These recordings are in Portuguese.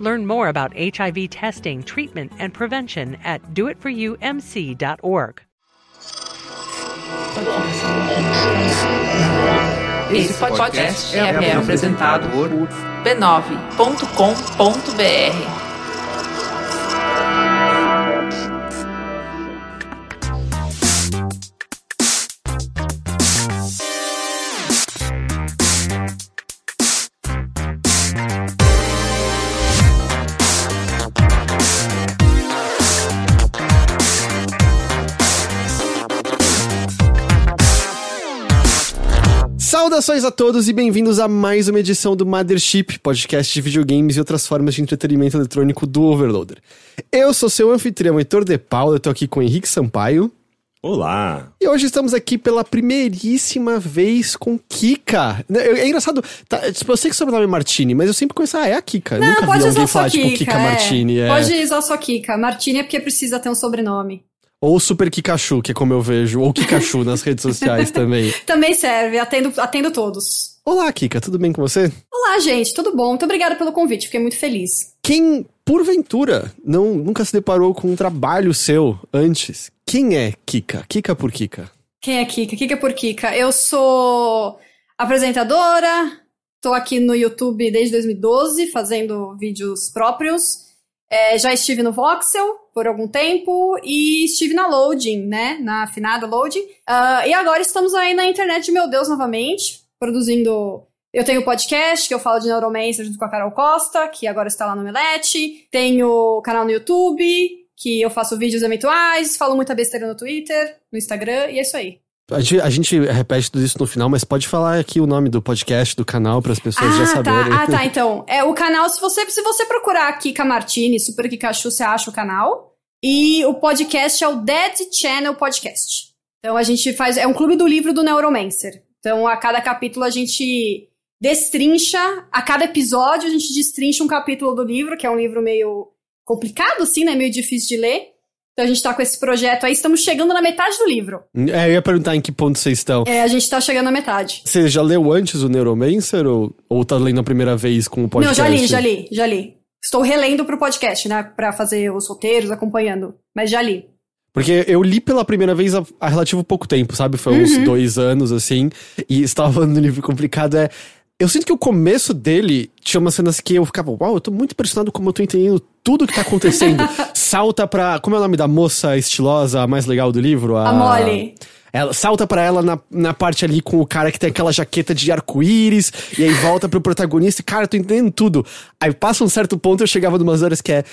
Learn more about HIV testing, treatment, and prevention at doitforyoumc.org. Esse podcast é apresentado por b9.com.br. Saudações a todos e bem-vindos a mais uma edição do Mothership, podcast de videogames e outras formas de entretenimento eletrônico do Overloader. Eu sou seu anfitrião Heitor De Paula, eu tô aqui com o Henrique Sampaio. Olá! E hoje estamos aqui pela primeiríssima vez com Kika. É engraçado, tá, tipo, eu sei que o sobrenome é Martini, mas eu sempre conheço, ah, é a Kika. Não, Nunca pode vi usar alguém só falar, Kika, tipo, Kika é. Martini. É. Pode usar só Kika. Martini é porque precisa ter um sobrenome. Ou Super Kikachu, que é como eu vejo, ou Kikachu nas redes sociais também. Também serve, atendo, atendo todos. Olá, Kika, tudo bem com você? Olá, gente, tudo bom? Muito obrigada pelo convite, fiquei muito feliz. Quem, porventura, não nunca se deparou com um trabalho seu antes, quem é Kika? Kika por Kika? Quem é Kika? Kika por Kika. Eu sou apresentadora, tô aqui no YouTube desde 2012 fazendo vídeos próprios. É, já estive no Voxel por algum tempo e estive na Loading, né? Na afinada Loading. Ah, e agora estamos aí na internet de meu Deus novamente, produzindo. Eu tenho podcast que eu falo de Neuromancer junto com a Carol Costa, que agora está lá no Melete. Tenho canal no YouTube, que eu faço vídeos eventuais, falo muita besteira no Twitter, no Instagram, e é isso aí. A gente, a gente repete tudo isso no final, mas pode falar aqui o nome do podcast, do canal, para as pessoas já saberem. Tá. Ah, tá. Então, é o canal, se você, se você procurar Kika Martini, Super Kikachu, você acha o canal. E o podcast é o Dead Channel Podcast. Então a gente faz. É um clube do livro do Neuromancer. Então, a cada capítulo a gente destrincha, a cada episódio a gente destrincha um capítulo do livro, que é um livro meio complicado, assim, né? Meio difícil de ler. Então a gente tá com esse projeto aí, estamos chegando na metade do livro. É, eu ia perguntar em que ponto vocês estão. É, a gente tá chegando na metade. Você já leu antes o Neuromancer ou, ou tá lendo a primeira vez com o podcast? Não, já li, já li, já li. Estou relendo pro podcast, né? Pra fazer os roteiros, acompanhando. Mas já li. Porque eu li pela primeira vez há, relativo pouco tempo, sabe? Foi uns Uhum. dois anos, assim. E estava falando do livro complicado, é... Eu sinto que o começo dele tinha umas cenas que eu ficava, uau, eu tô muito impressionado como eu tô entendendo tudo que tá acontecendo. salta pra. Como é o nome da moça estilosa, a mais legal do livro? A Molly. Ela salta pra ela na, na parte ali com o cara que tem aquela jaqueta de arco-íris, e aí volta pro protagonista, e cara, eu tô entendendo tudo. Aí passa um certo ponto, eu chegava numas horas que é.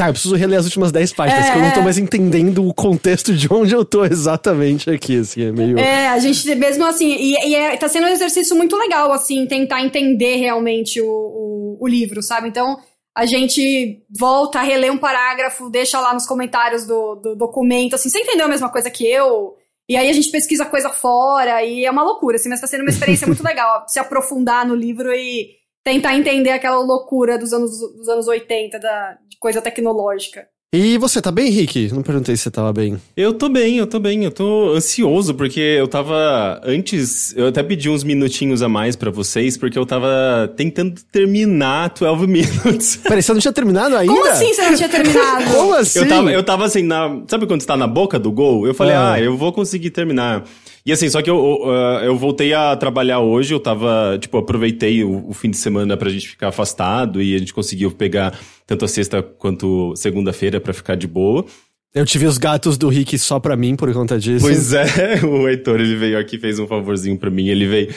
Tá, eu preciso reler as últimas 10 páginas, É, que eu não tô é. mais entendendo o contexto de onde eu tô exatamente aqui, assim, é meio. É, a gente mesmo assim, e, e é, tá sendo um exercício muito legal, assim, tentar entender realmente o, o, o livro, sabe? Então, a gente volta a reler um parágrafo, deixa lá nos comentários do, do documento, assim, você entendeu a mesma coisa que eu? E aí a gente pesquisa coisa fora, e é uma loucura, assim, mas tá sendo uma experiência muito legal, se aprofundar no livro e tentar entender aquela loucura dos anos, dos anos 80, da, de coisa tecnológica. E você, tá bem, Rick? Não perguntei se você tava bem. Eu tô bem, eu tô bem, eu tô ansioso, porque eu tava. Antes, eu até pedi uns minutinhos a mais pra vocês, porque eu tava tentando terminar 12 Minutes. Peraí, você não tinha terminado ainda? Como assim você não tinha terminado? Como assim? Eu tava, eu tava assim, na, sabe quando você tá na boca do gol? Eu falei, Ah. ah, eu vou conseguir terminar. E assim, só que eu, eu, ah, eu voltei a trabalhar hoje, eu tava, tipo, aproveitei o, o fim de semana pra gente ficar afastado e a gente conseguiu pegar tanto a sexta quanto segunda-feira pra ficar de boa. Eu tive os gatos do Rick só pra mim por conta disso. Pois é, o Heitor, ele veio aqui, fez um favorzinho pra mim, ele veio,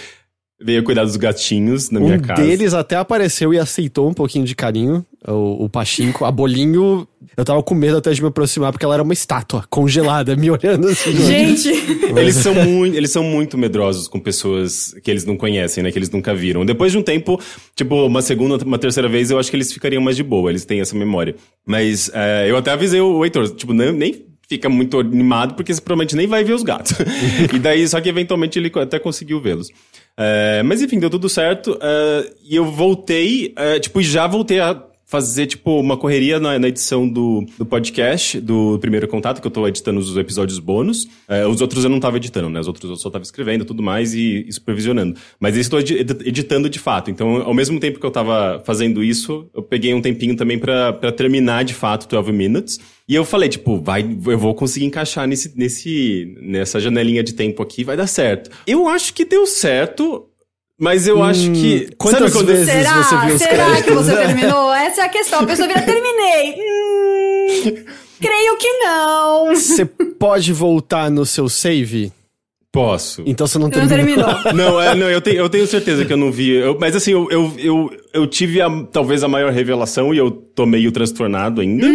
veio cuidar dos gatinhos na minha um casa. deles até apareceu e aceitou um pouquinho de carinho, o, o Pachinko. A Bolinho, eu tava com medo até de me aproximar, porque ela era uma estátua congelada, me olhando assim. Gente, Eles são, muito, eles são muito medrosos com pessoas que eles não conhecem, né? Que eles nunca viram. Depois de um tempo, tipo, uma segunda, uma terceira vez, eu acho que eles ficariam mais de boa. Eles têm essa memória. Mas é, eu até avisei o Heitor, tipo, nem, nem fica muito animado porque você provavelmente nem vai ver os gatos. e daí, só que eventualmente ele até conseguiu vê-los. É, mas enfim, deu tudo certo. é, e eu voltei, é, tipo, e já voltei a fazer, tipo, uma correria na, na edição do, do podcast, do Primeiro Contato, que eu tô editando os episódios bônus. É, os outros eu não tava editando, né? Os outros eu só tava escrevendo tudo mais e, e supervisionando. Mas esse eu edi- editando de fato. Então, ao mesmo tempo que eu tava fazendo isso, eu peguei um tempinho também pra terminar de fato 12 Minutes. E eu falei, tipo, vai, eu vou conseguir encaixar nesse, nesse, nessa janelinha de tempo aqui, vai dar certo. Eu acho que deu certo, mas eu acho que. quantas quando- vezes Será? você viu os Será que créditos? você terminou? Essa é a questão. A pessoa vira, terminei. Hum, creio que não. Você pode voltar no seu save? Posso. Então você não Não terminou. terminou. Não, é, não eu, tenho, eu tenho certeza que eu não vi. Eu- mas assim, eu, eu, eu, eu tive a- talvez a maior revelação e eu tô meio transtornado ainda.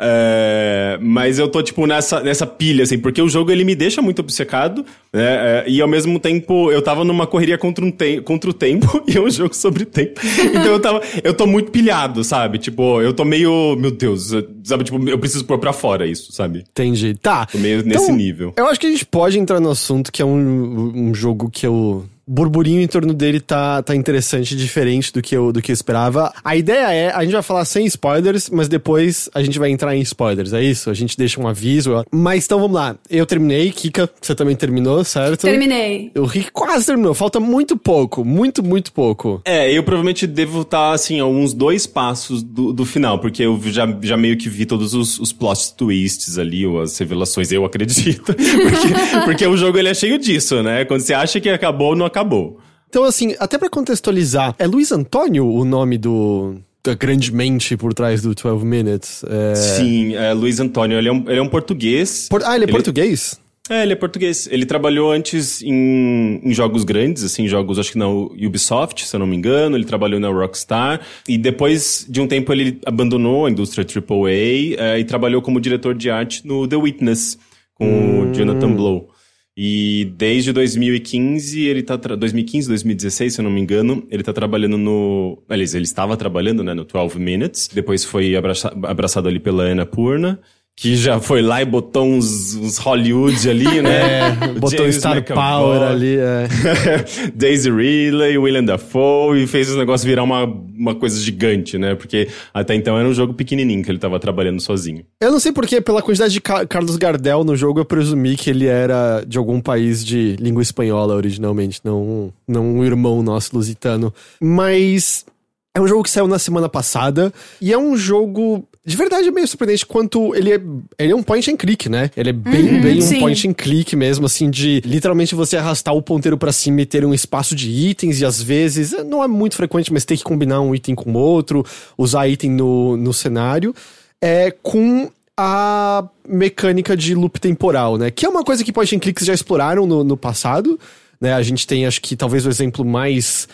É, mas eu tô, tipo, nessa, nessa pilha, assim, porque o jogo ele me deixa muito obcecado, né? é, e ao mesmo tempo eu tava numa correria contra, um te contra o tempo, e é um jogo sobre tempo. Então eu tava. Eu tô muito pilhado, sabe? Tipo, eu tô meio. Meu Deus, sabe? Tipo, eu preciso pôr pra fora isso, sabe? Entendi. Tá. Tô meio nesse nível. Eu acho que a gente pode entrar no assunto, que é um, um jogo que eu. O burburinho em torno dele tá, tá interessante, diferente do que, eu, do que eu esperava. A ideia é, a gente vai falar sem spoilers, mas depois a gente vai entrar em spoilers, é isso? A gente deixa um aviso. Mas então vamos lá. Eu terminei, Kika, você também terminou, certo? Terminei. O Rick quase terminou, falta muito pouco, muito, muito pouco. É, eu provavelmente devo estar, assim, a uns dois passos do, do final, porque eu já, já meio que vi todos os, os plot twists ali, ou as revelações, eu acredito. Porque, porque o jogo ele é cheio disso, né? Quando você acha que acabou, não acabou. Então, assim, até pra contextualizar, é Luiz Antônio o nome do. Da grande mente por trás do 12 Minutes. É... Sim, é, Luiz Antônio, ele é um, ele é um português. Por- Ah, ele é português? É, ele é português. Ele trabalhou antes em, em jogos grandes, assim, jogos, acho que na Ubisoft, se eu não me engano. Ele trabalhou na Rockstar. E depois de um tempo ele abandonou a indústria AAA eh, e trabalhou como diretor de arte no The Witness, com o Jonathan Blow. E desde 2015, ele tá... Tra... 2015, 2016, se eu não me engano, ele tá trabalhando no... Aliás, ele estava trabalhando, né, no 12 Minutes. Depois foi abraça... abraçado ali pela Ana Purna. Que já foi lá e botou uns, uns Hollywood ali, né? O Botou James Star McAvoy. Power ali. É. Daisy Ridley, William Dafoe, e fez os negócios virar uma, uma coisa gigante, né? Porque até então era um jogo pequenininho que ele tava trabalhando sozinho. Eu não sei porque, pela quantidade de Ca- Carlos Gardel no jogo, eu presumi que ele era de algum país de língua espanhola originalmente, não, não um irmão nosso lusitano. Mas é um jogo que saiu na semana passada e é um jogo. De verdade é meio surpreendente quanto ele é. Ele é um point and click, né? Ele é bem, bem um sim. point and click mesmo, assim, de literalmente você arrastar o ponteiro pra cima e ter um espaço de itens, e às vezes eh, não é muito frequente, mas ter que combinar um item com outro, usar item no, no cenário. É com a mecânica de loop temporal, né? Que é uma coisa que point and clicks já exploraram no, no passado, né? A gente tem, acho que talvez o exemplo mais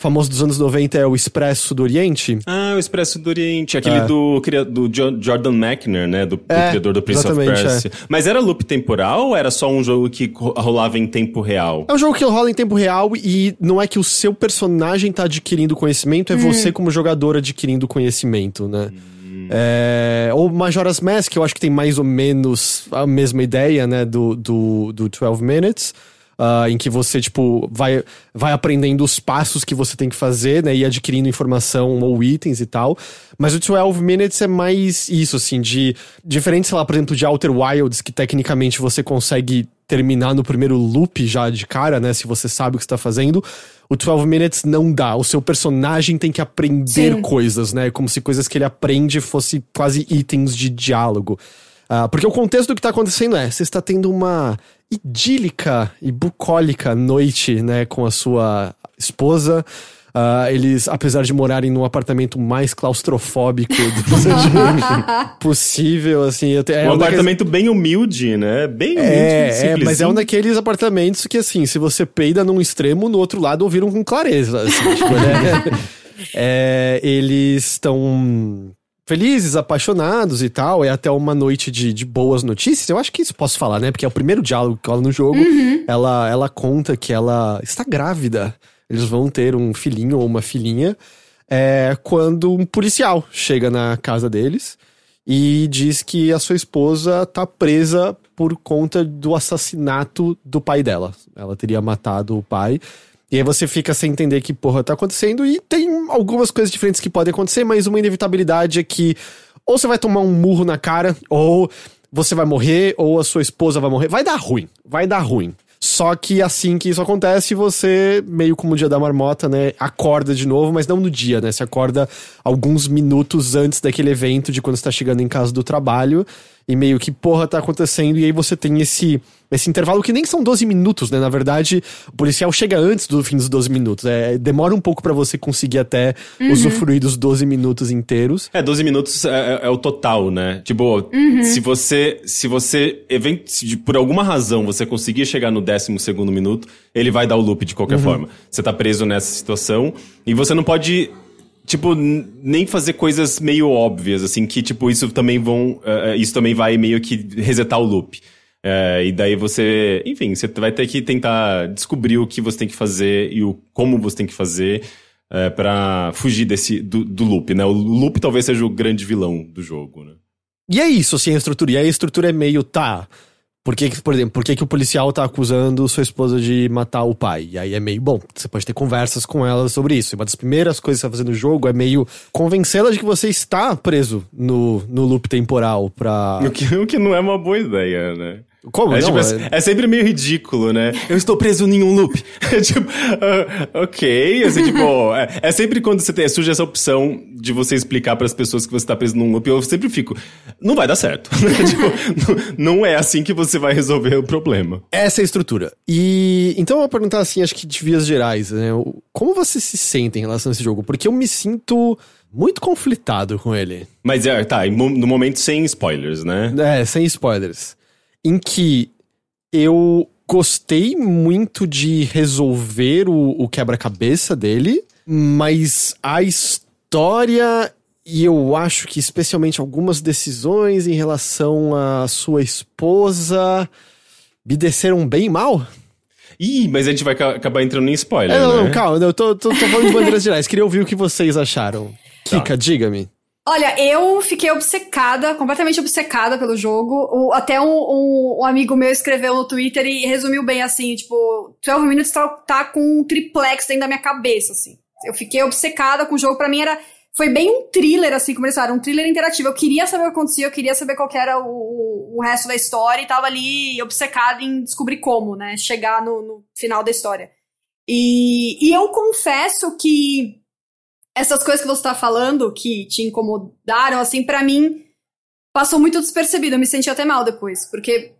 famoso dos anos 90 é o Expresso do Oriente. Ah, o Expresso do Oriente, aquele É. do, do Jo- Jordan Mechner, né? Do, do É, criador do Prince of Persia. Mas era loop temporal ou era só um jogo que ro- rolava em tempo real? É um jogo que rola em tempo real e não é que o seu personagem tá adquirindo conhecimento, é você como jogador adquirindo conhecimento, né? É, ou Majora's Mask, que eu acho que tem mais ou menos a mesma ideia, né, do, do, do 12 Minutes. Ah, em que você, tipo, vai, vai aprendendo os passos que você tem que fazer, né? E adquirindo informação ou itens e tal. Mas o 12 Minutes é mais isso, assim, de... Diferente, sei lá, por exemplo, de Outer Wilds, que tecnicamente você consegue terminar no primeiro loop já de cara, né? Se você sabe o que está fazendo. O 12 Minutes não dá. O seu personagem tem que aprender Sim. coisas, né? Como se coisas que ele aprende fosse quase itens de diálogo. Ah, porque o contexto do que tá acontecendo é: você está tendo uma idílica e bucólica noite, né, com a sua esposa. Ah, eles, apesar de morarem num apartamento mais claustrofóbico do possível, assim, eu te- é um um daqueles- apartamento bem humilde, né? Bem humilde, é, é, mas é um daqueles apartamentos que, assim, se você peida num extremo, no outro lado ouviram com clareza. Assim, tipo, né? É, eles estão felizes, apaixonados e tal. É até uma noite de, de boas notícias. Eu acho que isso posso falar, né? Porque é o primeiro diálogo que rola no jogo. Ela, ela conta que ela está grávida. Eles vão ter um filhinho ou uma filhinha. É, quando um policial chega na casa deles. e diz que a sua esposa tá presa por conta do assassinato do pai dela. Ela teria matado o pai. E aí você fica sem entender que porra tá acontecendo e tem algumas coisas diferentes que podem acontecer, mas uma inevitabilidade é que ou você vai tomar um murro na cara, ou você vai morrer, ou a sua esposa vai morrer. Vai dar ruim, vai dar ruim. Só que assim que isso acontece, você, meio como o dia da marmota, né, acorda de novo, mas não no dia, né? Você acorda alguns minutos antes daquele evento de quando você tá chegando em casa do trabalho e meio que porra tá acontecendo, e aí você tem esse esse intervalo que nem são 12 minutos, né? Na verdade, o policial chega antes do fim dos 12 minutos. É, demora um pouco para você conseguir até Uhum. usufruir dos 12 minutos inteiros. É, 12 minutos é, é- é o total, né? Tipo, Uhum. se você, se você, event- se de- por alguma razão, você conseguir chegar no 12 segundo minuto, ele vai dar o loop de qualquer forma. Você tá preso nessa situação e você não pode, tipo, nem fazer coisas meio óbvias, assim, que, tipo, isso também vão, eh, isso também vai meio que resetar o loop. É, e daí você, enfim, você vai ter que tentar descobrir o que você tem que fazer e o como você tem que fazer é, para fugir desse do, do loop, né? O loop talvez seja o grande vilão do jogo, né? E é isso, assim, a estrutura. E a estrutura é meio, tá. Por que, por exemplo, por que, que o policial tá acusando sua esposa de matar o pai? E aí é meio, bom, você pode ter conversas com ela sobre isso. E uma das primeiras coisas que você vai fazer no jogo é meio convencê-la de que você está preso no, no loop temporal pra. O que, o que não é uma boa ideia, né? Como? É, não, tipo, é- é... sempre meio ridículo, né? Eu estou preso em um loop. É tipo, ah, ok. Assim, tipo, é, é sempre quando você tem, surge essa opção de você explicar para as pessoas que você está preso num loop, eu sempre fico, não vai dar certo. né? tipo, não, é assim que você vai resolver o problema. Essa é a estrutura. E então eu vou perguntar assim, acho que de vias gerais, né? Como você se sente em relação a esse jogo? Porque eu me sinto muito conflitado com ele. Mas é, tá, no momento sem spoilers, né? É, sem spoilers. Em que eu gostei muito de resolver o, o quebra-cabeça dele, mas a história e eu acho que especialmente algumas decisões em relação à sua esposa me desceram bem mal. Ih, mas a gente vai ca- acabar entrando em spoiler, É, não, né? não, calma, eu tô, tô, tô falando de bandeiras gerais. Queria ouvir o que vocês acharam. Kika, diga-me. Olha, eu fiquei obcecada, completamente obcecada pelo jogo. O- até um, um- um amigo meu escreveu no Twitter e resumiu bem assim, tipo, 12 Minutes tá, tá com um triplex dentro da minha cabeça, assim. Eu fiquei obcecada com o jogo, pra mim era... Foi bem um thriller, assim, falaram, um thriller interativo. Eu queria saber o que acontecia, eu queria saber qual que era o, o, o resto da história e tava ali obcecada em descobrir como, né, chegar no, no final da história. E, e eu confesso que essas coisas que você tá falando, que te incomodaram, assim, pra mim, passou muito despercebido. Eu me senti até mal depois, porque,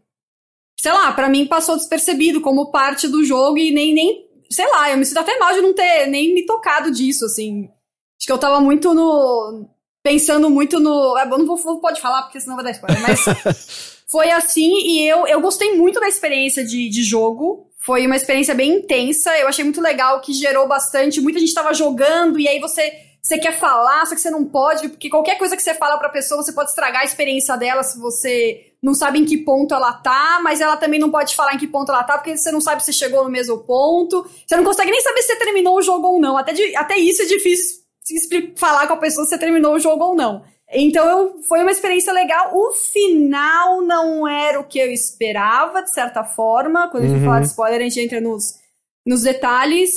sei lá, pra mim passou despercebido como parte do jogo e nem, nem, sei lá, eu me sinto até mal de não ter nem me tocado disso, assim. Acho que eu tava muito no. pensando muito no. é, Eu não vou- pode falar, porque senão vai dar spoiler, mas. Foi assim, e eu, eu gostei muito da experiência de, de jogo. Foi uma experiência bem intensa. Eu achei muito legal que gerou bastante. Muita gente tava jogando, e aí você, você quer falar, só que você não pode, porque qualquer coisa que você fala pra pessoa, você pode estragar a experiência dela se você não sabe em que ponto ela tá, mas ela também não pode falar em que ponto ela tá, porque você não sabe se chegou no mesmo ponto. Você não consegue nem saber se você terminou o jogo ou não. Até, de- até isso é difícil falar com a pessoa se você terminou o jogo ou não. Então eu, foi uma experiência legal. O final não era o que eu esperava, de certa forma. Quando a gente Uhum. fala de spoiler, a gente entra nos, nos detalhes.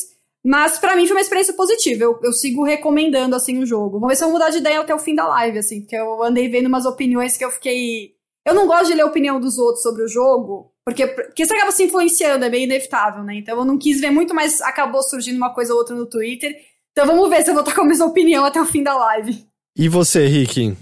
Mas pra mim foi uma experiência positiva. Eu, eu sigo recomendando, assim, o jogo. Vamos ver se eu vou mudar de ideia até o fim da live, assim. Porque eu andei vendo umas opiniões que eu fiquei... Eu não gosto de ler a opinião dos outros sobre o jogo. Porque, porque você acaba se influenciando, é bem inevitável, né? Então eu não quis ver muito, mas acabou surgindo uma coisa ou outra no Twitter. Então vamos ver se eu vou estar com a mesma opinião até o fim da live. E você, Rick?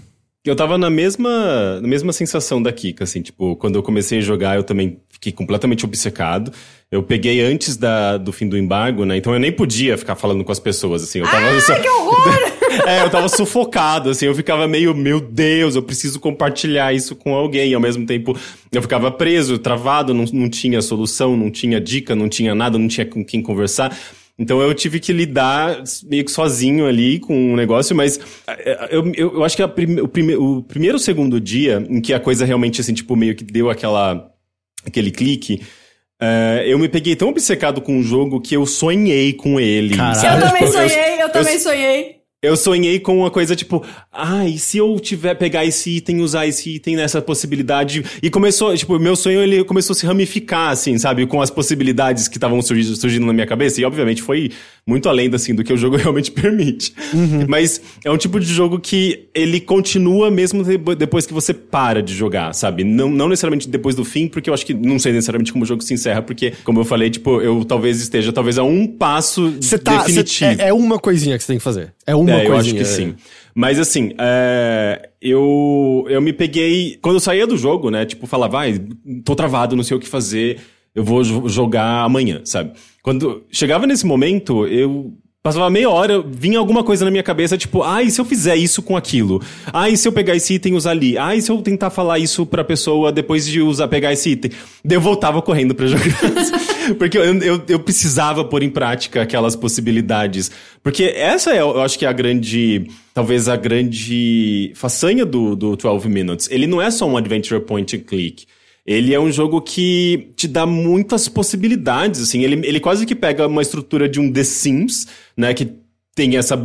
Eu tava na mesma, na mesma sensação da Kika, assim, tipo, quando eu comecei a jogar, eu também fiquei completamente obcecado. Eu peguei antes da, do fim do embargo, né? Então eu nem podia ficar falando com as pessoas, assim. Eu tava só... Que horror! É, eu tava sufocado, assim, eu ficava meio, meu Deus, eu preciso compartilhar isso com alguém. E ao mesmo tempo, eu ficava preso, travado, não, não tinha solução, não tinha dica, não tinha nada, não tinha com quem conversar. Então eu tive que lidar meio que sozinho ali com o negócio, mas é, eu, eu, eu acho que a prime, o, prime, o primeiro ou segundo dia em que a coisa realmente, assim, tipo, meio que deu aquela, aquele clique, é, eu me peguei tão obcecado com o jogo que eu sonhei com ele. Caralho. Eu também Tipo, sonhei, eu também sonhei. Eu sonhei com uma coisa tipo, ah, e se eu tiver, pegar esse item, usar esse item nessa possibilidade? E começou, tipo, meu sonho ele começou a se ramificar, assim, sabe? Com as possibilidades que estavam surgindo, surgindo na minha cabeça. E obviamente foi muito além, assim, do que o jogo realmente permite. Mas é um tipo de jogo que ele continua mesmo de- depois que você para de jogar, sabe? Não, não necessariamente depois do fim, porque eu acho que não sei necessariamente como o jogo se encerra, porque, como eu falei, tipo, eu talvez esteja talvez a um passo Você tá. cê- definitivo. é, é uma coisinha que você tem que fazer. É uma É, eu acho que sim. Mas assim, é, eu, eu me peguei. Quando eu saía do jogo, né? Tipo, falava, vai, tô travado, não sei o que fazer, eu vou jo- jogar amanhã, sabe? Quando chegava nesse momento, eu. Passava meia hora, vinha alguma coisa na minha cabeça, tipo, ah, se eu fizer isso com aquilo? Ah, se eu pegar esse item e usar ali? Ah, se eu tentar falar isso pra pessoa depois de usar, pegar esse item? Daí eu voltava correndo pra jogar. Porque eu, eu, eu precisava pôr em prática aquelas possibilidades. Porque essa é, eu acho que é a grande. Talvez a grande façanha do, do 12 Minutes. Ele não é só um adventure point and click. Ele é um jogo que te dá muitas possibilidades, assim. Ele, ele quase que pega uma estrutura de um The Sims, né? Que tem essa,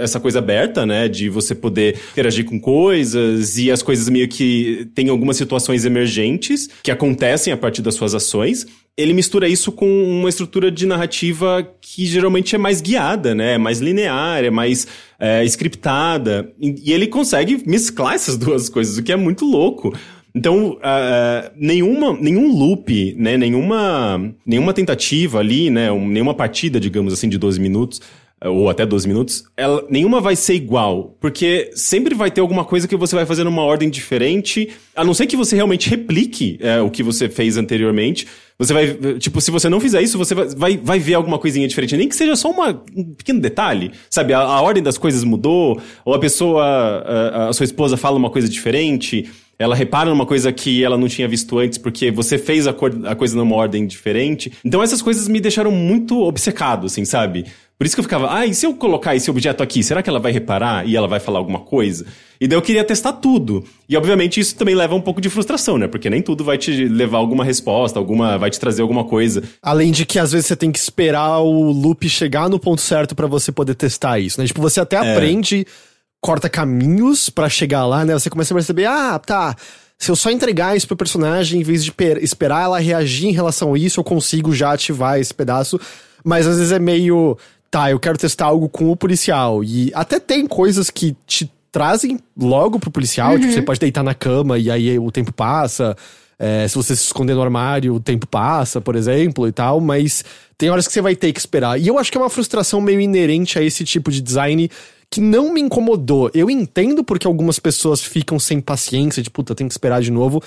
essa coisa aberta, né? De você poder interagir com coisas e as coisas meio que tem algumas situações emergentes que acontecem a partir das suas ações. Ele mistura isso com uma estrutura de narrativa que geralmente é mais guiada, né? É mais linear, é mais é, scriptada. E ele consegue mesclar essas duas coisas, o que é muito louco. Então, ah, nenhuma, nenhum loop, né, nenhuma, nenhuma tentativa ali, né, um- nenhuma partida, digamos assim, de 12 minutos, eh, ou até 12 minutos, ela, nenhuma vai ser igual, porque sempre vai ter alguma coisa que você vai fazer numa ordem diferente, a não ser que você realmente replique eh, o que você fez anteriormente. Você vai, tipo, se você não fizer isso, você vai, vai, vai ver alguma coisinha diferente, nem que seja só uma, um pequeno detalhe, sabe? A, a ordem das coisas mudou, ou a pessoa, a, a sua esposa fala uma coisa diferente, ela repara numa coisa que ela não tinha visto antes porque você fez a, cor- a coisa numa ordem diferente. Então essas coisas me deixaram muito obcecado, assim, sabe? Por isso que eu ficava, ah, e se eu colocar esse objeto aqui, será que ela vai reparar e ela vai falar alguma coisa? E daí eu queria testar tudo. E obviamente isso também leva um pouco de frustração, né? Porque nem tudo vai te levar a alguma resposta, alguma, vai te trazer alguma coisa. Além de que às vezes você tem que esperar o loop chegar no ponto certo pra você poder testar isso, né? Tipo, você até É. aprende, corta caminhos pra chegar lá, né? Você começa a perceber, ah, tá. Se eu só entregar isso pro personagem, em vez de per- esperar ela reagir em relação a isso, eu consigo já ativar esse pedaço. Mas às vezes é meio, tá, eu quero testar algo com o policial. E até tem coisas que te trazem logo pro policial, tipo, você pode deitar na cama e aí o tempo passa. É, se você se esconder no armário, o tempo passa, por exemplo, e tal, mas tem horas que você vai ter que esperar. E eu acho que é uma frustração meio inerente a esse tipo de design que não me incomodou. Eu entendo porque algumas pessoas ficam sem paciência, de puta, tem que esperar de novo.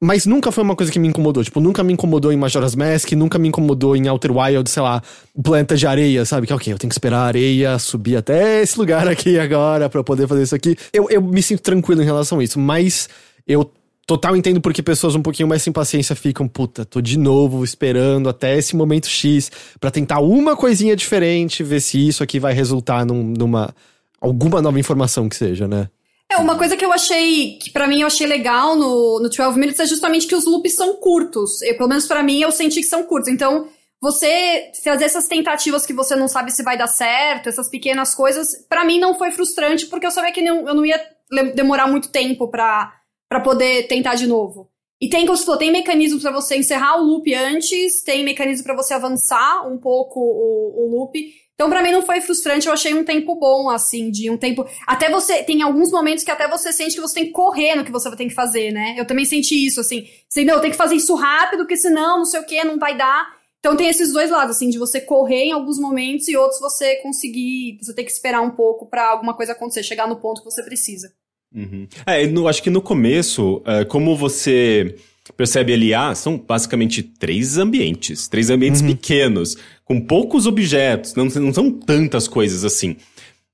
Mas nunca foi uma coisa que me incomodou. Tipo, nunca me incomodou em Majora's Mask, nunca me incomodou em Outer Wild, sei lá, o planeta de areia, sabe? Que, ok, eu tenho que esperar a areia subir até esse lugar aqui agora eu poder fazer isso aqui. Eu, eu me sinto tranquilo em relação a isso, mas eu total entendo porque pessoas um pouquinho mais sem paciência ficam, puta, tô de novo esperando até esse momento X pra tentar uma coisinha diferente, ver se isso aqui vai resultar num- numa. alguma nova informação que seja, né? É, uma coisa que eu achei, que pra mim eu achei legal no, no 12 Minutes é justamente que os loops são curtos. Eu, pelo menos pra mim eu senti que são curtos. Então, você fazer essas tentativas que você não sabe se vai dar certo, essas pequenas coisas, pra mim não foi frustrante, porque eu sabia que não- eu não ia demorar muito tempo pra, pra poder tentar de novo. E tem, como você falou, tem mecanismos pra você encerrar o loop antes, tem mecanismo pra você avançar um pouco o, o loop. Então, pra mim, não foi frustrante, eu achei um tempo bom, assim, de um tempo. Até você. Tem alguns momentos que até você sente que você tem que correr no que você tem que fazer, né? Eu também senti isso, assim. Assim, não, tem que fazer isso rápido, porque senão, não sei o que, não vai dar. Então tem esses dois lados, assim, de você correr em alguns momentos e outros você conseguir. Você tem que esperar um pouco pra alguma coisa acontecer, chegar no ponto que você precisa. Uhum. É, no- acho que no começo, é, como você percebe ali, ah, são basicamente três ambientes, três ambientes pequenos, com poucos objetos, não, não são tantas coisas assim.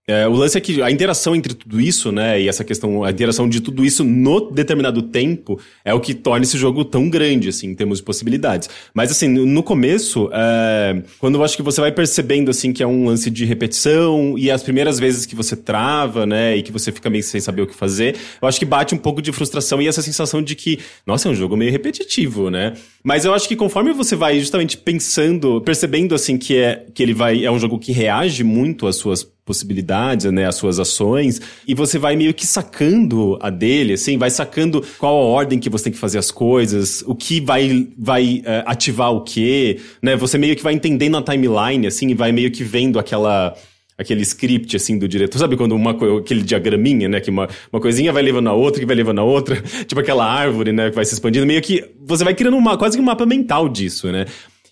É, o lance é que a interação entre tudo isso, né, e essa questão, a interação de tudo isso no determinado tempo é o que torna esse jogo tão grande, assim, em termos de possibilidades. Mas, assim, no começo, é, quando eu acho que você vai percebendo, assim, que é um lance de repetição e as primeiras vezes que você trava, né, e que você fica meio sem saber o que fazer, eu acho que bate um pouco de frustração e essa sensação de que, nossa, é um jogo meio repetitivo, né? Mas eu acho que conforme você vai justamente pensando, percebendo, assim, que, é, que ele vai, é um jogo que reage muito às suas possibilidades, né, as suas ações, e você vai meio que sacando a dele, assim, vai sacando qual a ordem que você tem que fazer as coisas, o que vai, vai uh, ativar o quê, né, você meio que vai entendendo a timeline, assim, e vai meio que vendo aquela aquele script, assim, do diretor. Sabe quando uma aquele diagraminha, né? Que uma, uma coisinha vai levando a outra, que vai levando a outra. tipo aquela árvore, né? Que vai se expandindo. Meio que você vai criando uma, quase que um mapa mental disso, né?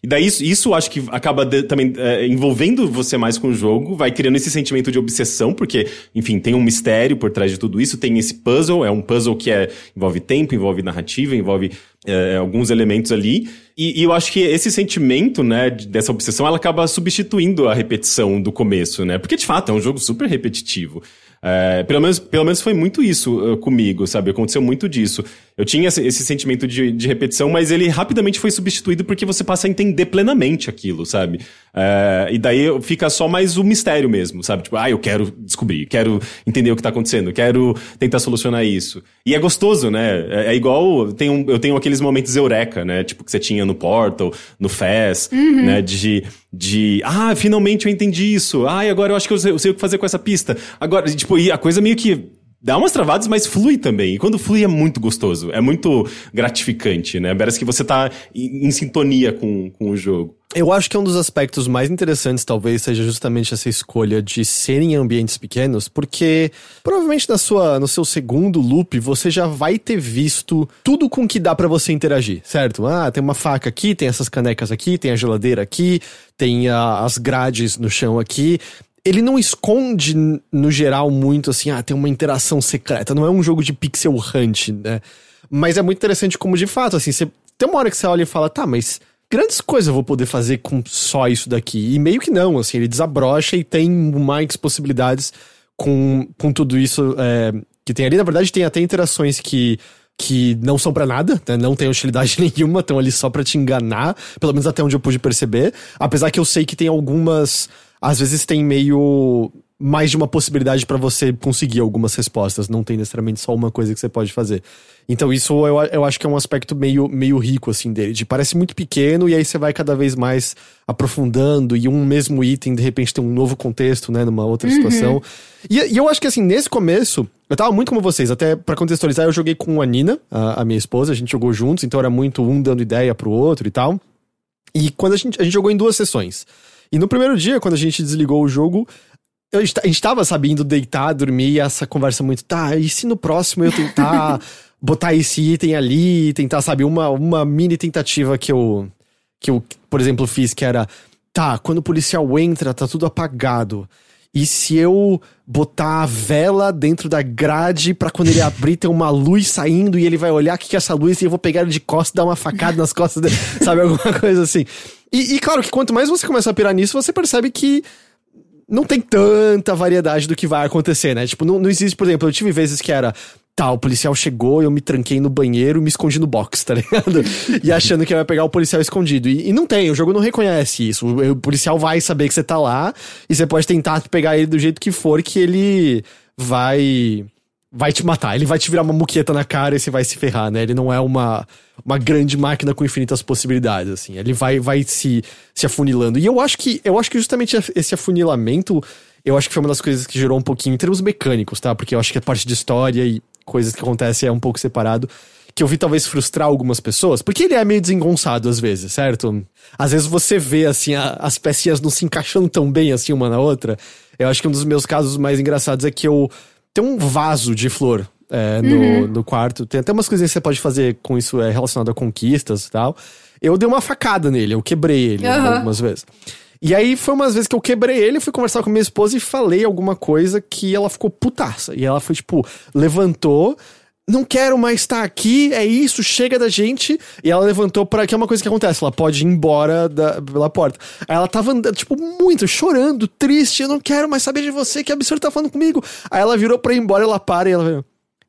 E daí isso, isso acho que acaba de, também é, envolvendo você mais com o jogo, vai criando esse sentimento de obsessão, porque, enfim, tem um mistério por trás de tudo isso, tem esse puzzle, é um puzzle que é, envolve tempo, envolve narrativa, envolve é, alguns elementos ali. E, e, eu acho que esse sentimento, né, dessa obsessão, ela acaba substituindo a repetição do começo, né? Porque, de fato, é um jogo super repetitivo. É, pelo, menos, pelo menos foi muito isso uh, comigo, sabe? Aconteceu muito disso. Eu tinha esse, esse sentimento de, de, repetição, mas ele rapidamente foi substituído porque você passa a entender plenamente aquilo, sabe? É, e daí fica só mais o mistério mesmo, sabe? Tipo, ah, eu quero descobrir, quero entender o que tá acontecendo, quero tentar solucionar isso. E é gostoso, né? É, é igual. Tem um, eu tenho aqueles momentos eureka, né? Tipo, que você tinha no Portal, no Fez, uhum. né? De de ah, finalmente eu entendi isso. Ah, agora eu acho que eu sei, eu sei, o que fazer com essa pista. Agora, tipo, e a coisa meio que dá umas travadas, mas flui também. E quando flui é muito gostoso, é muito gratificante, né? Parece que você tá em, em sintonia com, com o jogo. Eu acho que um dos aspectos mais interessantes talvez seja justamente essa escolha de ser em ambientes pequenos, porque provavelmente na sua, no seu segundo loop você já vai ter visto tudo com que dá para você interagir, certo? Ah, tem uma faca aqui, tem essas canecas aqui, tem a geladeira aqui, tem a, as grades no chão aqui ele não esconde, no geral, muito assim, ah, tem uma interação secreta. Não é um jogo de pixel hunt, né? Mas é muito interessante como, de fato, assim, você tem uma hora que você olha e fala, tá, mas grandes coisas eu vou poder fazer com só isso daqui. E meio que não, assim, ele desabrocha e tem mais possibilidades com, com tudo isso é, que tem ali. Na verdade, tem até interações que que não são para nada, né? não tem utilidade nenhuma, estão ali só para te enganar, pelo menos até onde eu pude perceber. Apesar que eu sei que tem algumas às vezes tem meio mais de uma possibilidade para você conseguir algumas respostas, não tem necessariamente só uma coisa que você pode fazer. Então isso eu, eu acho que é um aspecto meio, meio rico, assim, dele. De parece muito pequeno e aí você vai cada vez mais aprofundando e um mesmo item, de repente, tem um novo contexto, né, numa outra uhum. situação. E, e, eu acho que, assim, nesse começo, eu tava muito como vocês, até para contextualizar, eu joguei com a Nina, a, a minha esposa, a gente jogou juntos, então era muito um dando ideia pro outro e tal. E quando a gente, a gente jogou em duas sessões. E no primeiro dia, quando a gente desligou o jogo, eu, a gente tava sabendo deitar, dormir, e essa conversa muito, tá, e se no próximo eu tentar botar esse item ali, tentar, sabe, uma, uma mini tentativa que eu, que eu, por exemplo, fiz, que era, tá, quando o policial entra, tá tudo apagado. E se eu botar a vela dentro da grade para quando ele abrir tem uma luz saindo e ele vai olhar o que, que é essa luz e eu vou pegar ele de costas e dar uma facada nas costas dele, sabe? Alguma coisa assim. E, e, claro que quanto mais você começa a pirar nisso, você percebe que não tem tanta variedade do que vai acontecer, né? Tipo, não, não existe, por exemplo, eu tive vezes que era. Tá, o policial chegou, eu me tranquei no banheiro e me escondi no box, tá ligado? e achando que vai pegar o policial escondido. E, e, não tem, o jogo não reconhece isso. O, o policial vai saber que você tá lá e você pode tentar pegar ele do jeito que for, que ele vai vai te matar. Ele vai te virar uma muqueta na cara e você vai se ferrar, né? Ele não é uma, uma grande máquina com infinitas possibilidades, assim. Ele vai, vai se, se afunilando. E eu acho que eu acho que justamente esse afunilamento, eu acho que foi uma das coisas que gerou um pouquinho em termos mecânicos, tá? Porque eu acho que a parte de história e coisas que acontecem é um pouco separado. Que eu vi talvez frustrar algumas pessoas, porque ele é meio desengonçado às vezes, certo? Às vezes você vê, assim, a, as pecinhas não se encaixando tão bem, assim, uma na outra. Eu acho que um dos meus casos mais engraçados é que eu tem um vaso de flor é, no, uhum. no quarto. Tem até umas coisinhas que você pode fazer com isso é, relacionado a conquistas e tal. Eu dei uma facada nele, eu quebrei ele uhum. algumas vezes. E aí foi umas vezes que eu quebrei ele, fui conversar com minha esposa e falei alguma coisa que ela ficou putaça. E ela foi, tipo, levantou, não quero mais estar aqui, é isso, chega da gente. E ela levantou para que é uma coisa que acontece, ela pode ir embora da, pela porta. Aí ela tava andando, tipo, muito, chorando, triste, eu não quero mais saber de você, que absurdo tá falando comigo. Aí ela virou pra ir embora, ela para e ela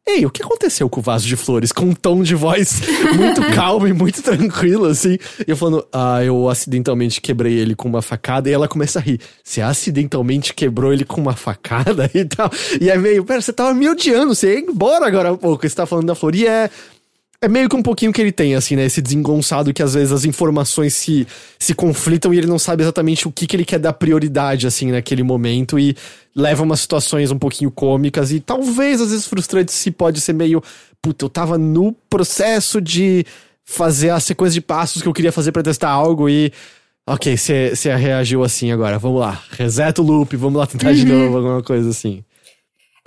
Ei, o que aconteceu com o vaso de flores? Com um tom de voz muito calmo e muito tranquilo, assim. E eu falando, ah, eu acidentalmente quebrei ele com uma facada. E ela começa a rir. Você acidentalmente quebrou ele com uma facada e tal. E é meio, pera, você tava me odiando, você ia embora agora há pouco. Você tá falando da flor. E é. É meio que um pouquinho que ele tem, assim, né? Esse desengonçado que às vezes as informações se, se conflitam e ele não sabe exatamente o que, que ele quer dar prioridade, assim, naquele momento e leva umas situações um pouquinho cômicas e talvez às vezes frustrantes se pode ser meio. Puta, eu tava no processo de fazer a sequência de passos que eu queria fazer para testar algo e. Ok, você reagiu assim agora, vamos lá. Reseta o loop, vamos lá tentar de novo, alguma coisa assim.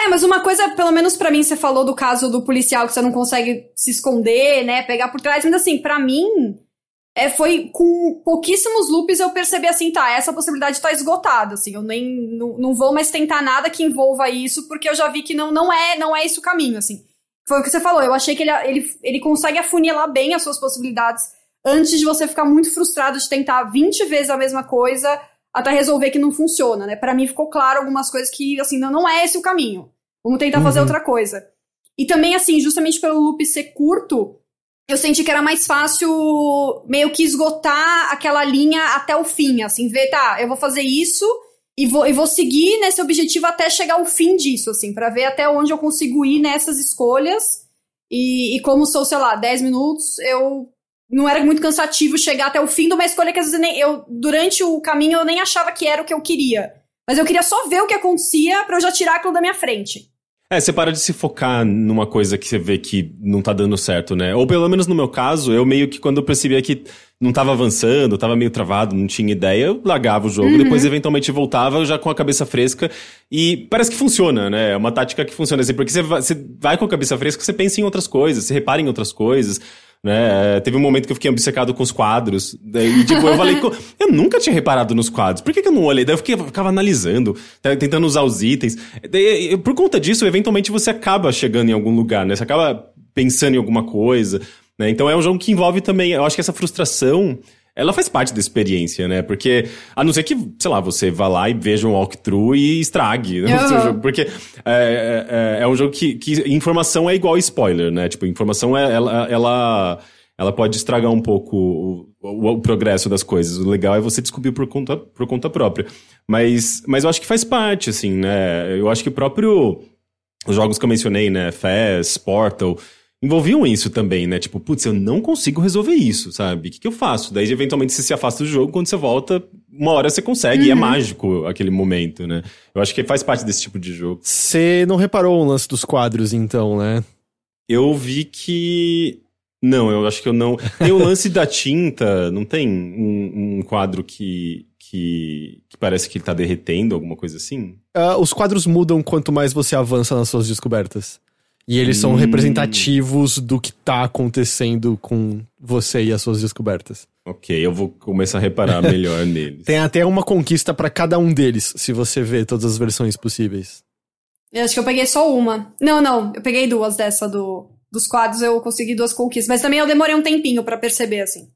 É, mas uma coisa, pelo menos pra mim, você falou do caso do policial que você não consegue se esconder, né? Pegar por trás, mas assim, pra mim, é, foi com pouquíssimos loops eu percebi assim, tá, essa possibilidade tá esgotada, assim, eu nem não, não vou mais tentar nada que envolva isso, porque eu já vi que não, não é não é esse o caminho, assim. Foi o que você falou, eu achei que ele, ele, ele consegue afunilar bem as suas possibilidades antes de você ficar muito frustrado de tentar 20 vezes a mesma coisa até resolver que não funciona, né? Para mim ficou claro algumas coisas que, assim, não, não é esse o caminho. Vamos tentar fazer Uhum. outra coisa. E também, assim, justamente pelo loop ser curto, eu senti que era mais fácil meio que esgotar aquela linha até o fim, assim, ver, tá, eu vou fazer isso e vou, e vou seguir nesse objetivo até chegar ao fim disso, assim, para ver até onde eu consigo ir nessas escolhas. E, e como sou, sei lá, 10 minutos, eu não era muito cansativo chegar até o fim de uma escolha que às vezes nem, eu, durante o caminho eu nem achava que era o que eu queria. Mas eu queria só ver o que acontecia pra eu já tirar aquilo da minha frente. É, você para de se focar numa coisa que você vê que não tá dando certo, né? Ou pelo menos no meu caso, eu meio que quando eu percebia que não tava avançando, tava meio travado, não tinha ideia, eu largava o jogo, depois eventualmente voltava já com a cabeça fresca e parece que funciona, né? É uma tática que funciona assim, porque você vai, você vai com a cabeça fresca, você pensa em outras coisas, você repara em outras coisas, né? É, Teve um momento que eu fiquei obcecado com os quadros, daí, tipo, eu falei, "Co- eu nunca tinha reparado nos quadros, por que, que eu não olhei? Daí eu fiquei, ficava analisando, tá, tentando usar os itens. Daí, por conta disso, eventualmente você acaba chegando em algum lugar, né? Você acaba pensando em alguma coisa, né? Então é um jogo que envolve também, eu acho que essa frustração, ela faz parte da experiência, né? Porque, a não ser que, sei lá, você vá lá e veja um walkthrough e estrague né, o seu jogo. Porque é, é, é um jogo que, que informação é igual spoiler, né? Tipo, informação, é, ela, ela, ela pode estragar um pouco o, o- o progresso das coisas. O legal é você descobrir por conta, por conta própria. Mas, mas eu acho que faz parte, assim, né? Eu acho que o próprio... Os jogos que eu mencionei, né? Fez, Portal envolviam isso também, né? Tipo, putz, eu não consigo resolver isso, sabe? O que, que eu faço? Daí, eventualmente, você se afasta do jogo, quando você volta, uma hora você consegue, e é mágico aquele momento, né? Eu acho que faz parte desse tipo de jogo. Você não reparou o lance dos quadros, então, né? Eu vi que. Não, eu acho que eu não. Tem o lance da tinta, não tem um, um quadro que, que, que parece que ele tá derretendo, alguma coisa assim? Ah, os quadros mudam quanto mais você avança nas suas descobertas. E eles são Hum. representativos do que tá acontecendo com você e as suas descobertas. Ok, eu vou começar a reparar melhor neles. Tem até uma conquista pra cada um deles, se você vê todas as versões possíveis. Eu acho que eu peguei só uma. Não, não, eu peguei duas dessa do, dos quadros, eu consegui duas conquistas. Mas também eu demorei um tempinho pra perceber, assim,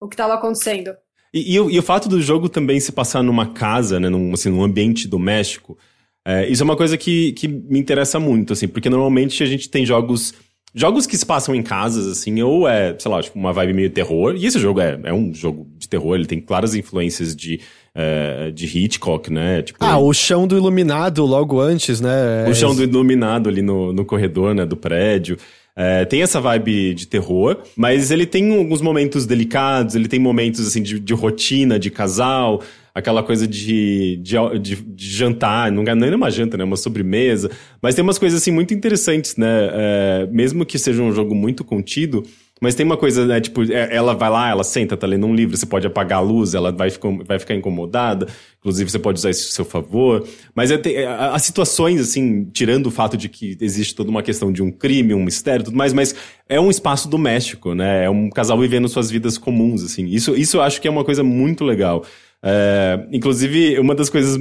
o que tava acontecendo. E, e o, e o fato do jogo também se passar numa casa, né, num, assim, num ambiente doméstico, é, isso é uma coisa que, que me interessa muito, assim, porque normalmente a gente tem jogos. Jogos que se passam em casas, assim, ou é, sei lá, tipo, uma vibe meio terror. E esse jogo é, é um jogo de terror, ele tem claras influências de, é, de Hitchcock, né? Tipo, Ah, o chão do iluminado logo antes, né? o chão do iluminado ali no, no corredor, né, do prédio. É, tem essa vibe de terror, mas ele tem alguns momentos delicados, ele tem momentos, assim, de, de rotina, de casal, aquela coisa de, de, de, de jantar, não é nem uma janta, né, uma sobremesa, mas tem umas coisas, assim, muito interessantes, né, é, mesmo que seja um jogo muito contido, mas tem uma coisa, né, tipo, é- ela vai lá, ela senta, tá lendo um livro, você pode apagar a luz, ela vai ficar, vai ficar incomodada, inclusive você pode usar isso a seu favor, mas é é, as situações, assim, tirando o fato de que existe toda uma questão de um crime, um mistério tudo mais, mas é um espaço doméstico, né, é um casal vivendo suas vidas comuns, assim, isso, isso eu acho que é uma coisa muito legal. É, inclusive, uma das coisas,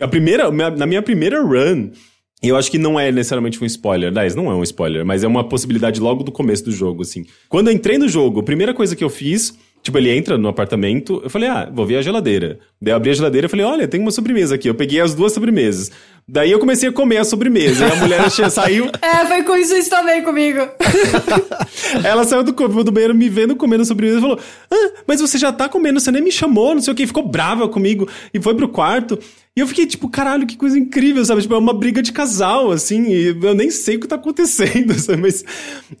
a primeira, na minha primeira run, eu acho que não é necessariamente um spoiler. Aliás, não é um spoiler, mas é uma possibilidade logo do começo do jogo, assim. Quando eu entrei no jogo, a primeira coisa que eu fiz, tipo, ele entra no apartamento, eu falei, ah, vou ver a geladeira. Daí eu abri a geladeira e falei, olha, tem uma sobremesa aqui. Eu peguei as duas sobremesas. Daí eu comecei a comer a sobremesa. E a mulher saiu, É, foi com isso, isso também comigo. ela saiu do, do banheiro me vendo comendo a sobremesa e falou: ah, mas você já tá comendo, você nem me chamou, não sei o que. Ficou brava comigo e foi pro quarto. E eu fiquei tipo, caralho, que coisa incrível, sabe? Tipo, é uma briga de casal, assim, e eu nem sei o que tá acontecendo, sabe? Mas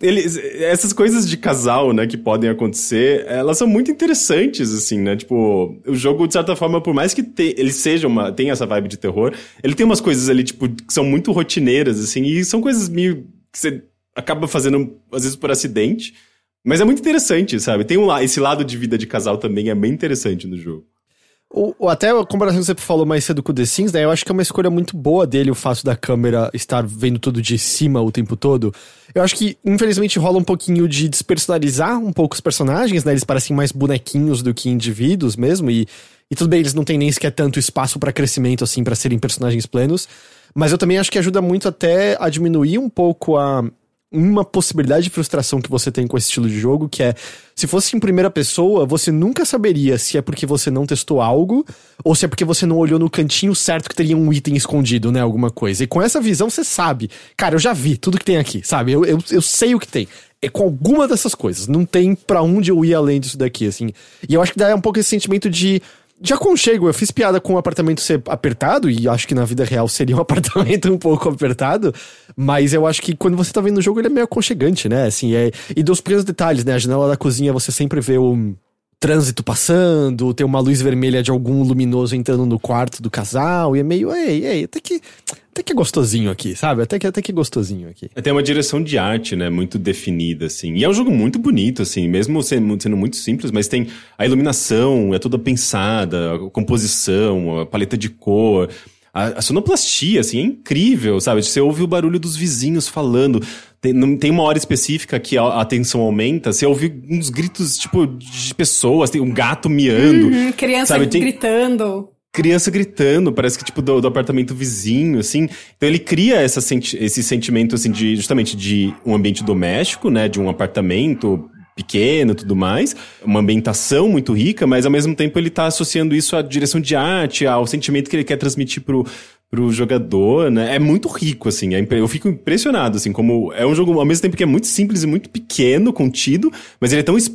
eles, essas coisas de casal, né, que podem acontecer, elas são muito interessantes, assim, né? Tipo, o jogo, de certa forma, por mais que te- ele seja uma, tenha essa vibe de terror, ele tem umas coisas ali, tipo, que são muito rotineiras, assim, e são coisas meio que você acaba fazendo, às vezes, por acidente. Mas é muito interessante, sabe? Tem um, esse lado de vida de casal também é bem interessante no jogo. O, até a comparação que você falou mais cedo com o The Sims, né? Eu acho que é uma escolha muito boa dele o fato da câmera estar vendo tudo de cima o tempo todo. Eu acho que, infelizmente, rola um pouquinho de despersonalizar um pouco os personagens, né? Eles parecem mais bonequinhos do que indivíduos mesmo, e, e tudo bem, eles não têm nem sequer tanto espaço pra crescimento, assim, pra serem personagens plenos. Mas eu também acho que ajuda muito até a diminuir um pouco a uma possibilidade de frustração que você tem com esse estilo de jogo, que é, se fosse em primeira pessoa, você nunca saberia se é porque você não testou algo, ou se é porque você não olhou no cantinho certo que teria um item escondido, né, alguma coisa. E com essa visão você sabe, cara, eu já vi tudo que tem aqui, sabe? Eu, eu, eu sei o que tem. É com alguma dessas coisas. Não tem pra onde eu ir além disso daqui, assim. E eu acho que dá um pouco esse sentimento de de aconchego. Eu fiz piada com o apartamento ser apertado, e acho que na vida real seria um apartamento um pouco apertado, mas eu acho que quando você tá vendo o jogo, ele é meio aconchegante, né? Assim, é... E dos pequenos detalhes, né? A janela da cozinha você sempre vê o trânsito passando, tem uma luz vermelha de algum luminoso entrando no quarto do casal, e é meio, ei, ei, até que, até que é gostosinho aqui, sabe? Até que, até que é gostosinho aqui. Tem uma direção de arte, né, muito definida, assim. E é um jogo muito bonito, assim, mesmo sendo, sendo muito simples, mas tem a iluminação, é toda pensada, a composição, a paleta de cor. A, a sonoplastia, assim, é incrível, sabe? Você ouve o barulho dos vizinhos falando. Tem, tem uma hora específica que a, a tensão aumenta, você ouve uns gritos, tipo, de pessoas, tem um gato miando. Hum, criança Sabe, tem- gritando. criança gritando, parece que tipo do, do apartamento vizinho, assim. Então ele cria essa senti esse sentimento assim de justamente de um ambiente doméstico, né, de um apartamento pequeno, e tudo mais, uma ambientação muito rica, mas ao mesmo tempo ele tá associando isso à direção de arte, ao sentimento que ele quer transmitir pro pro jogador, né? É muito rico, assim. é eu fico impressionado, assim, como é um jogo, ao mesmo tempo que é muito simples e muito pequeno, contido, mas ele é tão es-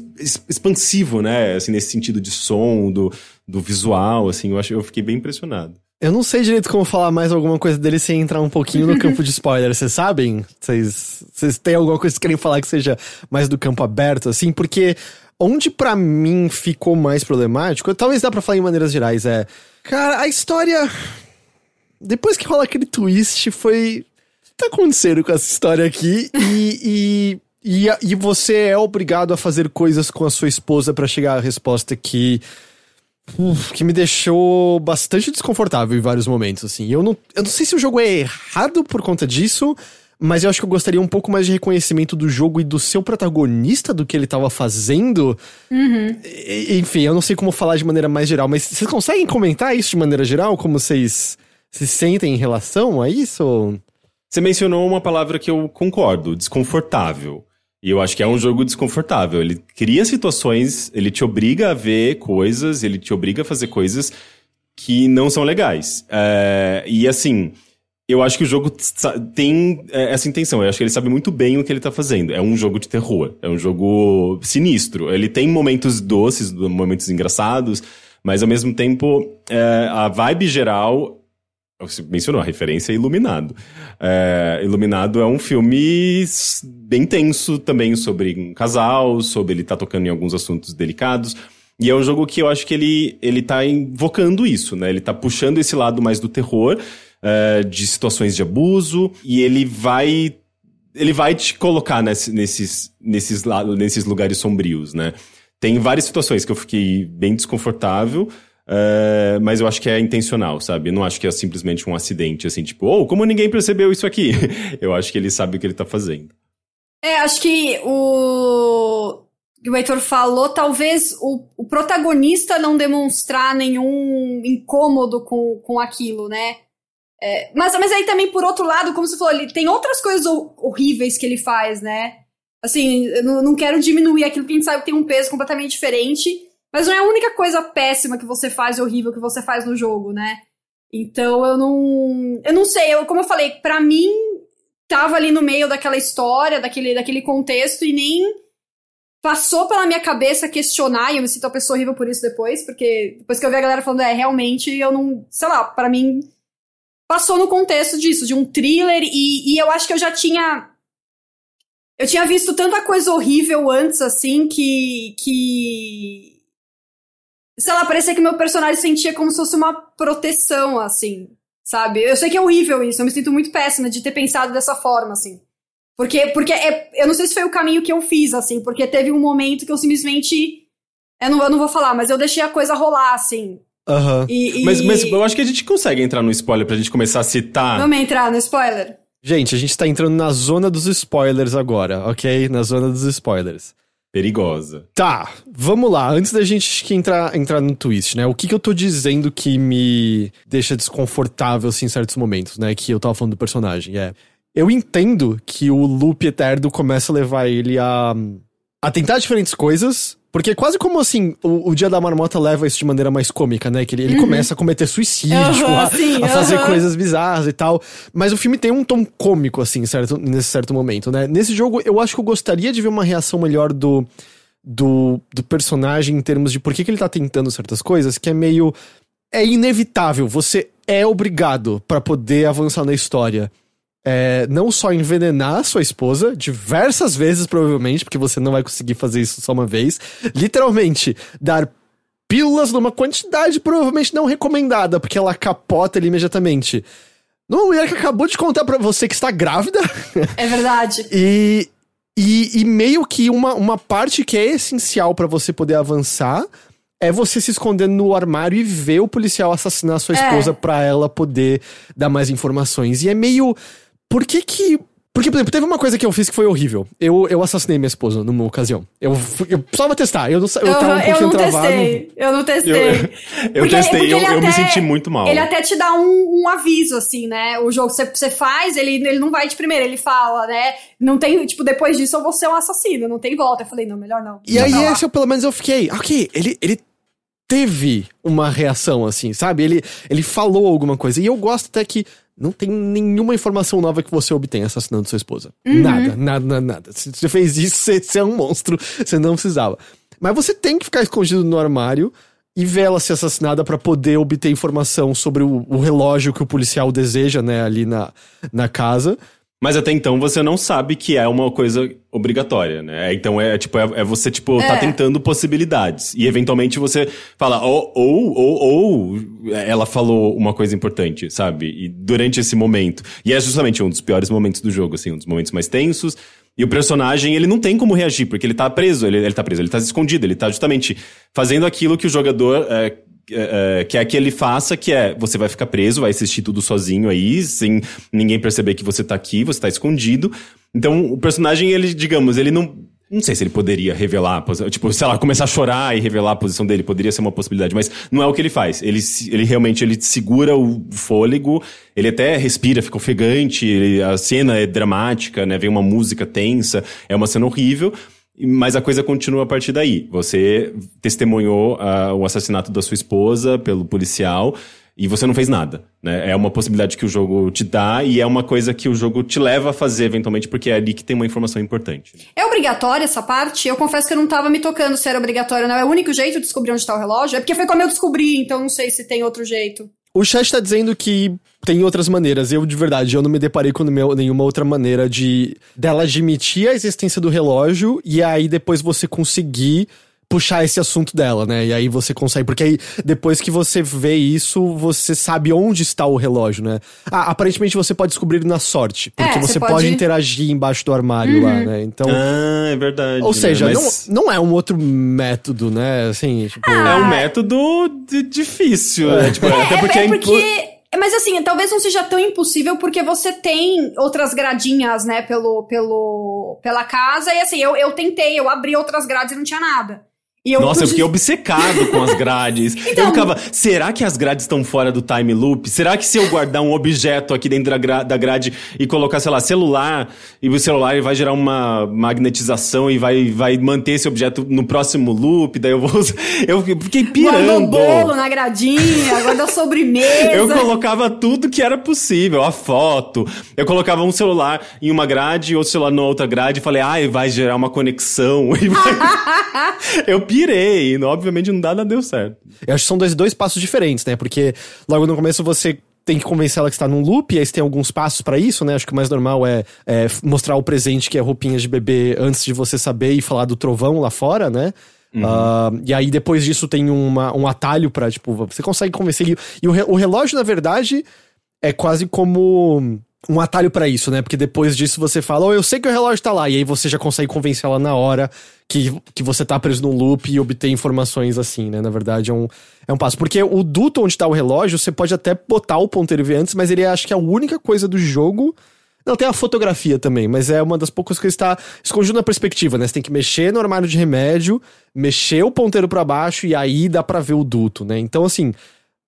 expansivo, né? Assim, nesse sentido de som, do, do visual, assim. Eu, acho, eu fiquei bem impressionado. Eu não sei direito como falar mais alguma coisa dele sem entrar um pouquinho no campo de spoiler. Vocês sabem? Vocês vocês têm alguma coisa que querem falar que seja mais do campo aberto, assim? Porque onde pra mim ficou mais problemático, talvez dá pra falar em maneiras gerais, é. Cara, a história. Depois que rola aquele twist, foi. O que tá acontecendo com essa história aqui? E. e... E, e você é obrigado a fazer coisas com a sua esposa pra chegar à resposta que Uf, que me deixou bastante desconfortável em vários momentos, assim. Eu não, eu não sei se o jogo é errado por conta disso, mas eu acho que eu gostaria um pouco mais de reconhecimento do jogo e do seu protagonista do que ele tava fazendo. E- enfim, eu não sei como falar de maneira mais geral, mas vocês conseguem comentar isso de maneira geral? Como vocês se sentem em relação a isso? Você mencionou uma palavra que eu concordo, desconfortável. E eu acho que é um jogo desconfortável. Ele cria situações, ele te obriga a ver coisas, ele te obriga a fazer coisas que não são legais. É, e assim, eu acho que o jogo tem é, essa intenção. Eu acho que ele sabe muito bem o que ele tá fazendo. É um jogo de terror. É um jogo sinistro. Ele tem momentos doces, momentos engraçados, mas ao mesmo tempo, é, a vibe geral você mencionou a referência é Iluminado. É, Iluminado é um filme bem tenso também sobre um casal, sobre ele tá tocando em alguns assuntos delicados. E é um jogo que eu acho que ele, ele tá invocando isso, né? Ele tá puxando esse lado mais do terror, é, de situações de abuso, e ele vai. Ele vai te colocar nesse- nesses, nesses, nesses lugares sombrios, né? Tem várias situações que eu fiquei bem desconfortável. É, mas eu acho que é intencional, sabe? Eu não acho que é simplesmente um acidente, assim, tipo, oh, como ninguém percebeu isso aqui? eu acho que ele sabe o que ele tá fazendo. É, acho que o o Heitor falou, talvez o, o protagonista não demonstrar nenhum incômodo com, com aquilo, né? É, mas, mas aí também, por outro lado, como você falou, ele tem outras coisas hor- horríveis que ele faz, né? Assim, eu não quero diminuir aquilo que a gente sabe que tem um peso completamente diferente, mas não é a única coisa péssima que você faz, horrível, que você faz no jogo, né? Então eu não. Eu não sei, eu, como eu falei, pra mim, tava ali no meio daquela história, daquele, daquele contexto, e nem passou pela minha cabeça questionar, e eu me sinto uma pessoa horrível por isso depois, porque depois que eu vi a galera falando, é, realmente, eu não. Sei lá, pra mim. Passou no contexto disso, de um thriller, e, e eu acho que eu já tinha. Eu tinha visto tanta coisa horrível antes, assim, que. que sei lá, parecia que meu personagem sentia como se fosse uma proteção, assim, sabe? Eu sei que é horrível isso, eu me sinto muito péssima de ter pensado dessa forma, assim. Porque, porque é, eu não sei se foi o caminho que eu fiz, assim, porque teve um momento que eu simplesmente. Eu não, eu não vou falar, mas eu deixei a coisa rolar, assim. Aham. E, e- Mas, mas eu acho que a gente consegue entrar no spoiler pra gente começar a citar. Vamos entrar no spoiler? Gente, a gente tá entrando na zona dos spoilers agora, ok? Na zona dos spoilers. Perigosa. Tá, vamos lá. Antes da gente entrar, entrar no twist, né? O que, que eu tô dizendo que me deixa desconfortável, assim, em certos momentos, né? Que eu tava falando do personagem. É. Eu entendo que o loop eterno começa a levar ele a, a tentar diferentes coisas. Porque é quase como assim, o, o Dia da Marmota leva isso de maneira mais cômica, né? Que ele, ele começa a cometer suicídio, Aham, a, sim, a fazer aham. coisas bizarras e tal. Mas o filme tem um tom cômico, assim, certo, nesse certo momento, né? Nesse jogo, eu acho que eu gostaria de ver uma reação melhor do, do, do personagem em termos de por que, que ele tá tentando certas coisas, que é meio. É inevitável, você é obrigado pra poder avançar na história. É, não só envenenar a sua esposa, diversas vezes, provavelmente, porque você não vai conseguir fazer isso só uma vez. Literalmente, dar pílulas numa quantidade provavelmente não recomendada, porque ela capota ali imediatamente. Numa mulher que acabou de contar pra você que está grávida. É verdade. E, e, e meio que uma, uma parte que é essencial pra você poder avançar é você se esconder no armário e ver o policial assassinar sua É. esposa pra ela poder dar mais informações. E é meio. Por que que. Porque, por exemplo, teve uma coisa que eu fiz que foi horrível. Eu, eu assassinei minha esposa numa ocasião. Eu, fui- eu precisava testar. Eu, não, eu tava um pouquinho eu não travado. testei. Eu não testei. Eu, eu Porque- testei, porque eu, ele eu me até- senti muito mal. Ele até te dá um, um aviso, assim, né? O jogo que você, você faz, ele, ele não vai de primeira, ele fala, né? Não tem, tipo, depois disso eu vou ser um assassino, não tem volta. Eu falei, não, melhor não. E aí, esse eu, pelo menos eu fiquei, ok, ele, ele teve uma reação assim, sabe? Ele, ele falou alguma coisa. E eu gosto até que não tem nenhuma informação nova que você obtenha assassinando sua esposa. Nada, nada, nada, nada. Se você fez isso, você, você é um monstro, você não precisava. Mas você tem que ficar escondido no armário e ver ela ser assassinada pra poder obter informação sobre o, o relógio que o policial deseja, né, ali na, na casa. Mas até então você não sabe que é uma coisa obrigatória, né? Então é tipo, é, é você, tipo, tá É. tentando possibilidades. E eventualmente você fala, ou, ou, ou, ou ela falou uma coisa importante, sabe? E durante esse momento. E é justamente um dos piores momentos do jogo, assim, um dos momentos mais tensos. E o personagem, ele não tem como reagir, porque ele tá preso, ele, ele tá preso, ele tá escondido, ele tá justamente fazendo aquilo que o jogador é, é, é, quer que ele faça, que é você vai ficar preso, vai assistir tudo sozinho aí, sem ninguém perceber que você tá aqui, você tá escondido. Então, o personagem, ele, digamos, ele não. Não sei se ele poderia revelar, tipo, sei lá, começar a chorar e revelar a posição dele, poderia ser uma possibilidade, mas não é o que ele faz. Ele, ele realmente ele segura o fôlego, ele até respira, fica ofegante, ele- a cena é dramática, né? Vem uma música tensa, é uma cena horrível. Mas a coisa continua a partir daí. Você testemunhou ah, o assassinato da sua esposa pelo policial e você não fez nada, né? É uma possibilidade que o jogo te dá e é uma coisa que o jogo te leva a fazer eventualmente porque é ali que tem uma informação importante. É obrigatória essa parte? Eu confesso que eu não tava me tocando se era obrigatório, não. É o único jeito de descobrir onde tá o relógio? É porque foi como eu descobri, então não sei se tem outro jeito. O chat tá dizendo que tem outras maneiras. Eu, de verdade, eu não me deparei com nenhuma outra maneira de dela admitir a existência do relógio e aí depois você conseguir puxar esse assunto dela, né? E aí você consegue. Porque aí, depois que você vê isso, você sabe onde está o relógio, né? Ah, aparentemente você pode descobrir na sorte. Porque É, você pode... pode- Uhum. interagir embaixo do armário lá, né? Então. Ah, é verdade. ou né? seja, Mas não, não é um outro método, né? Assim, tipo. é um método de- difícil, né? Tipo, até porque é, é, impo- porque. é, Mas assim, talvez não seja tão impossível porque você tem outras gradinhas, né, pelo, pelo, pela casa. E assim, eu, eu tentei, eu abri outras grades e não tinha nada. Eu, Nossa, eu fiquei obcecado com as grades. Então- eu ficava, será que as grades estão fora do time loop? Será que se eu guardar um objeto aqui dentro da, gra- da grade e colocar, sei lá, celular, e o celular ele vai gerar uma magnetização e vai, vai manter esse objeto no próximo loop, daí eu vou. Eu fiquei Guardou pirando. bolo na gradinha, guardou sobremesa. Eu colocava tudo que era possível, a foto. Eu colocava um celular em uma grade, outro celular na outra grade e falei, ai, vai gerar uma conexão. E vai- eu pirei, e obviamente não nada deu certo. Eu acho que são dois, dois passos diferentes, né? Porque logo no começo você tem que convencer ela que está num loop, e aí você tem alguns passos pra isso, né? Acho que o mais normal é, é mostrar o presente que é roupinhas de bebê antes de você saber e falar do trovão lá fora, né? Ah, e aí depois disso tem uma, um atalho pra, tipo, você consegue convencer ele. E o, re- o relógio, na verdade, é quase como um atalho pra isso, né? Porque depois disso você fala, oh, eu sei que o relógio tá lá, e aí você já consegue convencer ela na hora que, que você tá preso num loop e obter informações assim, né? Na verdade, é um, é um passo. Porque o duto onde tá o relógio, você pode até botar o ponteiro e antes, mas ele acho que é a única coisa do jogo. Não, tem a fotografia também, mas é uma das poucas coisas que está escondido na perspectiva, né? Você tem que mexer no armário de remédio, mexer o ponteiro pra baixo e aí dá pra ver o duto, né? Então, assim,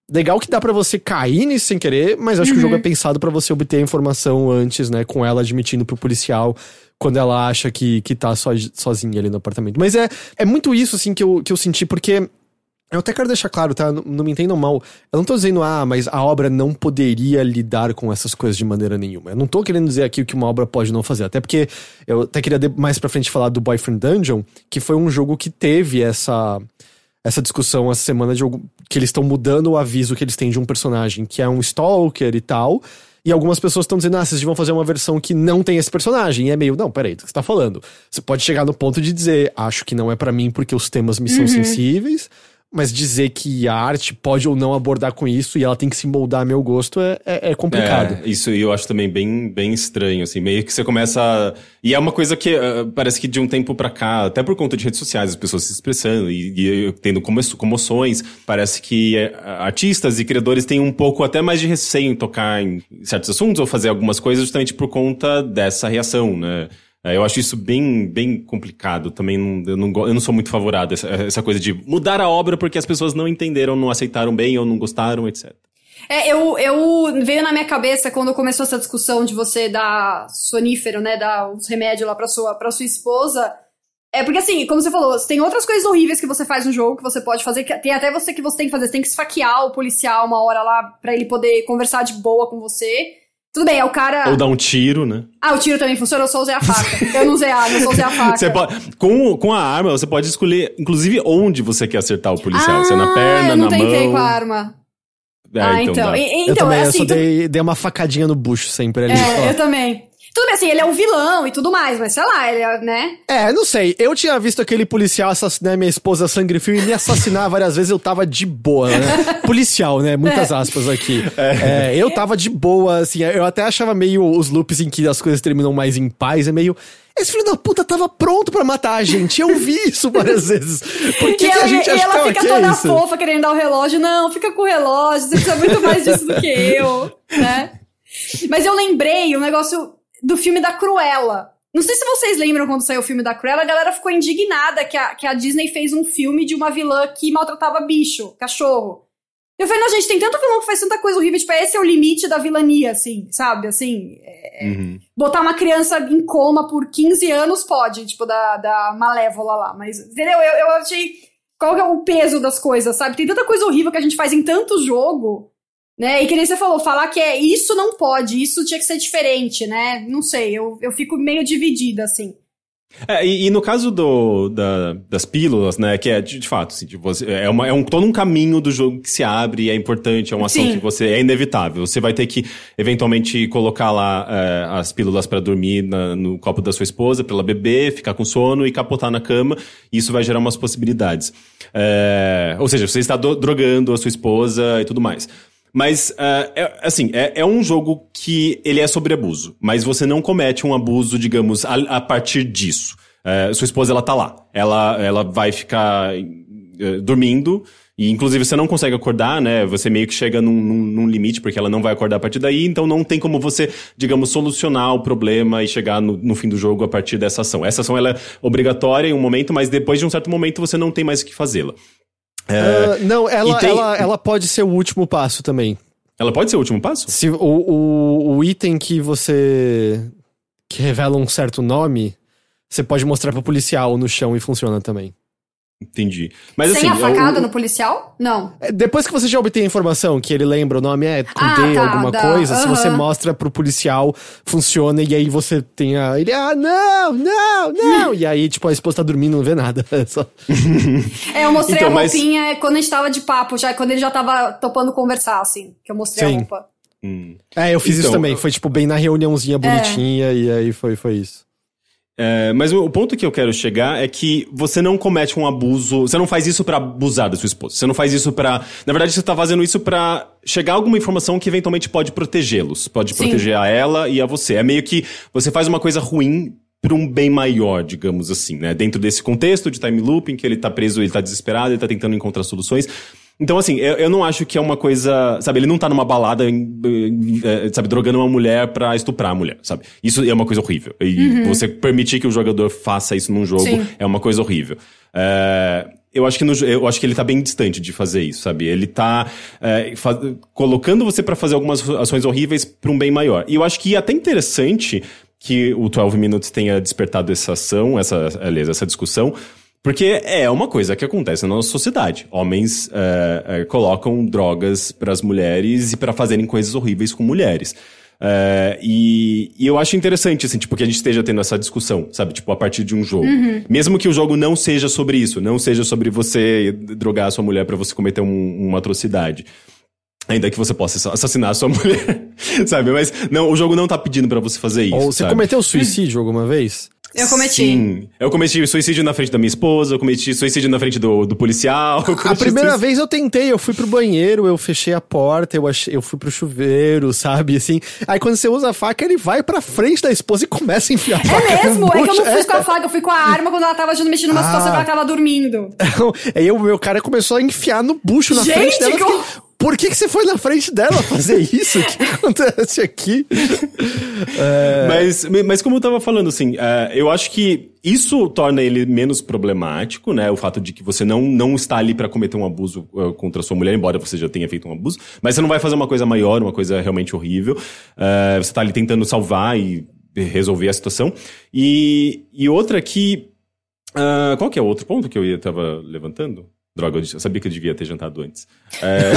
legal que dá pra você cair nisso sem querer, mas acho que o jogo é pensado pra você obter a informação antes, né? Com ela admitindo pro policial quando ela acha que, que tá so, sozinha ali no apartamento. Mas é, é muito isso, assim, que eu, que eu senti, porque eu até quero deixar claro, tá? Não, não me entendam mal. Eu não tô dizendo, ah, mas a obra não poderia lidar com essas coisas de maneira nenhuma. Eu não tô querendo dizer aqui o que uma obra pode não fazer. Até porque eu até queria mais pra frente falar do Boyfriend Dungeon, que foi um jogo que teve essa essa discussão essa semana de que eles estão mudando o aviso que eles têm de um personagem que é um stalker e tal. E algumas pessoas estão dizendo, ah, vocês vão fazer uma versão que não tem esse personagem. E é meio, não, peraí, do que você tá falando? Você pode chegar no ponto de dizer, acho que não é pra mim porque os temas me são sensíveis, mas dizer que a arte pode ou não abordar com isso e ela tem que se moldar a meu gosto é, é, é complicado. É, isso eu acho também bem, bem estranho, assim, meio que você começa a... E é uma coisa que ah, parece que de um tempo pra cá, até por conta de redes sociais, as pessoas se expressando e, e tendo como- comoções, parece que eh, artistas e criadores têm um pouco até mais de receio em tocar em certos assuntos ou fazer algumas coisas justamente por conta dessa reação, né? É, Eu acho isso bem, bem complicado. Também eu, não, eu não sou muito favorável a essa, essa coisa de mudar a obra porque as pessoas não entenderam, não aceitaram bem ou não gostaram, etc. É, eu, eu veio na minha cabeça quando começou essa discussão de você dar sonífero, né, dar os remédios lá pra sua, pra sua esposa. É porque assim, como você falou, tem outras coisas horríveis que você faz no jogo que você pode fazer, que tem até você que você tem que fazer, você tem que esfaquear o policial uma hora lá pra ele poder conversar de boa com você. Tudo bem, é o cara. Ou dar um tiro, né? Ah, o tiro também funciona, eu só usei a faca. eu não usei a arma, eu só usei a faca. Você pode, com, com a arma, você pode escolher, inclusive, onde você quer acertar o policial. se é na Ah, perna, eu não na tentei mão. com a arma. É, ah, então. dá. E- eu então, também, é eu assim, só tu- dei, dei uma facadinha no bucho sempre ali. É, eu também. Tudo bem, assim, ele é um vilão e tudo mais, mas sei lá, ele é, né? É, não sei. Eu tinha visto aquele policial assassinar minha esposa a sangue frio e me assassinar várias vezes, eu tava de boa, né? Policial, né? Muitas aspas aqui. É, eu tava de boa, assim, eu até achava meio os loops em que as coisas terminam mais em paz, é meio. Esse filho da puta tava pronto pra matar a gente. Eu vi isso várias vezes. Por que, e que ela, a gente e acha ela que fica ok toda isso? fofa querendo dar o relógio. Não, fica com o relógio, você precisa muito mais disso do que eu, né? Mas eu lembrei um negócio do filme da Cruella. Não sei se vocês lembram quando saiu o filme da Cruella, a galera ficou indignada que a, que a Disney fez um filme de uma vilã que maltratava bicho, cachorro. Eu falei, não, gente, tem tanto vilão que faz tanta coisa horrível, tipo, esse é o limite da vilania, assim, sabe? Assim, é- Uhum. botar uma criança em coma por 15 anos pode, tipo, da, da Malévola lá. Mas, entendeu? Eu, eu achei. Qual que é o peso das coisas, sabe? Tem tanta coisa horrível que a gente faz em tanto jogo, né? E que nem você falou, falar que é isso não pode, isso tinha que ser diferente, né? Não sei, eu, eu fico meio dividida, assim. É, e, e no caso do, da- das pílulas, né, que é de, de fato, assim, de você- é, uma- é um, todo um caminho do jogo que se abre, é importante, é uma ação Sim. que você é inevitável. Você vai ter que eventualmente colocar lá é, as pílulas pra dormir na- no copo da sua esposa, pra ela beber, ficar com sono e capotar na cama. E isso vai gerar umas possibilidades. É, ou seja, você está do- drogando a sua esposa e tudo mais. Mas, é, é- assim, é, é um jogo que ele é sobre abuso, mas você não comete um abuso, digamos, a, a partir disso. É, sua esposa, ela tá lá. Ela, ela vai ficar eh, dormindo, e inclusive você não consegue acordar, né? Você meio que chega num, num, num limite, porque ela não vai acordar a partir daí, então não tem como você, digamos, solucionar o problema e chegar no, no fim do jogo a partir dessa ação. Essa ação ela é obrigatória em um momento, mas depois de um certo momento você não tem mais o que fazê-la. É, Ah, não, ela, tem- ela, ela pode ser o último passo também. Ela pode ser o último passo? Se o, o, o item que você. que revela um certo nome, você pode mostrar pro policial no chão e funciona também. Entendi. Mas Sem assim, a facada o- no policial? Não. É, Depois que você já obtém a informação que ele lembra o nome é com Ah, D, tá, alguma dá, coisa, se você mostra pro policial, funciona, e aí você tem a. Ele, ah, não, não, não! e aí, tipo, a esposa tá dormindo, não vê nada. É só- É, eu mostrei Então, a mas- roupinha quando a gente tava de papo, já, quando ele já tava topando conversar, assim. Que eu mostrei Sim. a roupa. Hum. É, eu fiz isso Então, também. Foi, tipo, bem na reuniãozinha bonitinha, e aí foi, foi isso. É, mas o, o ponto que eu quero chegar é que você não comete um abuso, você não faz isso pra abusar da sua esposa. Você não faz isso pra. Na verdade, você tá fazendo isso pra chegar a alguma informação que eventualmente pode protegê-los, pode Sim. proteger a ela e a você. É meio que você faz uma coisa ruim pra um bem maior, digamos assim, né? Dentro desse contexto de time looping, que ele tá preso, ele tá desesperado, ele tá tentando encontrar soluções. Então, assim, eu, eu não acho que é uma coisa. Sabe, ele não tá numa balada, eh, sabe, drogando uma mulher pra estuprar a mulher, sabe? Isso é uma coisa horrível. E você permitir que o jogador faça isso num jogo Sim. é uma coisa horrível. É, eu acho que no eu acho que ele tá bem distante de fazer isso, sabe? Ele tá é, colocando você pra fazer algumas ações horríveis pra um bem maior. E eu acho que é até interessante que o 12 Minutes tenha despertado essa ação, essa, aliás, essa discussão, porque é uma coisa que acontece na nossa sociedade. Homens é, é, colocam drogas pras mulheres e pra fazerem coisas horríveis com mulheres. É, e, e eu acho interessante, assim, tipo, que a gente esteja tendo essa discussão, sabe? Tipo, a partir de um jogo. Mesmo que o jogo não seja sobre isso, não seja sobre você drogar a sua mulher pra você cometer um- uma atrocidade. Ainda que você possa assassinar a sua mulher, sabe? Mas não, o jogo não tá pedindo pra você fazer isso. Ou você sabe? cometeu suicídio alguma vez? Eu cometi. Sim. Eu cometi suicídio na frente da minha esposa, eu cometi suicídio na frente do, do policial. A primeira suicídio- vez eu tentei, eu fui pro banheiro, eu fechei a porta, eu, achei, eu fui pro chuveiro, sabe? Assim. Aí quando você usa a faca, ele vai pra frente da esposa e começa a enfiar a faca. É mesmo? É que eu não fui com a faca, eu fui com a arma quando ela tava mexendo numa situação Ah. que ela tava dormindo. Aí o meu cara começou a enfiar no bucho na Gente, frente dela. que Por que, que você foi na frente dela fazer isso? O que acontece aqui? É, Mas, mas como eu tava falando, assim, é, eu acho que isso torna ele menos problemático, né? O fato de que você não, não está ali pra cometer um abuso uh, contra a sua mulher, embora você já tenha feito um abuso, mas você não vai fazer uma coisa maior, uma coisa realmente horrível. É, você tá ali tentando salvar e resolver a situação. E, e outra que. ah, qual que é o outro ponto que eu ia, tava levantando? Droga, eu sabia que eu devia ter jantado antes. É...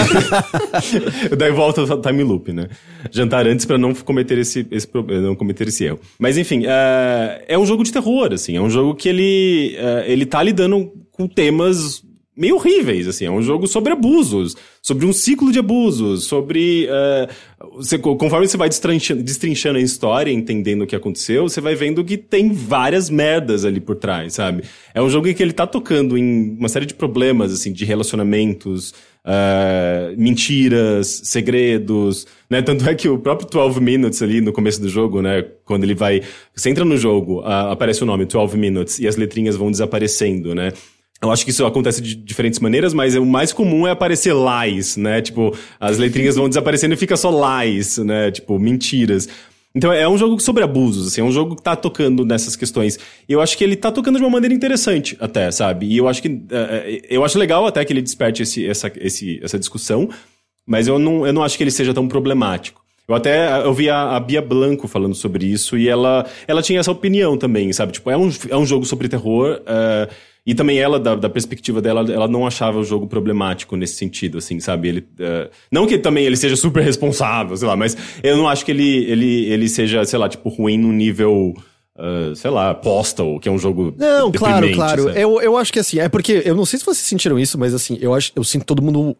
Daí volta ao time loop, né? Jantar antes pra não cometer esse, esse pro- não cometer esse erro. Mas enfim, é, é um jogo de terror, assim. É um jogo que ele, é, ele tá lidando com temas meio horríveis, assim. É um jogo sobre abusos, sobre um ciclo de abusos, sobre... é, você, conforme você vai destrinchando, destrinchando a história, entendendo o que aconteceu, você vai vendo que tem várias merdas ali por trás, sabe? É um jogo em que ele tá tocando em uma série de problemas, assim, de relacionamentos, ah, mentiras, segredos, né? Tanto é que o próprio 12 Minutes ali no começo do jogo, né? Quando ele vai... Você entra no jogo, ah, aparece o nome 12 Minutes e as letrinhas vão desaparecendo, né? Eu acho que isso acontece de diferentes maneiras, mas o mais comum é aparecer lies, né? Tipo, as letrinhas vão desaparecendo e fica só lies, né? Tipo, mentiras. Então é um jogo sobre abusos, assim, é um jogo que tá tocando nessas questões. E eu acho que ele tá tocando de uma maneira interessante, até, sabe? E eu acho que. eh, eu acho legal até que ele desperte esse, essa, esse, essa discussão, mas eu não, eu não acho que ele seja tão problemático. Eu até eu vi a, a Bia Blanco falando sobre isso e ela, ela tinha essa opinião também, sabe? Tipo, é um, é um jogo sobre terror. eh, e também ela, da, da perspectiva dela, ela não achava o jogo problemático nesse sentido, assim, sabe? Ele, eh, não que também ele seja super responsável, sei lá, mas eu não acho que ele, ele, ele seja, sei lá, tipo, ruim no nível, eh, sei lá, Postal, que é um jogo Não, claro, claro. sabe? Eu, eu acho que assim, é porque eu não sei se vocês sentiram isso, mas assim, eu acho, eu sinto que todo mundo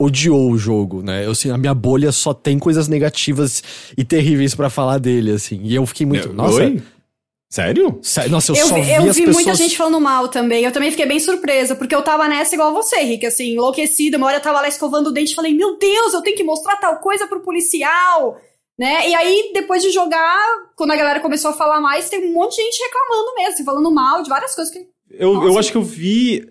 odiou o jogo, né? Eu assim, a minha bolha só tem coisas negativas e terríveis pra falar dele, assim. E eu fiquei muito, Eu- nossa, Oi? Sério? sé- nossa, eu, Eu, só vi, vi, eu as vi pessoas muita gente falando mal também. Eu também fiquei bem surpresa, porque eu tava nessa igual você, Rick, assim, enlouquecida. Uma hora eu tava lá escovando o dente e falei, meu Deus, eu tenho que mostrar tal coisa pro policial, né? E aí, depois de jogar, quando a galera começou a falar mais, tem um monte de gente reclamando mesmo, assim, falando mal de várias coisas que. Eu, eu acho que eu vi.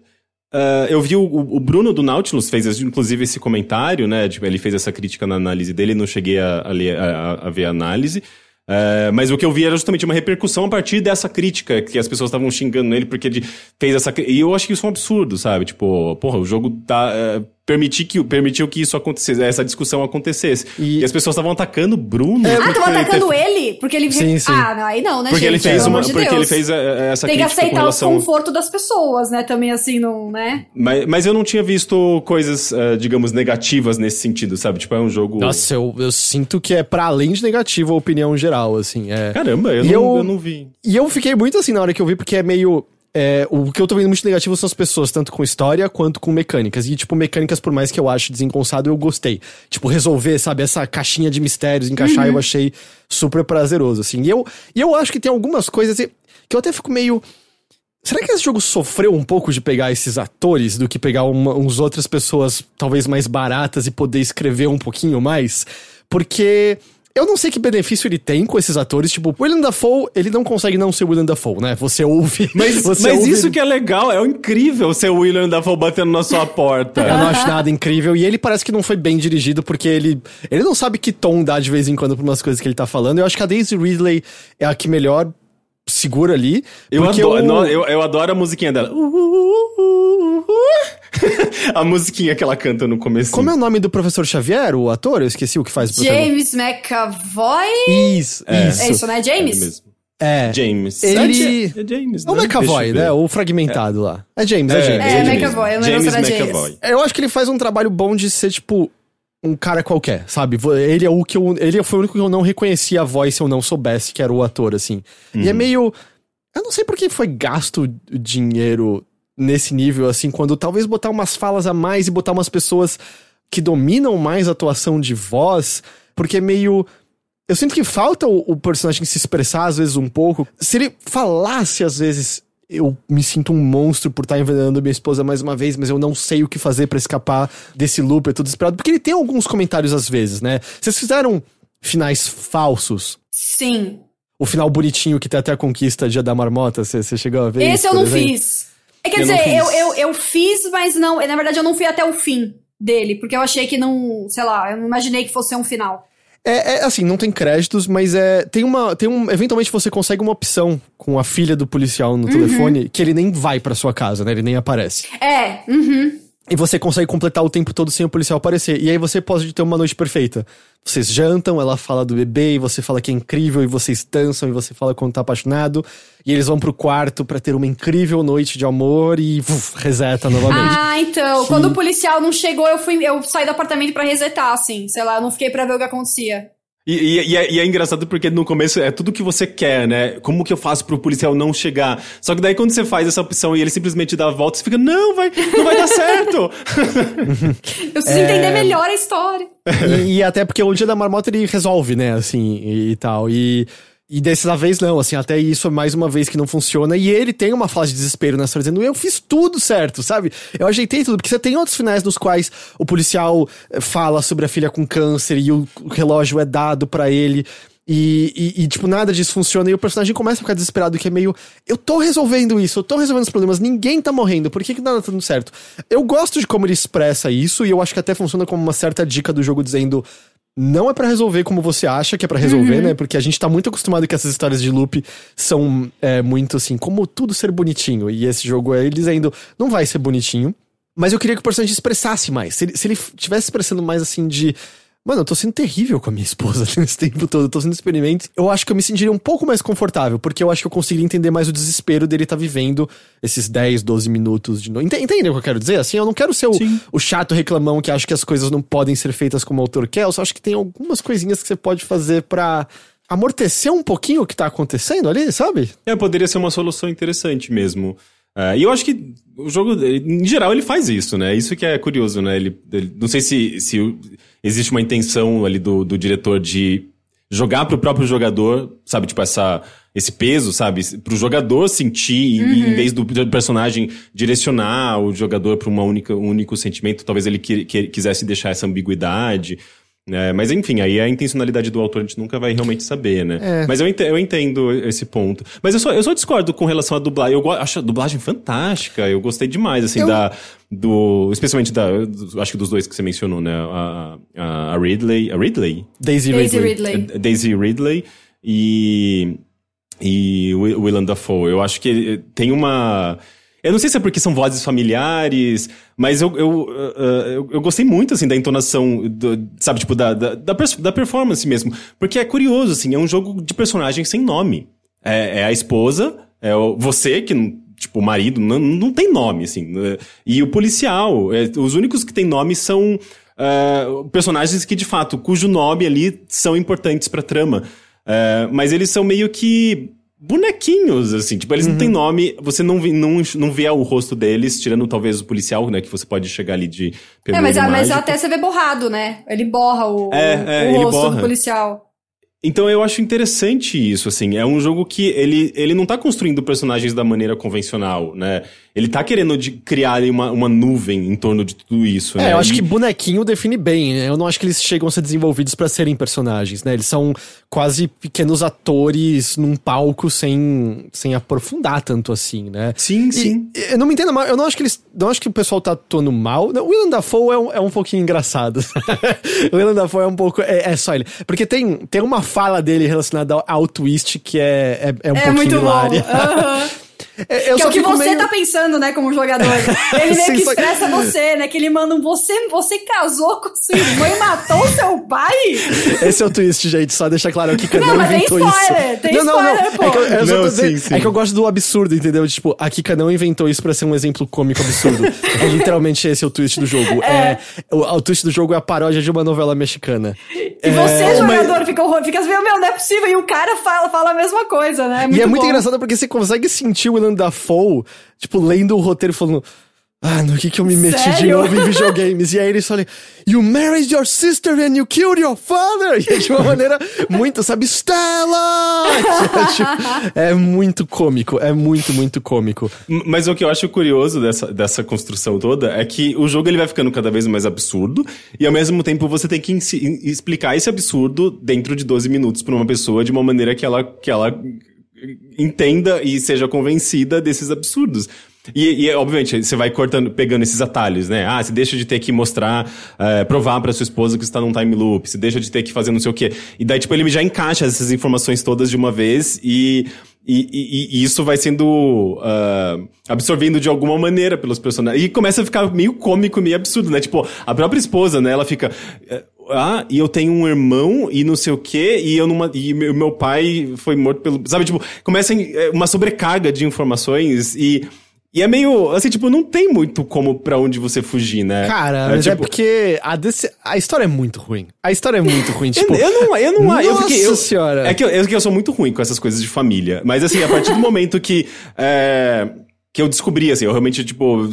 Uh, eu vi o, o, Bruno do Nautilus fez, inclusive, esse comentário, né? Tipo, ele fez essa crítica na análise dele, não cheguei a, a, ler, a, a ver a análise. Uh, mas o que eu vi era justamente uma repercussão a partir dessa crítica, que as pessoas estavam xingando ele porque ele fez essa. E eu acho que isso é um absurdo, sabe? Tipo, porra, o jogo tá. Uh, permitir que, permitiu que isso acontecesse, essa discussão acontecesse. E, e as pessoas estavam atacando o Bruno. É, ah, estavam atacando ter... ele? Porque ele. Sim, sim. Ah, não, aí não, né, porque gente? Ele fez uma, de porque Deus. ele fez a, eh, essa Tem que aceitar relação... o conforto das pessoas, né? Também assim, não, né? Mas, mas eu não tinha visto coisas, uh, digamos, negativas nesse sentido, sabe? Tipo, é um jogo. Nossa, eu, eu sinto que é para além de negativa a opinião geral, assim. É... Caramba, eu não, eu, eu não vi. E eu fiquei muito assim na hora que eu vi, porque é meio é, o que eu tô vendo muito negativo são as pessoas, tanto com história quanto com mecânicas. E, tipo, mecânicas, por mais que eu ache desengonçado, eu gostei. Tipo, resolver, sabe, essa caixinha de mistérios, encaixar, uhum. eu achei super prazeroso, assim. E eu, e eu acho que tem algumas coisas que eu até fico meio. Será que esse jogo sofreu um pouco de pegar esses atores do que pegar uma, uns outras pessoas, talvez mais baratas, e poder escrever um pouquinho mais? Porque eu não sei que benefício ele tem com esses atores. Tipo, William Dafoe, ele não consegue não ser William Dafoe, né? Você ouve. Mas, você mas ouve... isso que é legal, é incrível ser o William Dafoe batendo na sua porta. Eu não acho nada incrível. E ele parece que não foi bem dirigido, porque ele, ele não sabe que tom dá de vez em quando pra umas coisas que ele tá falando. Eu acho que a Daisy Ridley é a que melhor segura ali. Eu adoro, eu... eu, eu adoro a musiquinha dela. Uh, uh, uh, a musiquinha que ela canta no começo. Como é o nome do professor Xavier, o ator? Eu esqueci o que faz o James McAvoy? Isso, é. isso. É isso, né? James? É mesmo. É. James. Ele... É, James, né? É o McAvoy, né? O fragmentado é. lá. É James, é, é James. É, é McAvoy, eu James McAvoy. Eu acho que ele faz um trabalho bom de ser, tipo, um cara qualquer, sabe? Ele é o que eu. Ele foi o único que eu não reconhecia a voz se eu não soubesse que era o ator, assim. Uhum. E é uhum. meio. Eu não sei por que foi gasto dinheiro nesse nível, assim, quando talvez botar umas falas a mais e botar umas pessoas que dominam mais a atuação de voz, porque é meio. Eu sinto que falta o, o personagem se expressar às vezes um pouco. Se ele falasse às vezes eu me sinto um monstro por estar envenenando minha esposa mais uma vez, mas eu não sei o que fazer para escapar desse loop, eu tô desesperado. Porque ele tem alguns comentários às vezes, né? Vocês fizeram finais falsos? Sim. O final bonitinho que tem até a conquista Dia da Marmota, você chegou a ver? Esse eu não exemplo? fiz. É, quer eu dizer, eu, eu, eu fiz, mas não. Na verdade, eu não fui até o fim dele, porque eu achei que não. Sei lá, eu não imaginei que fosse um final. É, é, assim, não tem créditos, mas é. Tem uma. Tem um. Eventualmente você consegue uma opção com a filha do policial no uhum. telefone que ele nem vai pra sua casa, né? Ele nem aparece. É, uhum. E você consegue completar o tempo todo sem o policial aparecer. E aí você pode ter uma noite perfeita. Vocês jantam, ela fala do bebê, e você fala que é incrível, e vocês dançam, e você fala quando tá apaixonado. E eles vão pro quarto para ter uma incrível noite de amor e uf, reseta novamente. Ah, então. Que... Quando o policial não chegou, eu fui, eu saí do apartamento para resetar, assim. Sei lá, eu não fiquei pra ver o que acontecia. E, e, e, é, e, é, engraçado porque no começo é tudo que você quer, né? Como que eu faço pro policial não chegar? Só que daí quando você faz essa opção e ele simplesmente dá a volta, você fica, não, vai, não vai dar certo. eu preciso é... entender melhor a história. e, até porque o dia da marmota ele resolve, né? Assim, e, tal. E e dessa vez não, assim, até isso é mais uma vez que não funciona. E ele tem uma fase de desespero nessa dizendo: Eu fiz tudo certo, sabe? Eu ajeitei tudo. Porque você tem outros finais nos quais o policial eh, fala sobre a filha com câncer e o relógio é dado para ele. E, e, e, tipo, nada disso funciona. E o personagem começa a ficar desesperado, que é meio. Eu tô resolvendo isso, eu tô resolvendo os problemas, ninguém tá morrendo, por que, que nada tá dando certo? Eu gosto de como ele expressa isso, e eu acho que até funciona como uma certa dica do jogo dizendo: não é para resolver como você acha que é para resolver, uhum. né? Porque a gente tá muito acostumado que essas histórias de loop são é, muito assim, como tudo ser bonitinho. E esse jogo é ele dizendo, não vai ser bonitinho. Mas eu queria que o personagem expressasse mais. Se ele, se ele tivesse expressando mais assim de Mano, eu tô sendo terrível com a minha esposa nesse tempo todo. Eu tô sendo experimento. Eu acho que eu me sentiria um pouco mais confortável, porque eu acho que eu conseguiria entender mais o desespero dele estar tá vivendo esses 10, 12 minutos de novo. Entende o que eu quero dizer? Assim, eu não quero ser o, o, chato reclamão que acha que as coisas não podem ser feitas como o autor quer. Eu só acho que tem algumas coisinhas que você pode fazer para amortecer um pouquinho o que tá acontecendo ali, sabe? É, poderia ser uma solução interessante mesmo. Uh, e eu acho que o jogo, em geral, ele faz isso, né? Isso que é curioso, né? Ele, ele não sei se, se existe uma intenção ali do, do diretor de jogar pro próprio jogador, sabe? Tipo, essa, esse peso, sabe? Pro jogador sentir, uhum. em vez do personagem direcionar o jogador para uma única, um único sentimento, talvez ele que, que, quisesse deixar essa ambiguidade. É, mas enfim, aí a intencionalidade do autor a gente nunca vai realmente saber, né? É. Mas eu entendo, eu entendo esse ponto. Mas eu só, eu só discordo com relação à dublagem. Eu go- acho a dublagem fantástica. Eu gostei demais, assim, Eu- da. Do, especialmente da. do- acho que dos dois que você mencionou, né? A, a, a Ridley. A Ridley? Daisy, Daisy Ridley. Ridley. É, Daisy Ridley e. E Wi- Willem Dafoe. Eu acho que tem uma. Eu não sei se é porque são vozes familiares, mas eu, eu, uh, uh, eu, eu gostei muito, assim, da entonação, do- sabe, tipo, da, da, da, performance mesmo. Porque é curioso, assim, é um jogo de personagem sem nome. É, é a esposa, é o, você, que, tipo, o marido, não, não tem nome, assim. né? E o policial. é, os únicos que têm nome são uh, personagens que, de fato, cujo nome ali são importantes pra trama. Mas eles são meio que bonequinhos, assim. Tipo, eles não têm nome, você não, vê- não, não vê o rosto deles, tirando talvez o policial, né? Que você pode chegar ali de... É, mas, ah, mas mágico. até você vê borrado, né? Ele borra o, É, o é, ele rosto borra. do policial. Então eu acho interessante isso, assim. É um jogo que ele, ele não tá construindo personagens da maneira convencional, né? Ele tá querendo de criar ali uma, uma nuvem em torno de tudo isso, É, né? eu acho E- que bonequinho define bem, né? Eu não acho que eles chegam a ser desenvolvidos pra serem personagens, né? Eles são quase pequenos atores num palco sem, sem aprofundar tanto assim, né? Sim, E- sim. eu não me entendo mal, eu não acho que eles. Não acho que o pessoal tá atuando mal. Não, O Willem Dafoe é um, é um pouquinho engraçado. o Willem Dafoe é um pouco. É, é só ele. Porque tem, tem uma fala dele relacionada ao, ao twist que é, é, é um É pouquinho muito bom. hilária. É, eu que é só o que você meio- tá pensando, né, como jogador. Ele meio Sim, que só- expressa você, né? Que ele manda um você, você casou com sua irmã e matou seu pai? Esse é o twist, gente. Só deixar claro que Kika Não, não, mas tem inventou spoiler, isso. tem não, não, não. spoiler, pô. É que eu, eu só Não, tô dizendo- sim, sim. é que eu gosto do absurdo, entendeu? Tipo, a Kika não inventou isso pra ser um exemplo cômico absurdo. é literalmente esse é o twist do jogo. É. o, o twist do jogo é a paródia de uma novela mexicana. E você, É, mas- jogador, fica, horror- fica assim, meu, não é possível. E o cara fala, fala a mesma coisa, né? e é muito bom. engraçado porque você consegue sentir o Willem Dafoe, tipo, lendo o roteiro falando. Ah, no que que eu me meti de Sério? novo em videogames? E aí eles falam, You married your sister and you killed your father! E é de uma maneira muito, sabe, Stella! Tipo, é muito cômico, é muito, muito cômico. Mas o que eu acho curioso dessa, dessa construção toda é que o jogo ele vai ficando cada vez mais absurdo e ao mesmo tempo você tem que explicar esse absurdo dentro de 12 minutos para uma pessoa de uma maneira que ela, que ela entenda e seja convencida desses absurdos. E, e, obviamente, você vai cortando, pegando esses atalhos, né? Ah, você deixa de ter que mostrar, eh, provar pra sua esposa que você tá num time loop, você deixa de ter que fazer não sei o quê. E daí, tipo, ele já encaixa essas informações todas de uma vez e, e, e- e isso vai sendo absorvido de alguma maneira pelos personagens. E começa a ficar meio cômico, meio absurdo, né? Tipo, a própria esposa, né? Ela fica. Ah, e eu tenho um irmão e não sei o quê, e eu numa, e meu, meu pai foi morto pelo. Sabe, tipo, começa eh, uma sobrecarga de informações e. E é meio, assim, tipo, não tem muito como pra onde você fugir, né? Cara, mas é tipo, porque a, desse- a história é muito ruim. A história é muito ruim, tipo... eu, eu não, eu não, eu Nossa fiquei, eu, senhora. É que eu, é que eu sou muito ruim com essas coisas de família. Mas assim, a partir do momento que é, que eu descobri, assim, eu realmente, tipo,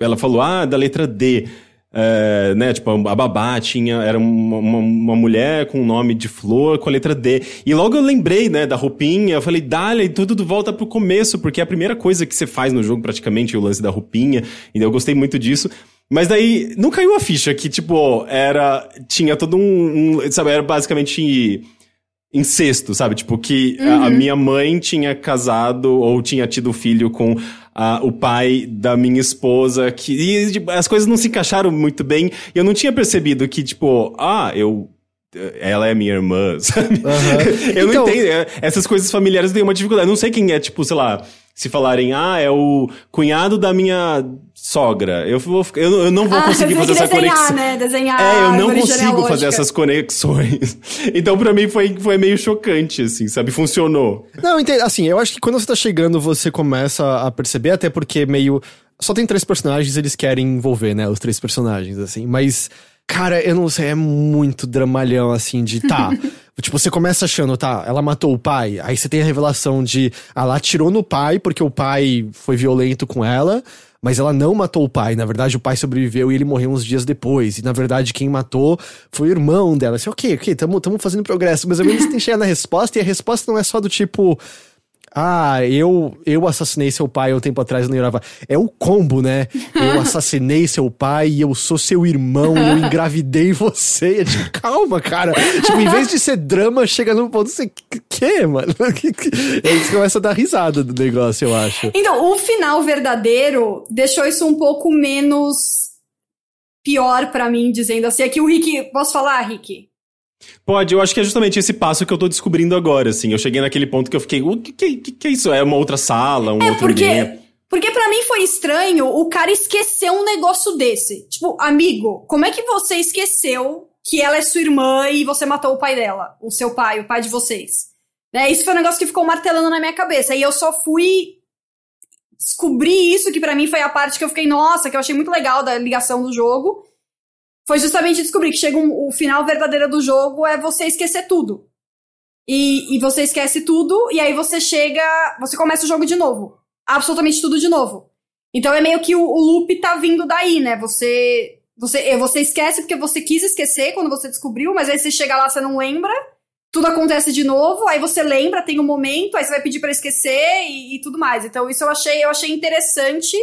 ela falou, ah, da letra D. É, né, tipo, a babá tinha, era uma, uma, uma mulher com o nome de flor com a letra D. E logo eu lembrei, né, da roupinha, eu falei, dale, e tudo volta pro começo, porque é a primeira coisa que você faz no jogo, praticamente, o lance da roupinha. E eu gostei muito disso. Mas daí, não caiu a ficha que, tipo, era. Tinha todo um. um sabe, era basicamente incesto, sabe? Tipo, que a- a minha mãe tinha casado ou tinha tido filho com ah, o pai da minha esposa, que e, tipo, as coisas não se encaixaram muito bem, e eu não tinha percebido que, tipo, ah, eu. Ela é minha irmã, sabe? Eu Então- não entendo. é, Essas coisas familiares tenho uma dificuldade. Eu não sei quem é, tipo, sei lá, se falarem, ah, é o cunhado da minha sogra. Eu, vou, eu, não- eu não vou Ah, conseguir fazer essa desenhar, conexão. né? Desenhar É, eu não consigo fazer essas conexões. Então, pra mim, foi, foi meio chocante, assim, sabe? Funcionou. Não, entendo. Assim, eu acho que quando você tá chegando, você começa a perceber, até porque meio. Só tem três personagens, eles querem envolver, né? Os três personagens, assim. Mas, cara, eu não sei, é muito dramalhão, assim, de tá. tipo, você começa achando, tá, ela matou o pai. Aí você tem a revelação de. ah, Ela atirou no pai porque o pai foi violento com ela. Mas ela não matou o pai. Na verdade, o pai sobreviveu e ele morreu uns dias depois. E na verdade, quem matou foi o irmão dela. Assim, ok, ok, tamo, tamo fazendo progresso. Mas ao menos tem que chegar na resposta. E a resposta não é só do tipo. Ah, eu, eu assassinei seu pai um tempo atrás no Yorava. É o combo, né? Eu assassinei seu pai e eu sou seu irmão eu engravidei você. É tipo, calma, cara. Tipo, em vez de ser drama, chega num ponto assim, que, mano? Aí você começa a dar risada do negócio, eu acho. Então, o final verdadeiro deixou isso um pouco menos pior pra mim, dizendo assim. Aqui o Rick. Posso falar, Rick? Pode, eu acho que é justamente esse passo que eu tô descobrindo agora, assim. Eu cheguei naquele ponto que eu fiquei, o que, que, que é isso? É uma outra sala, um É, outro porque. ambiente? Porque pra mim foi estranho o cara esquecer um negócio desse. Tipo, amigo, como é que você esqueceu que ela é sua irmã e você matou o pai dela? O seu pai, o pai de vocês. Né? Isso foi um negócio que ficou martelando na minha cabeça. E eu só fui descobrir isso, que pra mim foi a parte que eu fiquei, nossa, que eu achei muito legal da ligação do jogo. Foi justamente descobrir que chega um, o final verdadeiro do jogo é você esquecer tudo. E, e você esquece tudo, e aí você chega. Você começa o jogo de novo. Absolutamente tudo de novo. Então é meio que o, o loop tá vindo daí, né? Você. Você, é, você esquece porque você quis esquecer quando você descobriu, mas aí você chega lá, você não lembra, tudo acontece de novo, aí você lembra, tem um momento, aí você vai pedir pra esquecer e, e tudo mais. Então isso eu achei, eu achei interessante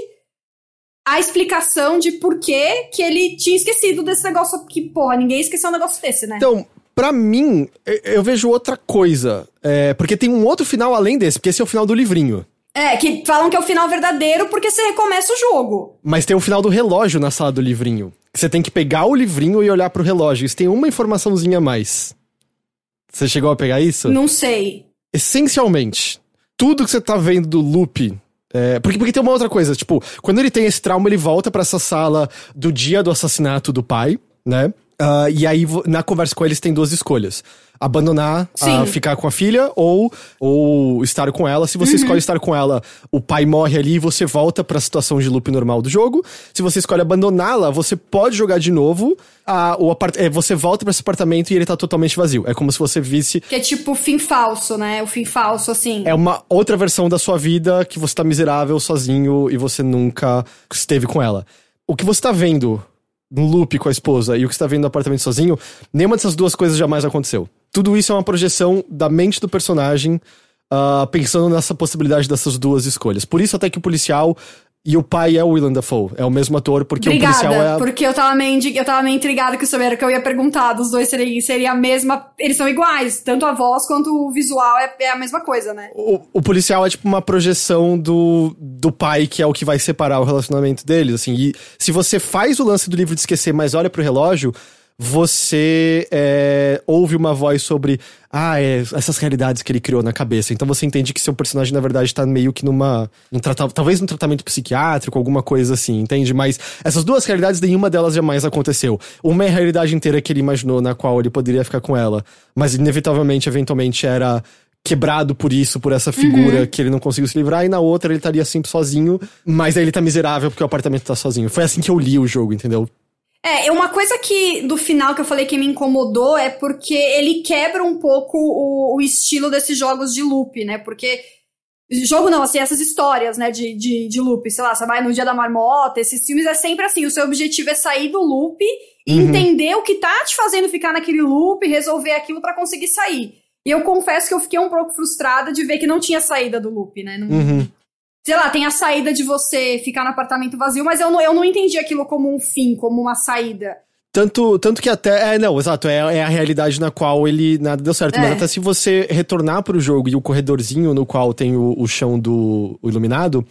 a explicação de por que que ele tinha esquecido desse negócio, que, porra, ninguém esqueceu um negócio desse, né? Então, pra mim, eu- vejo outra coisa. É, porque tem um outro final além desse, porque esse é o final do livrinho. É, que falam que é o final verdadeiro porque você recomeça o jogo. Mas tem o final do relógio na sala do livrinho. Você tem que pegar o livrinho e olhar pro relógio. Isso tem uma informaçãozinha a mais. Você chegou a pegar isso? Não sei. Essencialmente, tudo que você tá vendo do loop. É, porque, porque tem uma outra coisa, tipo, quando ele tem esse trauma, ele volta pra essa sala do dia do assassinato do pai, né? Ah, e aí, na conversa com eles, tem duas escolhas. Abandonar, a ficar com a filha, ou, ou estar com ela. Se você escolhe estar com ela, o pai morre ali e você volta pra situação de loop normal do jogo. Se você escolhe abandoná-la, você pode jogar de novo. ah, o apart é, você volta pra esse apartamento e ele tá totalmente vazio. É como se você visse Que é tipo o fim falso, né? O fim falso, assim. é uma outra versão da sua vida que você tá miserável, sozinho e você nunca esteve com ela. O que você tá vendo no loop com a esposa e o que você tá vendo no apartamento sozinho, nenhuma dessas duas coisas jamais aconteceu. Tudo isso é uma projeção da mente do personagem, ah, pensando nessa possibilidade dessas duas escolhas. Por isso até que o policial e o pai é o Willem Dafoe. É o mesmo ator, porque o Obrigada, policial é... a- porque eu tava meio, eu tava meio intrigada era o que eu ia perguntar. Dos dois seria, seria a mesma. Eles são iguais, tanto a voz quanto o visual é, é a mesma coisa, né? O, o policial é tipo uma projeção do, do pai, que é o que vai separar o relacionamento deles, assim. E se você faz o lance do livro de esquecer, mas olha pro relógio, você é, ouve uma voz sobre ah, é, essas realidades que ele criou na cabeça. Então você entende que seu personagem, na verdade, tá meio que numa. Num talvez num tratamento psiquiátrico, alguma coisa assim, entende? Mas essas duas realidades, nenhuma delas jamais aconteceu. Uma é a realidade inteira que ele imaginou, na qual ele poderia ficar com ela. Mas inevitavelmente, eventualmente, era quebrado por isso, por essa figura que ele não conseguiu se livrar, e na outra ele estaria sempre sozinho, mas aí ele tá miserável porque o apartamento tá sozinho. Foi assim que eu li o jogo, entendeu? É, uma coisa que do final que eu falei que me incomodou é porque ele quebra um pouco o, o estilo desses jogos de loop, né? Porque. Jogo não, assim, essas histórias, né, de, de, de loop, sei lá, você vai no Dia da Marmota, esses filmes é sempre assim, o seu objetivo é sair do loop e Uhum. entender o que tá te fazendo ficar naquele loop, resolver aquilo pra conseguir sair. E eu confesso que eu fiquei um pouco frustrada de ver que não tinha saída do loop, né? Não, Uhum. Sei lá, tem a saída de você ficar no apartamento vazio, mas eu não, eu não entendi aquilo como um fim, como uma saída. Tanto, tanto que até. É, não, exato. É, é a realidade na qual ele nada deu certo. Mas É. até se você retornar pro jogo e o corredorzinho no qual tem o, o chão do o iluminado.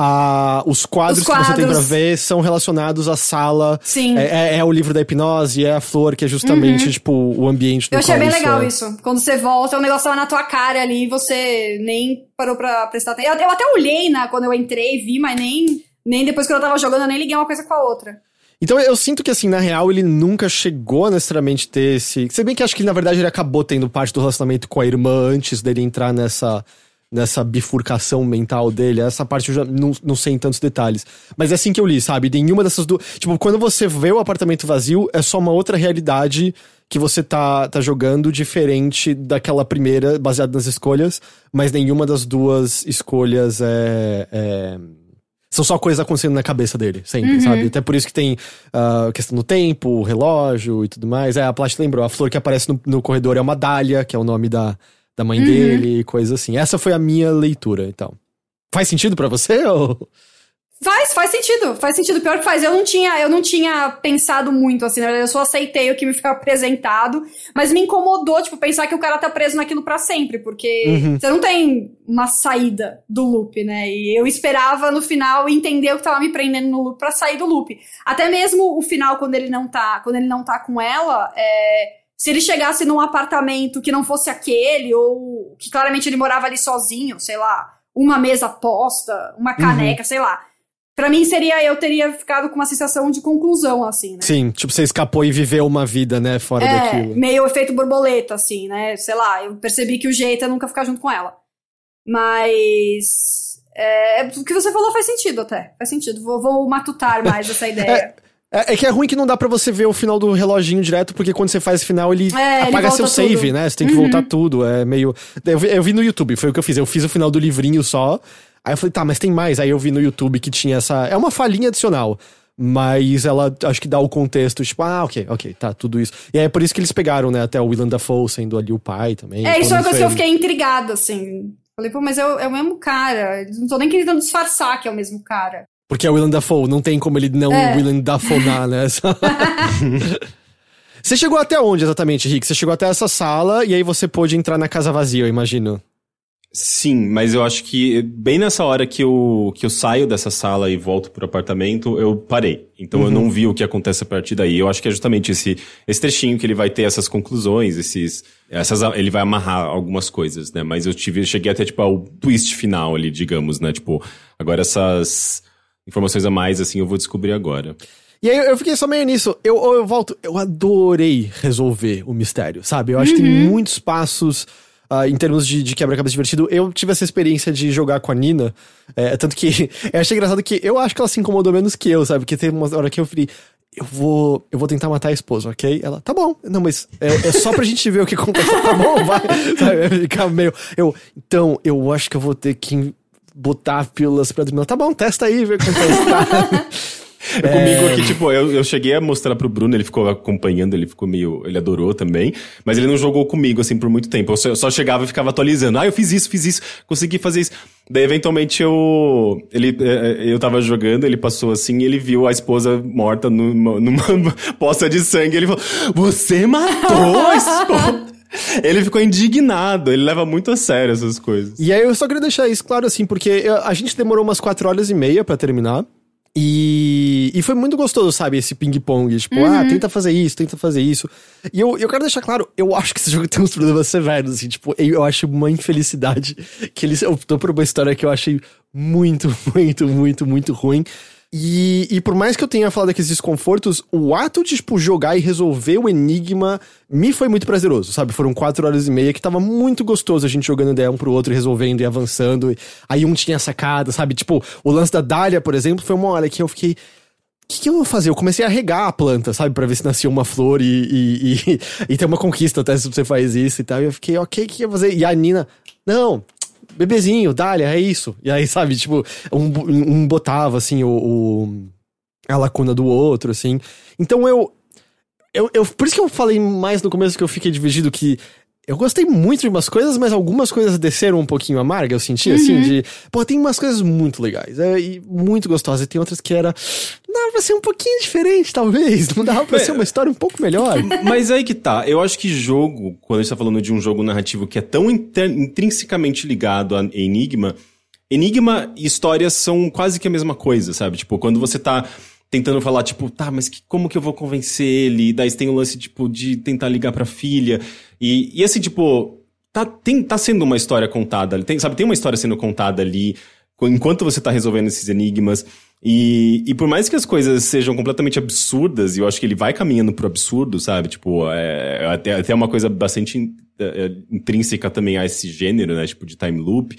A- os, quadros Os que você tem pra quadros. ver são relacionados à sala. Sim. Uhum. É, é- é o livro da hipnose, é a flor, que é justamente, tipo, o ambiente do Eu achei bem legal é. isso. Quando você volta, o negócio tava na tua cara ali e você nem parou pra prestar atenção. Eu, eu até olhei na, quando eu entrei, vi, mas nem, nem depois que eu tava jogando, eu nem liguei uma coisa com a outra. Então eu sinto que, assim, na real, ele nunca chegou a necessariamente ter esse. Se bem que acho que, na verdade, ele acabou tendo parte do relacionamento com a irmã antes dele entrar nessa. Nessa bifurcação mental dele, essa parte eu já não, não sei em tantos detalhes. Mas é assim que eu li, sabe? Nenhuma dessas duas. Tipo, quando você vê o apartamento vazio, é só uma outra realidade que você tá, tá jogando diferente daquela primeira, baseada nas escolhas, mas nenhuma das duas escolhas é- é são só coisas acontecendo na cabeça dele, sempre, Uhum. sabe? Até por isso que tem a questão do tempo, o relógio e tudo mais. É, a Plat lembrou, a flor que aparece no, no corredor é uma dália, que é o nome da, da mãe dele, coisa assim. Essa foi a minha leitura, então. Faz sentido pra você ou... Faz, faz sentido, faz sentido. Pior que faz. Eu não tinha, eu não tinha pensado muito, assim, na verdade, eu só aceitei o que me foi apresentado, mas me incomodou, tipo, pensar que o cara tá preso naquilo pra sempre, porque Uhum. você não tem uma saída do loop, né? E eu esperava no final entender o que tava me prendendo no loop pra sair do loop. Até mesmo o final, quando ele não tá, quando ele não tá com ela, é, se ele chegasse num apartamento que não fosse aquele, ou que claramente ele morava ali sozinho, sei lá, uma mesa posta, uma caneca, sei lá. Pra mim seria, eu teria ficado com uma sensação de conclusão, assim, né? Sim, tipo, você escapou e viveu uma vida, né, fora É, daquilo. meio efeito borboleta, assim, né? Sei lá, eu percebi que o jeito é nunca ficar junto com ela. Mas. É, o que você falou faz sentido até. Faz sentido. Vou, vou matutar mais essa ideia. É, é que é ruim que não dá pra você ver o final do reloginho direto, porque quando você faz esse final, ele É, ele apaga volta seu save, tudo. né? Você tem que Uhum. voltar tudo. É meio. Eu vi, eu vi no YouTube, foi o que eu fiz. Eu fiz o final do livrinho só. Aí eu falei, tá, mas tem mais. Aí eu vi no YouTube que tinha essa. É uma falhinha adicional. Mas ela acho que dá o contexto, tipo, ah, ok, ok, tá, tudo isso. E aí é por isso que eles pegaram, né, até o Willem Dafoe sendo ali o pai também. É, isso é uma coisa que eu fiquei intrigada, assim. Falei, pô, mas é o, é o mesmo cara. Não tô nem querendo disfarçar que é o mesmo cara. Porque é o Willem Dafoe, não tem como ele não É. Willem Dafonar, né? Você chegou até onde exatamente, Rick? Você chegou até essa sala e aí você pôde entrar na casa vazia, eu imagino. Sim, mas eu acho que bem nessa hora que eu, que eu saio dessa sala e volto pro apartamento, eu parei. Então eu não vi o que acontece a partir daí. Eu acho que é justamente esse, esse trechinho que ele vai ter essas conclusões, esses, essas, ele vai amarrar algumas coisas, né? Mas eu tive, cheguei até tipo ao twist final ali, digamos, né? Tipo, agora essas informações a mais, assim, eu vou descobrir agora. E aí eu fiquei só meio nisso. Eu, eu volto, eu adorei resolver o mistério, sabe? Eu acho que tem muitos passos. ah, em termos de, de quebra-cabeça divertido, eu tive essa experiência de jogar com a Nina. é, tanto que eu achei engraçado que eu acho que ela se incomodou menos que eu, sabe? Porque teve uma hora que eu falei, eu vou, eu vou tentar matar a esposa, ok? Ela, tá bom. Não, mas é, é só pra gente ver o que acontece. tá bom, vai. Sabe? Vai Ficar meio. Eu, então, eu acho que eu vou ter que botar pílulas pra dormir. Tá bom, testa aí, vê o que acontece. Tá? É comigo aqui, tipo, eu, eu cheguei a mostrar pro Bruno, ele ficou acompanhando, ele ficou meio. Ele adorou também, mas ele não jogou comigo, assim, por muito tempo. Eu só, eu só chegava e ficava atualizando. Ah, eu fiz isso, fiz isso, consegui fazer isso. Daí, eventualmente, eu. Ele, eh, eu tava jogando, ele passou assim, ele viu a esposa morta numa, numa poça de sangue. Ele falou: Você matou a esposa! Ele ficou indignado, ele leva muito a sério essas coisas. E aí eu só queria deixar isso claro assim, porque a gente demorou umas quatro horas e meia pra terminar. E, e foi muito gostoso, sabe, esse ping-pong. Tipo, ah, tenta fazer isso, tenta fazer isso. E eu, eu quero deixar claro, eu acho que esse jogo tem uns problemas severos, assim, tipo, eu, eu acho uma infelicidade que eles optou por uma história que eu achei muito, muito, muito, muito ruim. E, e por mais que eu tenha falado daqueles desconfortos, o ato de, tipo, jogar e resolver o enigma me foi muito prazeroso, sabe? Foram quatro horas e meia que tava muito gostoso a gente jogando ideia um pro outro e resolvendo e avançando. E aí um tinha sacada, sabe? Tipo, o lance da Dália, por exemplo, foi uma hora que eu fiquei. O que, que eu vou fazer? Eu comecei a regar a planta, sabe? Pra ver se nascia uma flor e, e, e, e ter uma conquista até se você faz isso e tal. E eu fiquei, ok, o que eu ia fazer? E a Nina, não, bebezinho, Dália, é isso. E aí, sabe, tipo, um, um botava, assim, o, o- a lacuna do outro, assim. Então eu, eu, eu. Por isso que eu falei mais no começo que eu fiquei dividido que. Eu gostei muito de umas coisas, mas algumas coisas desceram um pouquinho amarga, eu senti, assim, de... Pô, tem umas coisas muito legais, é, e muito gostosas, e tem outras que era... Dava pra ser um pouquinho diferente, talvez, não dava pra É. ser uma história um pouco melhor. Mas aí que tá. Eu acho que jogo, quando a gente tá falando de um jogo narrativo que é tão inter- intrinsecamente ligado a Enigma, Enigma e histórias são quase que a mesma coisa, sabe? Tipo, quando você tá tentando falar, tipo, tá, mas que- como que eu vou convencer ele? Daí tem o lance, tipo, de tentar ligar pra filha. E, e assim, tipo, tá, tem, tá sendo uma história contada. Tem, sabe, tem uma história sendo contada ali enquanto você tá resolvendo esses enigmas. E, e por mais que as coisas sejam completamente absurdas, e eu acho que ele vai caminhando pro absurdo, sabe? Tipo, é, até, até uma coisa bastante in- é, é, intrínseca também a esse gênero, né? Tipo, de time loop.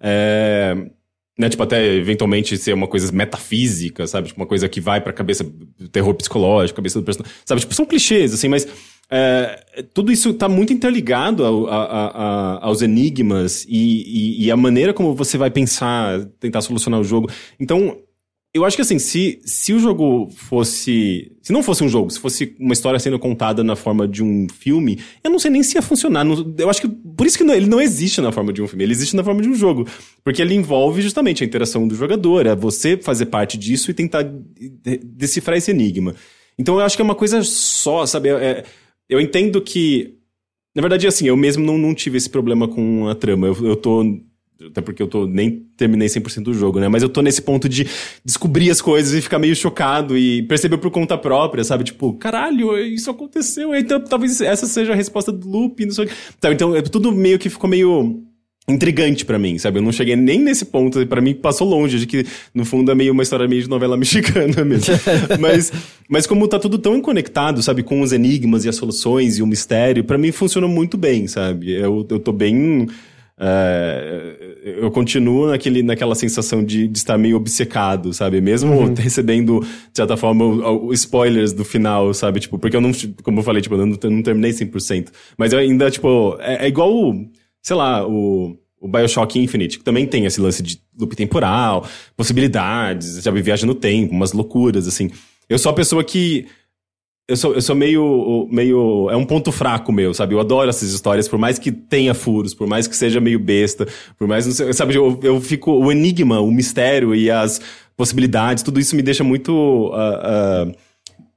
É, né, tipo, até eventualmente ser uma coisa metafísica, sabe? Tipo, uma coisa que vai pra cabeça, terror psicológico, cabeça do personagem. Sabe? Tipo, são clichês, assim, mas é, tudo isso tá muito interligado ao- a- a- aos enigmas e, e- e a maneira como você vai pensar, tentar solucionar o jogo. Então, Eu acho que assim, se, se o jogo fosse. Se não fosse um jogo, se fosse uma história sendo contada na forma de um filme, eu não sei nem se ia funcionar. Não- Eu acho que. Por isso que não- ele não existe na forma de um filme, ele existe na forma de um jogo. Porque ele envolve justamente a interação do jogador, é você fazer parte disso e tentar de- decifrar esse enigma. Então eu acho que é uma coisa só, sabe? É- eu entendo que. Na verdade, assim, eu mesmo não, não tive esse problema com a trama. Eu, eu tô. Até porque eu tô, nem terminei 100% do jogo, né? Mas eu tô nesse ponto de descobrir as coisas e ficar meio chocado e perceber por conta própria, sabe? Tipo, caralho, isso aconteceu. Então talvez essa seja a resposta do loop, não sei o que. Sabe? Então é tudo meio que ficou meio intrigante pra mim, sabe? Eu não cheguei nem nesse ponto, e pra mim passou longe, de que no fundo é meio uma história meio de novela mexicana mesmo. mas, mas como tá tudo tão conectado, sabe, com os enigmas e as soluções e o mistério, pra mim funcionou muito bem, sabe? Eu, eu tô bem é, eu continuo naquele, naquela sensação de, de estar meio obcecado, sabe? Mesmo Uhum. recebendo, de certa forma, o- o- spoilers do final, sabe? Tipo, porque eu não, como eu falei, tipo, eu não, eu não terminei 100%. Mas eu ainda, tipo, é, é igual, o, sei lá, o, o Bioshock Infinite, que também tem esse lance de loop temporal, possibilidades, sabe? Viagem no tempo, umas loucuras, assim. Eu sou a pessoa que eu sou, eu sou meio, meio. É um ponto fraco meu, sabe? Eu adoro essas histórias, por mais que tenha furos, por mais que seja meio besta, por mais. Não sei, sabe? Eu, eu fico. O enigma, o mistério e as possibilidades, tudo isso me deixa muito. ah, ah,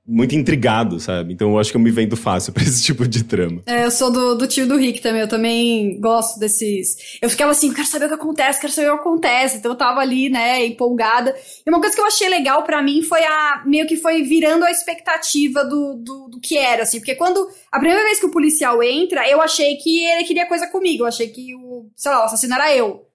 muito intrigado, sabe? Então eu acho que eu me vendo fácil pra esse tipo de trama. É, eu sou do, do tio do Rick também, eu também gosto desses. Eu ficava assim, quero saber o que acontece, quero saber o que acontece. Então eu tava ali, né, empolgada. E uma coisa que eu achei legal pra mim foi a. meio que foi virando a expectativa do, do, do que era, assim. Porque quando. A primeira vez que o policial entra, eu achei que ele queria coisa comigo. Eu achei que o. sei lá, o assassino era eu.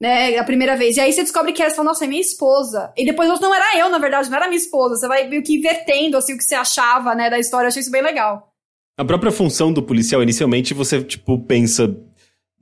Né, a primeira vez. E aí você descobre que você fala, nossa, é minha esposa. E depois não era eu, na verdade, não era minha esposa. Você vai meio que invertendo, assim, o que você achava, né, da história. Eu achei isso bem legal. A própria função do policial, inicialmente, você, tipo, pensa.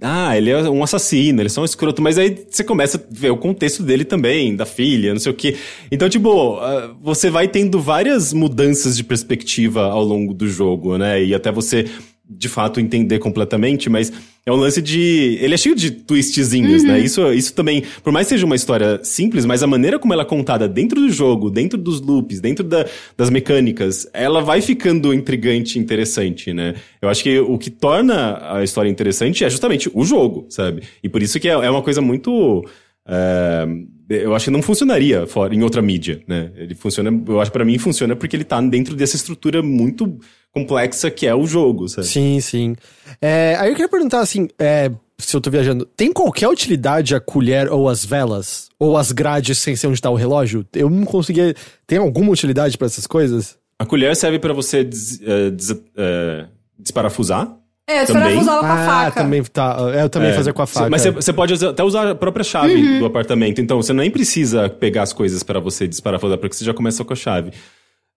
Ah, ele é um assassino, ele é só um escroto, mas aí você começa a ver o contexto dele também, da filha, não sei o quê. Então, tipo, ah, você vai tendo várias mudanças de perspectiva ao longo do jogo, né? E até você, de fato, entender completamente, mas é um lance de. Ele é cheio de twistzinhos, né? Isso, isso também, por mais que seja uma história simples, mas a maneira como ela é contada dentro do jogo, dentro dos loops, dentro da- das mecânicas, ela vai ficando intrigante e interessante, né? Eu acho que o que torna a história interessante é justamente o jogo, sabe? E por isso que é, é uma coisa muito. é, eu acho que não funcionaria fora, em outra mídia, né? Ele funciona, eu acho que pra mim funciona porque ele tá dentro dessa estrutura muito complexa que é o jogo, sabe? Sim, sim. É, aí eu queria perguntar assim, é, se eu tô viajando, tem qualquer utilidade a colher ou as velas? Ou as grades sem ser onde tá o relógio? Eu não conseguia. Tem alguma utilidade pra essas coisas? A colher serve pra você des- eh, des- eh, desparafusar. É, eu Também? com a ah, faca. também tá. é, Eu também É, fazia com a faca. Mas você- você pode usar- até usar a própria chave Uhum. do apartamento. Então, você nem precisa pegar as coisas pra você desparafusar, porque você já começou com a chave.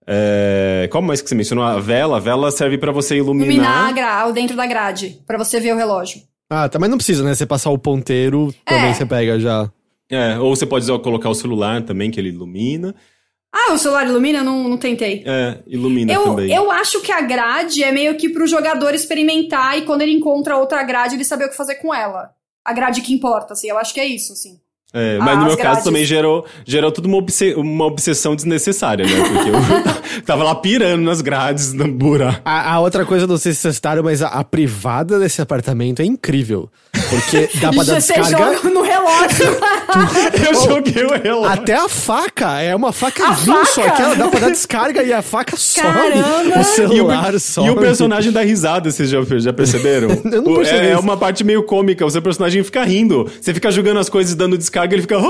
É, qual mais que você mencionou? A vela. A vela serve pra você iluminar. Iluminar a gra- dentro da grade, pra você ver o relógio. Ah, tá, mas não precisa, né? Você passar o ponteiro, também É. você pega já. É, ou você pode usar- colocar o celular também, que ele ilumina. Ah, o celular ilumina? Não, não tentei. É, ilumina Eu, também. eu acho que a grade é meio que pro jogador experimentar e quando ele encontra outra grade, ele saber o que fazer com ela. A grade que importa, assim. Eu acho que é isso, assim. É, Ah, mas no meu grades. caso também gerou, gerou tudo uma, obse- uma obsessão desnecessária, né? Porque eu tava lá pirando nas grades, no buraco. A, a outra coisa, não sei se vocês citaram, mas a, a privada desse apartamento é incrível. Porque dá pra dar Você descarga. Relógio. Eu joguei o relógio. Até a faca, é uma faca A viu só que ela dá pra dar descarga e a faca some. Caramba! O E o, celular per- some. e o personagem dá risada, vocês já, já perceberam? Eu não O- percebi é, é uma parte meio cômica, o seu personagem fica rindo. Você fica jogando as coisas e dando descarga, ele fica. é,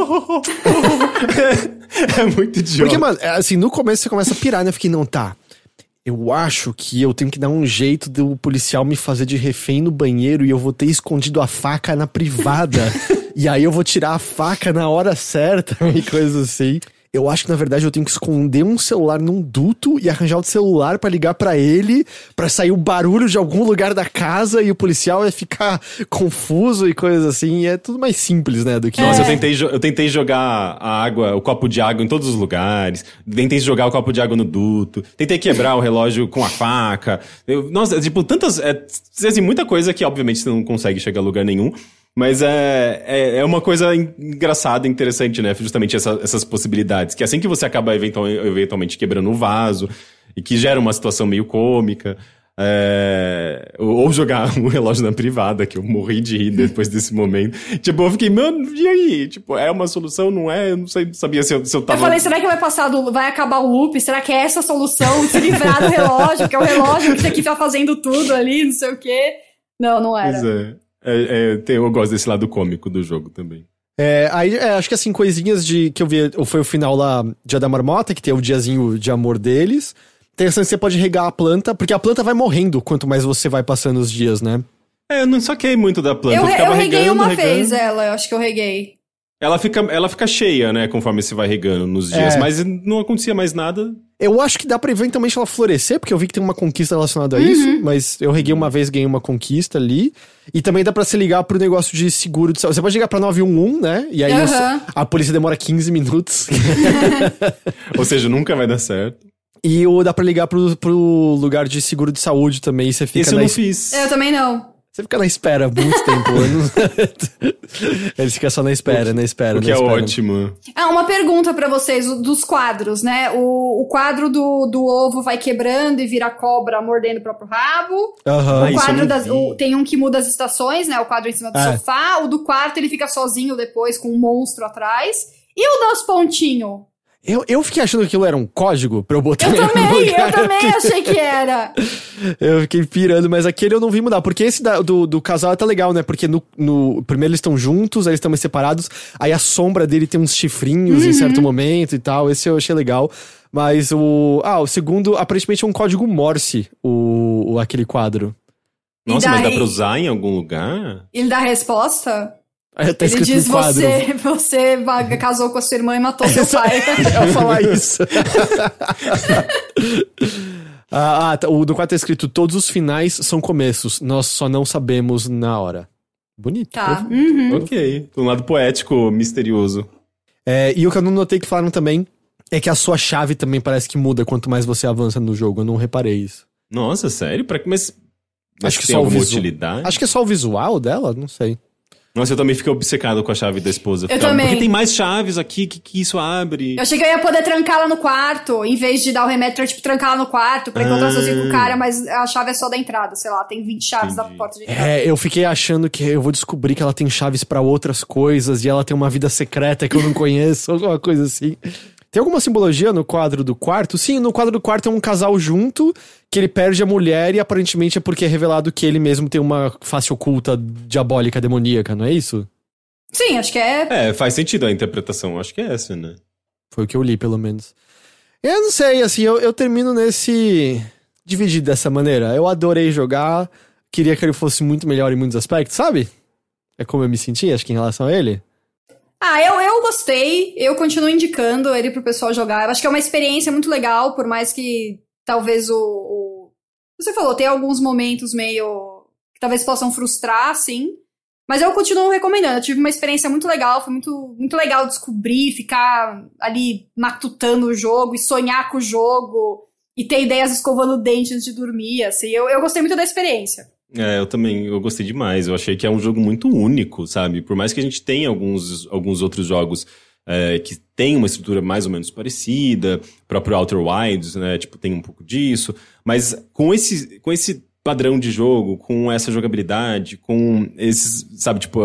é muito idiota. Porque, mano, é assim, no começo você começa a pirar, né? Eu fiquei, não, tá. Eu acho que eu tenho que dar um jeito do policial me fazer de refém no banheiro e eu vou ter escondido a faca na privada. e aí eu vou tirar a faca na hora certa e coisas assim. Eu acho que na verdade eu tenho que esconder um celular num duto e arranjar outro celular pra ligar pra ele, pra sair o barulho de algum lugar da casa e o policial vai ficar confuso e coisas assim. E é tudo mais simples, né, do que Nossa, eu, tentei, eu tentei jogar a água, o copo de água em todos os lugares. Tentei jogar o copo de água no duto. Tentei quebrar o relógio com a faca. Eu- nossa, tipo, tantas. É, assim, muita coisa que, obviamente, você não consegue chegar a lugar nenhum. Mas é, é, é uma coisa en- engraçada, interessante, né? Justamente essa- essas possibilidades. Que assim que você acaba eventual- eventualmente quebrando o vaso, e que gera uma situação meio cômica. é, ou jogar um relógio na privada, que eu morri de rir depois desse momento. Tipo, eu fiquei, mano, e aí? Tipo, é uma solução, não é? Eu não sei, sabia se eu, se eu Eu tava. falei, será que vai passar do, vai acabar o loop? Será que é essa a solução? Se livrar do relógio, que é o relógio que ficar fazendo tudo ali, não sei o quê. Não, não era. Pois é. É, é, tem- eu gosto desse lado cômico do jogo também. É, aí, é, acho que assim, coisinhas de que eu vi, foi o final lá, Dia da Marmota, que tem o diazinho de amor deles. Interessante, você pode regar a planta, porque a planta vai morrendo quanto mais você vai passando os dias, né? É, eu não saquei muito da planta. Eu, Eu, eu reguei regando, uma regando. vez ela, eu acho que eu reguei. Ela fica, ela fica cheia, né, conforme você vai regando nos dias. É. Mas não acontecia mais nada. Eu acho que dá pra eventualmente ela florescer, porque eu vi que tem uma conquista relacionada a isso, mas eu reguei uma vez, ganhei uma conquista ali. E também dá pra se ligar pro negócio de seguro de saúde. Você pode ligar pra 911, né? E aí Aham. o- a polícia demora 15 minutos. Ou seja, nunca vai dar certo. e o, dá pra ligar pro, pro lugar de seguro de saúde também. E você fica Esse eu não es- fiz. Eu também não. Você fica na espera muito tempo. não- Eles ficam só na espera, na espera. O que na é espera. ótimo. Ah, uma pergunta pra vocês o- dos quadros, né? O, o quadro do, do ovo vai quebrando e vira cobra mordendo o próprio rabo. Aham. Ah, o eu quadro das, o- tem um que muda as estações, né? O quadro em cima do É. sofá. O do quarto ele fica sozinho depois com um monstro atrás. E o dos pontinhos? Eu, eu fiquei achando que aquilo era um código pra eu botar Eu também, eu também achei que era. Eu fiquei pirando, mas aquele eu não vi mudar. Porque esse da- do, do casal tá legal, né? Porque no, no primeiro eles estão juntos, aí eles estão mais separados. Aí a sombra dele tem uns chifrinhos em certo momento e tal. Esse eu achei legal. Mas o. Ah, o segundo, aparentemente é um código Morse, o, o- aquele quadro. Nossa, mas dá daí? pra usar em algum lugar? Ele dá resposta? Tá ele diz: você, você casou com a sua irmã e matou seu pai. Eu falar isso. ah, ah, tá, o do quadro tá escrito: todos os finais são começos, nós só não sabemos na hora. Bonito. tá. Uhum. Ok. Um lado poético, misterioso. É, e o que eu não notei que falaram também é que a sua chave também parece que muda quanto mais você avança no jogo. Eu não reparei isso. Nossa, sério? Pra... Mas, mas Acho que tem só o utilidade? Acho que é só o visual dela, não sei. Nossa, eu também fiquei obcecado com a chave da esposa. Eu também. Porque tem mais chaves aqui, que, que isso abre? Eu achei que eu ia poder trancá-la no quarto, em vez de dar o remédio, tipo, trancá-la no quarto pra encontrar Ah. sozinho com o cara, mas a chave é só da entrada, sei lá, tem 20 chaves Entendi. da porta de entrada. É, eu fiquei achando que eu vou descobrir que ela tem chaves pra outras coisas e ela tem uma vida secreta que eu não conheço, alguma coisa assim. Tem alguma simbologia no quadro do quarto? Sim, no quadro do quarto é um casal junto que ele perde a mulher e aparentemente é porque é revelado que ele mesmo tem uma face oculta diabólica, demoníaca, não é isso? Sim, acho que é. É, faz sentido a interpretação. Acho que é essa, né? Foi o que eu li, pelo menos. Eu não sei, assim, eu, eu termino nesse. dividido dessa maneira. Eu adorei jogar, queria que ele fosse muito melhor em muitos aspectos, sabe? É como eu me senti, acho que em relação a ele. Ah, eu, eu gostei, eu continuo indicando ele pro pessoal jogar. Eu acho que é uma experiência muito legal, por mais que talvez o. o- Você falou, tem alguns momentos meio. que talvez possam frustrar, sim. Mas eu continuo recomendando. Eu tive uma experiência muito legal, foi muito, muito legal descobrir, ficar ali matutando o jogo e sonhar com o jogo e ter ideias escovando o dente antes de dormir, assim. Eu, eu gostei muito da experiência. É, eu também, eu gostei demais. Eu achei que é um jogo muito único, sabe? Por mais que a gente tenha alguns, alguns outros jogos é, que tem uma estrutura mais ou menos parecida, próprio Outer Wilds, né? Tipo, tem um pouco disso. Mas com esse, com esse padrão de jogo, com essa jogabilidade, com esses, sabe, tipo,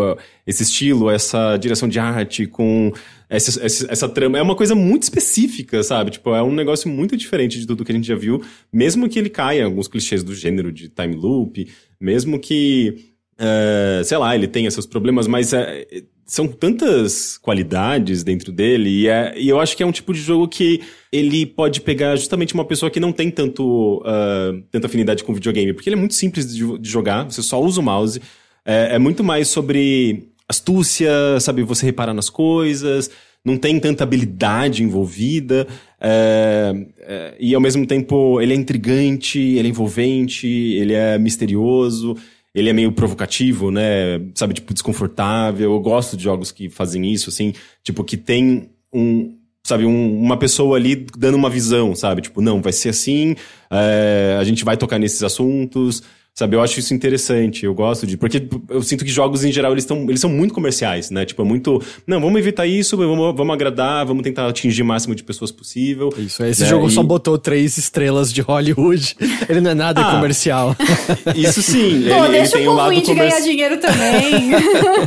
esse estilo, essa direção de arte, com essa, essa, essa trama, é uma coisa muito específica, sabe? Tipo, é um negócio muito diferente de tudo que a gente já viu, mesmo que ele caia alguns clichês do gênero de time loop, mesmo que, é, sei lá, ele tenha seus problemas, mas é, são tantas qualidades dentro dele, e, é, e eu acho que é um tipo de jogo que ele pode pegar justamente uma pessoa que não tem tanto, uh, tanta afinidade com videogame, porque ele é muito simples de, de jogar, você só usa o mouse, é, é muito mais sobre astúcia, sabe, você reparar nas coisas, não tem tanta habilidade envolvida, é, é, e ao mesmo tempo ele é intrigante, ele é envolvente, ele é misterioso, ele é meio provocativo, né? Sabe, tipo, desconfortável. Eu gosto de jogos que fazem isso, assim, tipo, que tem um. Sabe, um- uma pessoa ali dando uma visão, sabe? Tipo, não, vai ser assim, é, a gente vai tocar nesses assuntos, Sabe, eu acho isso interessante, eu gosto de. Porque eu sinto que jogos em geral eles, tão, eles são muito comerciais, né? Tipo, é muito. Não, vamos evitar isso, vamos, vamos agradar, vamos tentar atingir o máximo de pessoas possível. Isso, esse né? jogo E- só botou três estrelas de Hollywood. Ele não é nada Ah. comercial. Isso sim, Pô, ele, ele deixa tem o um povo lado indie ganhar dinheiro também.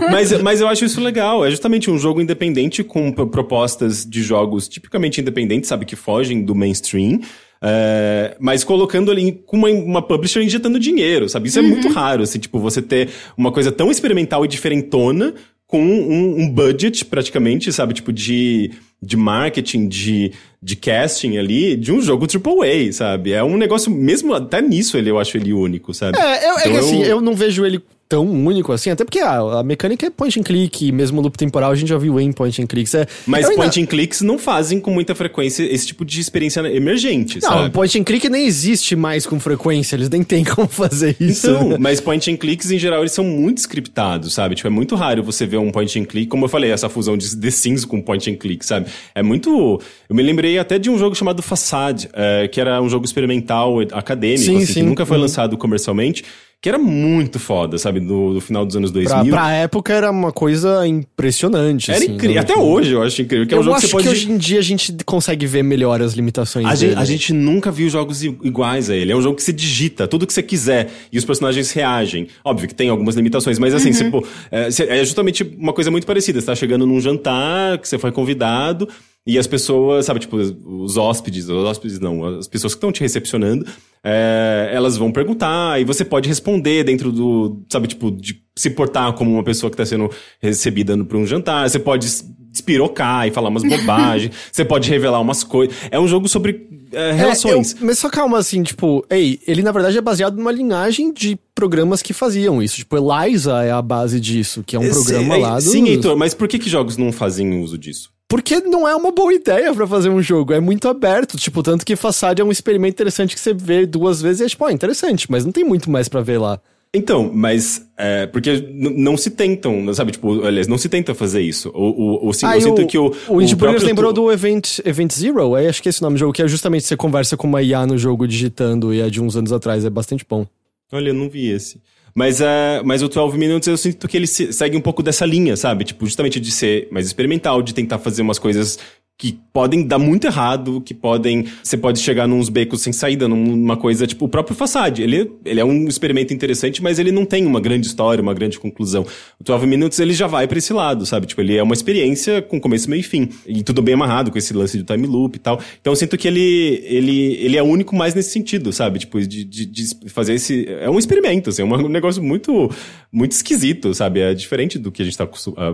mas, mas eu acho isso legal. É justamente um jogo independente com propostas de jogos tipicamente independentes, sabe? Que fogem do mainstream. É, mas colocando ali com uma, uma publisher injetando dinheiro, sabe? Isso é muito raro, assim, tipo, você ter uma coisa tão experimental e diferentona com um, um budget, praticamente, sabe? Tipo, de, de marketing, de, de casting ali, de um jogo AAA, sabe? É um negócio, mesmo até nisso ele, eu acho ele único, sabe? É, eu, é Então que assim, eu não vejo ele tão único assim, até porque a, a mecânica é point and click, mesmo loop temporal a gente já viu em point and clicks. É, Mas ainda- point and clicks não fazem com muita frequência esse tipo de experiência emergente, Não, sabe? point and click nem existe mais com frequência, eles nem têm como fazer isso. Então, mas point and clicks em geral eles são muito scriptados, sabe? Tipo, é muito raro você ver um point and click, como eu falei, essa fusão de The Sims com point and click, sabe? É muito. Eu me lembrei até de um jogo chamado Facade, eh, que era um jogo experimental acadêmico, Sim, assim, sim. que nunca foi Uhum. lançado comercialmente, que era muito foda, sabe? No, no final dos anos 2000. Pra, pra época era uma coisa impressionante. Era assim, incrível. né? Até hoje eu acho incrível. Que é um eu jogo acho que você pode. que hoje em dia a gente consegue ver melhor as limitações A dele. gente, a gente nunca viu jogos iguais a ele. É um jogo que você digita tudo que você quiser e os personagens reagem. Óbvio que tem algumas limitações, mas assim, você, pô, é, você- é justamente uma coisa muito parecida. Você tá chegando num jantar, que você foi convidado, e as pessoas, sabe, tipo, os hóspedes, os hóspedes não, as pessoas que estão te recepcionando, é, elas vão perguntar e você pode responder dentro do, sabe, tipo, de se portar como uma pessoa que tá sendo recebida no- pra um jantar. Você pode es- espirocar e falar umas bobagens. você pode revelar umas coisas. É um jogo sobre é, É, relações. eu- mas só calma, assim, tipo, ei, ele na verdade é baseado numa linhagem de programas que faziam isso. Tipo, Eliza é a base disso, que é um programa Sim, lá do... Sim, Heitor, mas por que, que jogos não fazem uso disso? Porque não é uma boa ideia pra fazer um jogo, é muito aberto. Tipo, tanto que Facade é um experimento interessante que você vê duas vezes e é tipo, ó, interessante, mas não tem muito mais pra ver lá. Então, mas é, porque não se tentam, sabe? Tipo, aliás, não se tenta fazer isso. O, o, o, sim, Ah, eu sinto o, que o. o Indie Burgers próprio lembrou do Event, Event Zero, é, acho que é esse o nome do jogo, que é justamente você conversa com uma IA no jogo digitando e é de uns anos atrás, é bastante bom. Olha, eu não vi esse. Mas, é, mas o 12 Minutes eu sinto que ele se- segue um pouco dessa linha, sabe? Tipo, justamente de ser mais experimental, de tentar fazer umas coisas que podem dar muito errado, que podem. Você pode chegar nos becos sem saída, numa coisa, tipo, o próprio Facade. Ele, ele é um experimento interessante, mas ele não tem uma grande história, uma grande conclusão. O 12 Minutes ele já vai pra esse lado, sabe? Tipo, ele é uma experiência com começo, meio e fim. E tudo bem amarrado com esse lance de time loop e tal. Então eu sinto que ele, ele, ele é único mais nesse sentido, sabe? Tipo, de, de, de fazer esse. É um experimento, assim, é um negócio muito, muito esquisito, sabe? É diferente do que a gente tá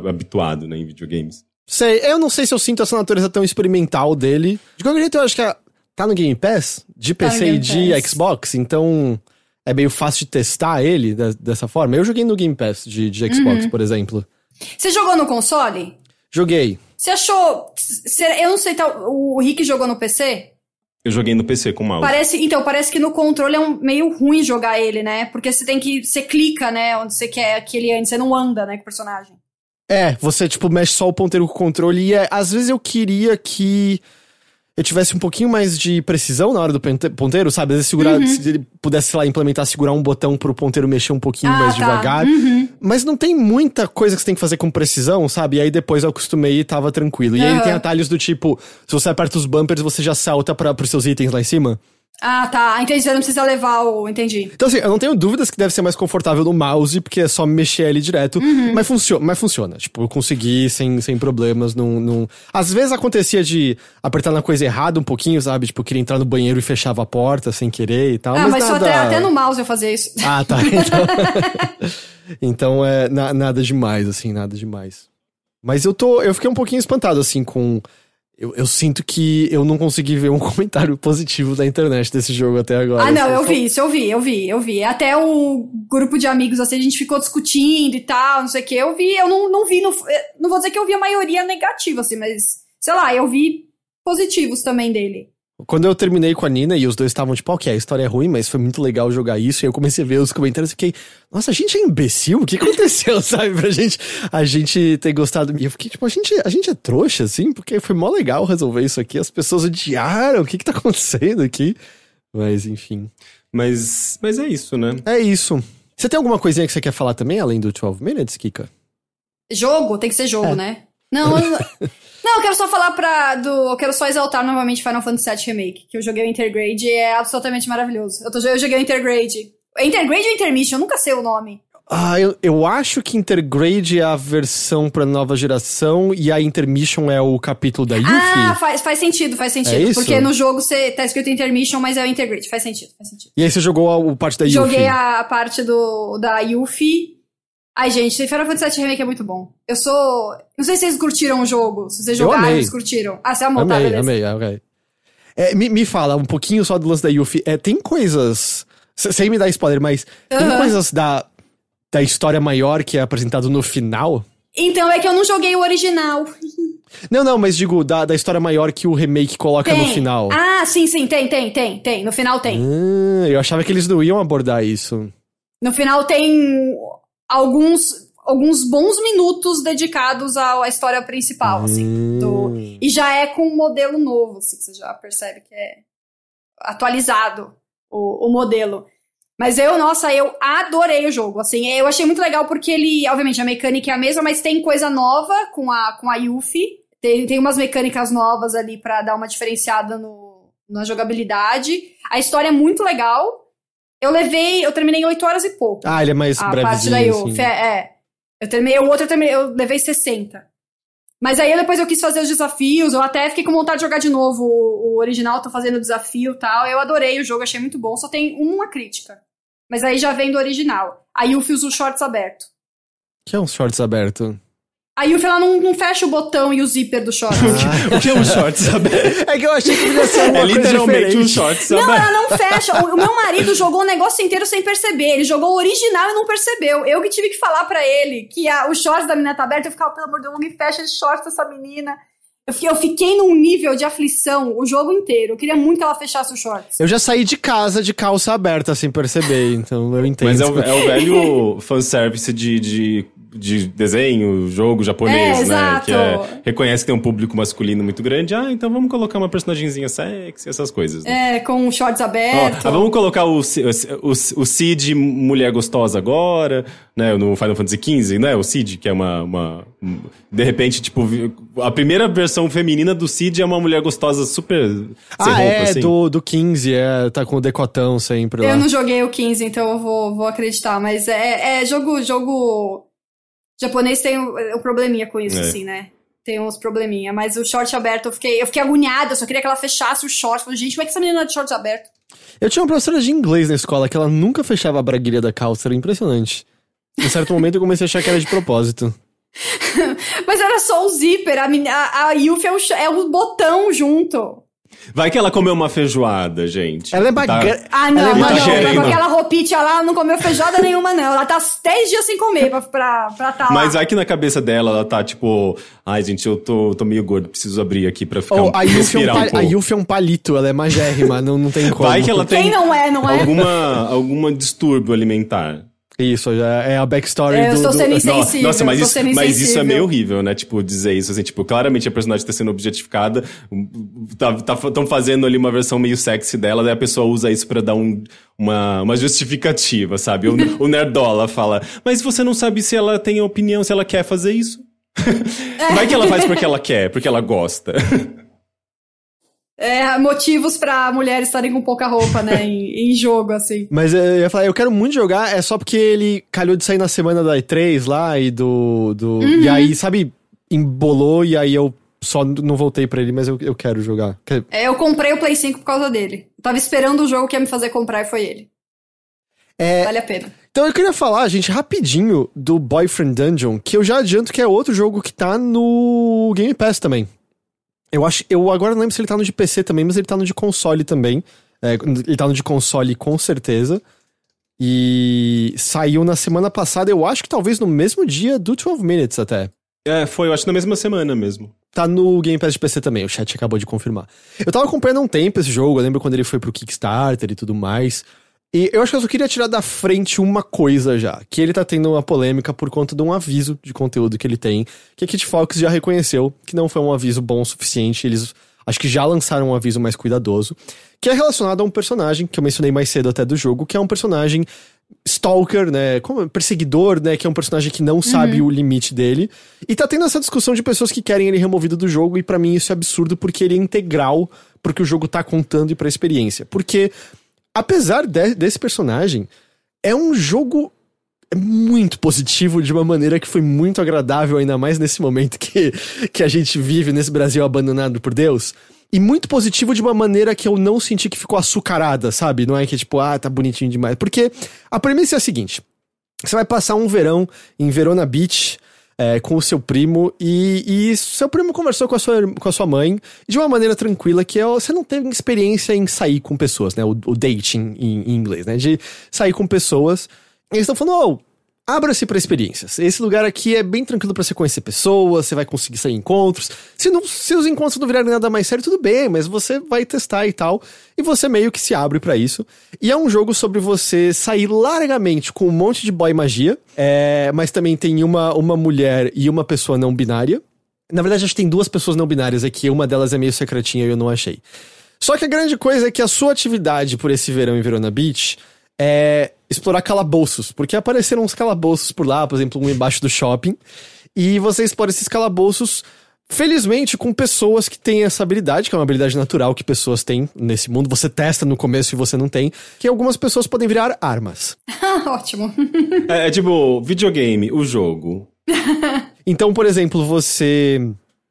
habituado, né, em videogames. Sei, eu não sei se eu sinto essa natureza tão experimental dele. De qualquer jeito, eu acho que a- tá no Game Pass, de Tá PC e Game de Pass. Xbox, então é meio fácil de testar ele de- dessa forma. Eu joguei no Game Pass de, de Xbox, Uhum. por exemplo. Você jogou no console? Joguei. Você achou. Eu não sei, tá, o Rick jogou no PC? Eu joguei no PC com mouse. Parece, então, parece que no controle é um, meio ruim jogar ele, né? Porque você tem que. Você clica, né? Onde você quer que ele ande, você não anda, né, com o personagem. É, você, tipo, mexe só o ponteiro com o controle e é, às vezes eu queria que eu tivesse um pouquinho mais de precisão na hora do ponte- ponteiro, sabe? Às vezes segurar, Uhum. se ele pudesse, sei lá, implementar, segurar um botão pro ponteiro mexer um pouquinho Ah, mais tá. devagar. Uhum. Mas não tem muita coisa que você tem que fazer com precisão, sabe? E aí depois eu acostumei e tava tranquilo. E aí ele tem atalhos do tipo, se você aperta os bumpers, você já salta para pros seus itens lá em cima. Ah, tá. Entendi. Você não precisa levar o. Entendi. Então, assim, eu não tenho dúvidas que deve ser mais confortável no mouse, porque é só mexer ele direto. Uhum. Mas, funciona, mas funciona. Tipo, eu consegui sem, sem problemas. Num, num... Às vezes acontecia de apertar na coisa errada um pouquinho, sabe? Tipo, eu queria entrar no banheiro e fechava a porta sem querer e tal. ah, mas, mas, só nada... até, até no mouse eu fazia isso. Ah, tá. Então, então é na- nada demais, assim, nada demais. Mas eu tô. Eu fiquei um pouquinho espantado, assim, com. Eu, eu sinto que eu não consegui ver um comentário positivo da internet desse jogo até agora. Ah, não, eu vi isso, eu vi, eu vi, eu vi. Até o grupo de amigos, assim, a gente ficou discutindo e tal, não sei o que. Eu vi, eu não, não vi, no, eh, não vou dizer que eu vi a maioria negativa, assim, mas, sei lá, eu vi positivos também dele. Quando eu terminei com a Nina e os dois estavam tipo, ok, a história é ruim, mas foi muito legal jogar isso. E eu comecei a ver os comentários e fiquei, nossa, a gente é imbecil? O que aconteceu, sabe? Pra gente, a gente ter gostado. E eu fiquei tipo, a gente, a gente é trouxa, assim? Porque foi mó legal resolver isso aqui. As pessoas odiaram. O que que tá acontecendo aqui? Mas, enfim. Mas, mas é isso, né? É isso. Você tem alguma coisinha que você quer falar também, além do 12 Minutes, Kika? Jogo, tem que ser jogo, É. né? Não, eu, não, eu quero só falar pra. Do, eu quero só exaltar novamente Final Fantasy VII Remake, que eu joguei o Intergrade e é absolutamente maravilhoso. Eu, tô, eu joguei o Intergrade. É Intergrade ou Intermission? Eu nunca sei o nome. Ah, eu, eu acho que Intergrade é a versão pra nova geração e a Intermission é o capítulo da Yuffie. Ah, faz, faz sentido, faz sentido. É isso? Porque no jogo você tá escrito Intermission, mas é o Intergrade. Faz sentido, faz sentido. E aí você jogou a, o parte da Yuffie. Joguei a parte do, da Yuffie. Ai, gente, Final Fantasy VII Remake é muito bom. Eu sou. Não sei se vocês curtiram o jogo. Se vocês jogaram, vocês curtiram. Ah, você amou, tá, Amei, beleza. amei, ok. É, me, me fala um pouquinho só do lance da Yuffie. É, tem coisas. se- Sem me dar spoiler, mas tem Aham. coisas da, da história maior que é apresentado no final? Então é que eu não joguei o original. Não, não, mas digo, da, da história maior que o remake coloca Tem. no final. Ah, sim, sim, tem, tem, tem, tem. No final tem. Ah, eu achava que eles não iam abordar isso. No final tem alguns, alguns bons minutos dedicados à, à história principal, assim. Hum. do- e já é com um modelo novo, assim, que você já percebe que é atualizado o, o modelo. Mas eu, nossa, eu adorei o jogo, assim, eu achei muito legal porque ele, obviamente, a mecânica é a mesma, mas tem coisa nova com a, com a Yuffie, tem, tem umas mecânicas novas ali pra dar uma diferenciada no, na jogabilidade, a história é muito legal, eu levei, eu terminei em 8 horas e pouco Ah, ele é mais a parte brevezinho, Yuffie, assim. é, é. Eu terminei, o outro eu, terminei, eu levei 60. Mas aí depois eu quis fazer os desafios, eu até fiquei com vontade de jogar de novo o, o original, tô fazendo o desafio e tal. Eu adorei o jogo, achei muito bom, só tem uma crítica. Mas aí já vem do original. A Yuffie usa os shorts aberto. Que é um shorts aberto. A Yuffie, ela não, não fecha o botão e o zíper do shorts. O que é um shorts aberto? É que eu achei que podia ser uma É literalmente um shorts Não, aberto. ela não fecha. O, o meu marido jogou o negócio inteiro sem perceber. Ele jogou o original e não percebeu. Eu que tive que falar pra ele que a, o shorts da menina tá aberto. Eu ficava, pelo amor de Deus, não me fecha esse shorts dessa menina. Eu fiquei, eu fiquei num nível de aflição o jogo inteiro. Eu queria muito que ela fechasse o shorts. Eu já saí de casa de calça aberta sem perceber, então eu entendo. Mas é o, é o velho fanservice de, de, de desenho, jogo japonês, É, né? exato. Que é, reconhece que tem um público masculino muito grande. Ah, então vamos colocar uma personagemzinha sexy, essas coisas. né? É, com shorts Ó, aberto. ah, vamos colocar o, o, o, o Cid mulher gostosa agora, né? No Final Fantasy XV, né? O Cid, que é uma, uma- um- De repente, tipo, a primeira versão feminina do Cid é uma mulher gostosa super Ah, roupa, é, assim. do, do 15, é, tá com o decotão sempre lá. Eu não joguei o 15, então eu vou, vou acreditar. Mas é, é jogo, jogo japonês tem um, um probleminha com isso, É. assim, né? Tem uns probleminha. Mas o short aberto, eu fiquei, eu fiquei agoniada. Eu só queria que ela fechasse o short. Falei, gente, como é que essa menina é de shorts aberto? Eu tinha uma professora de inglês na escola que ela nunca fechava a braguilha da calça, era impressionante. Em certo momento eu comecei a achar que era de propósito. Mas era só o zíper. A, a, a Yuffie é o, é o botão junto. Vai que ela comeu uma feijoada, gente. Ela é Tá- magra. Ah, não, Ela é mas não. Com aquela roupinha lá, ela não comeu feijoada nenhuma, não. Ela tá 10 dias sem comer pra, pra, pra tá lá. Mas aqui na cabeça dela, ela tá tipo, ai gente, eu tô, tô meio gordo, preciso abrir aqui pra ficar Oh, um, a, Yuffie é um respirar um a. Yuffie é um palito, ela é magérrima, não, não tem como. Vai que ela tem Quem não é, não é? alguma, alguma distúrbio alimentar. Isso, já é a backstory É, eu do... estou do- sendo insensível. Nossa, mas eu isso, mas isso é meio horrível, né? Tipo, dizer isso, assim, tipo, claramente a personagem tá sendo objetificada, tá, tá, tão fazendo ali uma versão meio sexy dela, daí a pessoa usa isso pra dar um, uma, uma justificativa, sabe? O, o Nerdola fala, mas você não sabe se ela tem opinião, se ela quer fazer isso? Vai que ela faz porque ela quer, porque ela gosta. É, motivos pra mulheres estarem com pouca roupa, né? em, em jogo, assim. Mas eu ia falar, eu quero muito jogar, é só porque ele calhou de sair na semana da E3 lá e do. do Uhum. E aí, sabe, embolou e aí eu só não voltei pra ele, mas eu, eu quero jogar. Quer- É, eu comprei o Play 5 por causa dele. Eu tava esperando o jogo que ia me fazer comprar e foi ele. É, Vale a pena. Então eu queria falar, gente, rapidinho do Boyfriend Dungeon, que eu já adianto que é outro jogo que tá no Game Pass também. Eu acho, eu agora não lembro se ele tá no de PC também, mas ele tá no de console também. É, ele tá no de console com certeza. E saiu na semana passada, eu acho que talvez no mesmo dia do 12 Minutes até. É, foi, eu acho, na mesma semana mesmo. Tá no Game Pass de PC também, o chat acabou de confirmar. Eu tava acompanhando há um tempo esse jogo, eu lembro quando ele foi pro Kickstarter e tudo mais. E eu acho que eu só queria tirar da frente uma coisa já, que ele tá tendo uma polêmica por conta de um aviso de conteúdo que ele tem, que a Kit Fox já reconheceu que não foi um aviso bom o suficiente, eles acho que já lançaram um aviso mais cuidadoso, que é relacionado a um personagem que eu mencionei mais cedo até do jogo, que é um personagem stalker, né, como perseguidor, né, que é um personagem que não sabe o limite dele. E tá tendo essa discussão de pessoas que querem ele removido do jogo e pra mim isso é absurdo porque ele é integral porque o jogo tá contando e pra experiência. Porque apesar de- desse personagem, é um jogo muito positivo de uma maneira que foi muito agradável, ainda mais nesse momento que, que a gente vive nesse Brasil abandonado por Deus. E muito positivo de uma maneira que eu não senti que ficou açucarada, sabe? Não é que tipo, ah, tá bonitinho demais. Porque a premissa é a seguinte: você vai passar um verão em Verona Beach é, com o seu primo e, e seu primo conversou com a, sua, com a sua mãe de uma maneira tranquila que é, você não tem experiência em sair com pessoas, né? O, o dating em, em inglês, né? De sair com pessoas. E eles estão falando, oh, abra-se para experiências. Esse lugar aqui é bem tranquilo para você conhecer pessoas, você vai conseguir sair em encontros. Se, não, se os encontros não virarem nada mais sério, tudo bem, mas você vai testar e tal. E você meio que se abre para isso. E é um jogo sobre você sair largamente com um monte de boy magia, é, mas também tem uma, uma mulher e uma pessoa não binária. Na verdade, acho que tem duas pessoas não binárias aqui, uma delas é meio secretinha e eu não achei. Só que a grande coisa é que a sua atividade por esse verão em Verona Beach é explorar calabouços, porque apareceram uns calabouços por lá, por exemplo, um embaixo do shopping, e você explora esses calabouços, felizmente, com pessoas que têm essa habilidade, que é uma habilidade natural que pessoas têm nesse mundo, você testa no começo e você não tem, que algumas pessoas podem virar armas. Ótimo. É, é tipo, videogame, o jogo. Então, por exemplo, você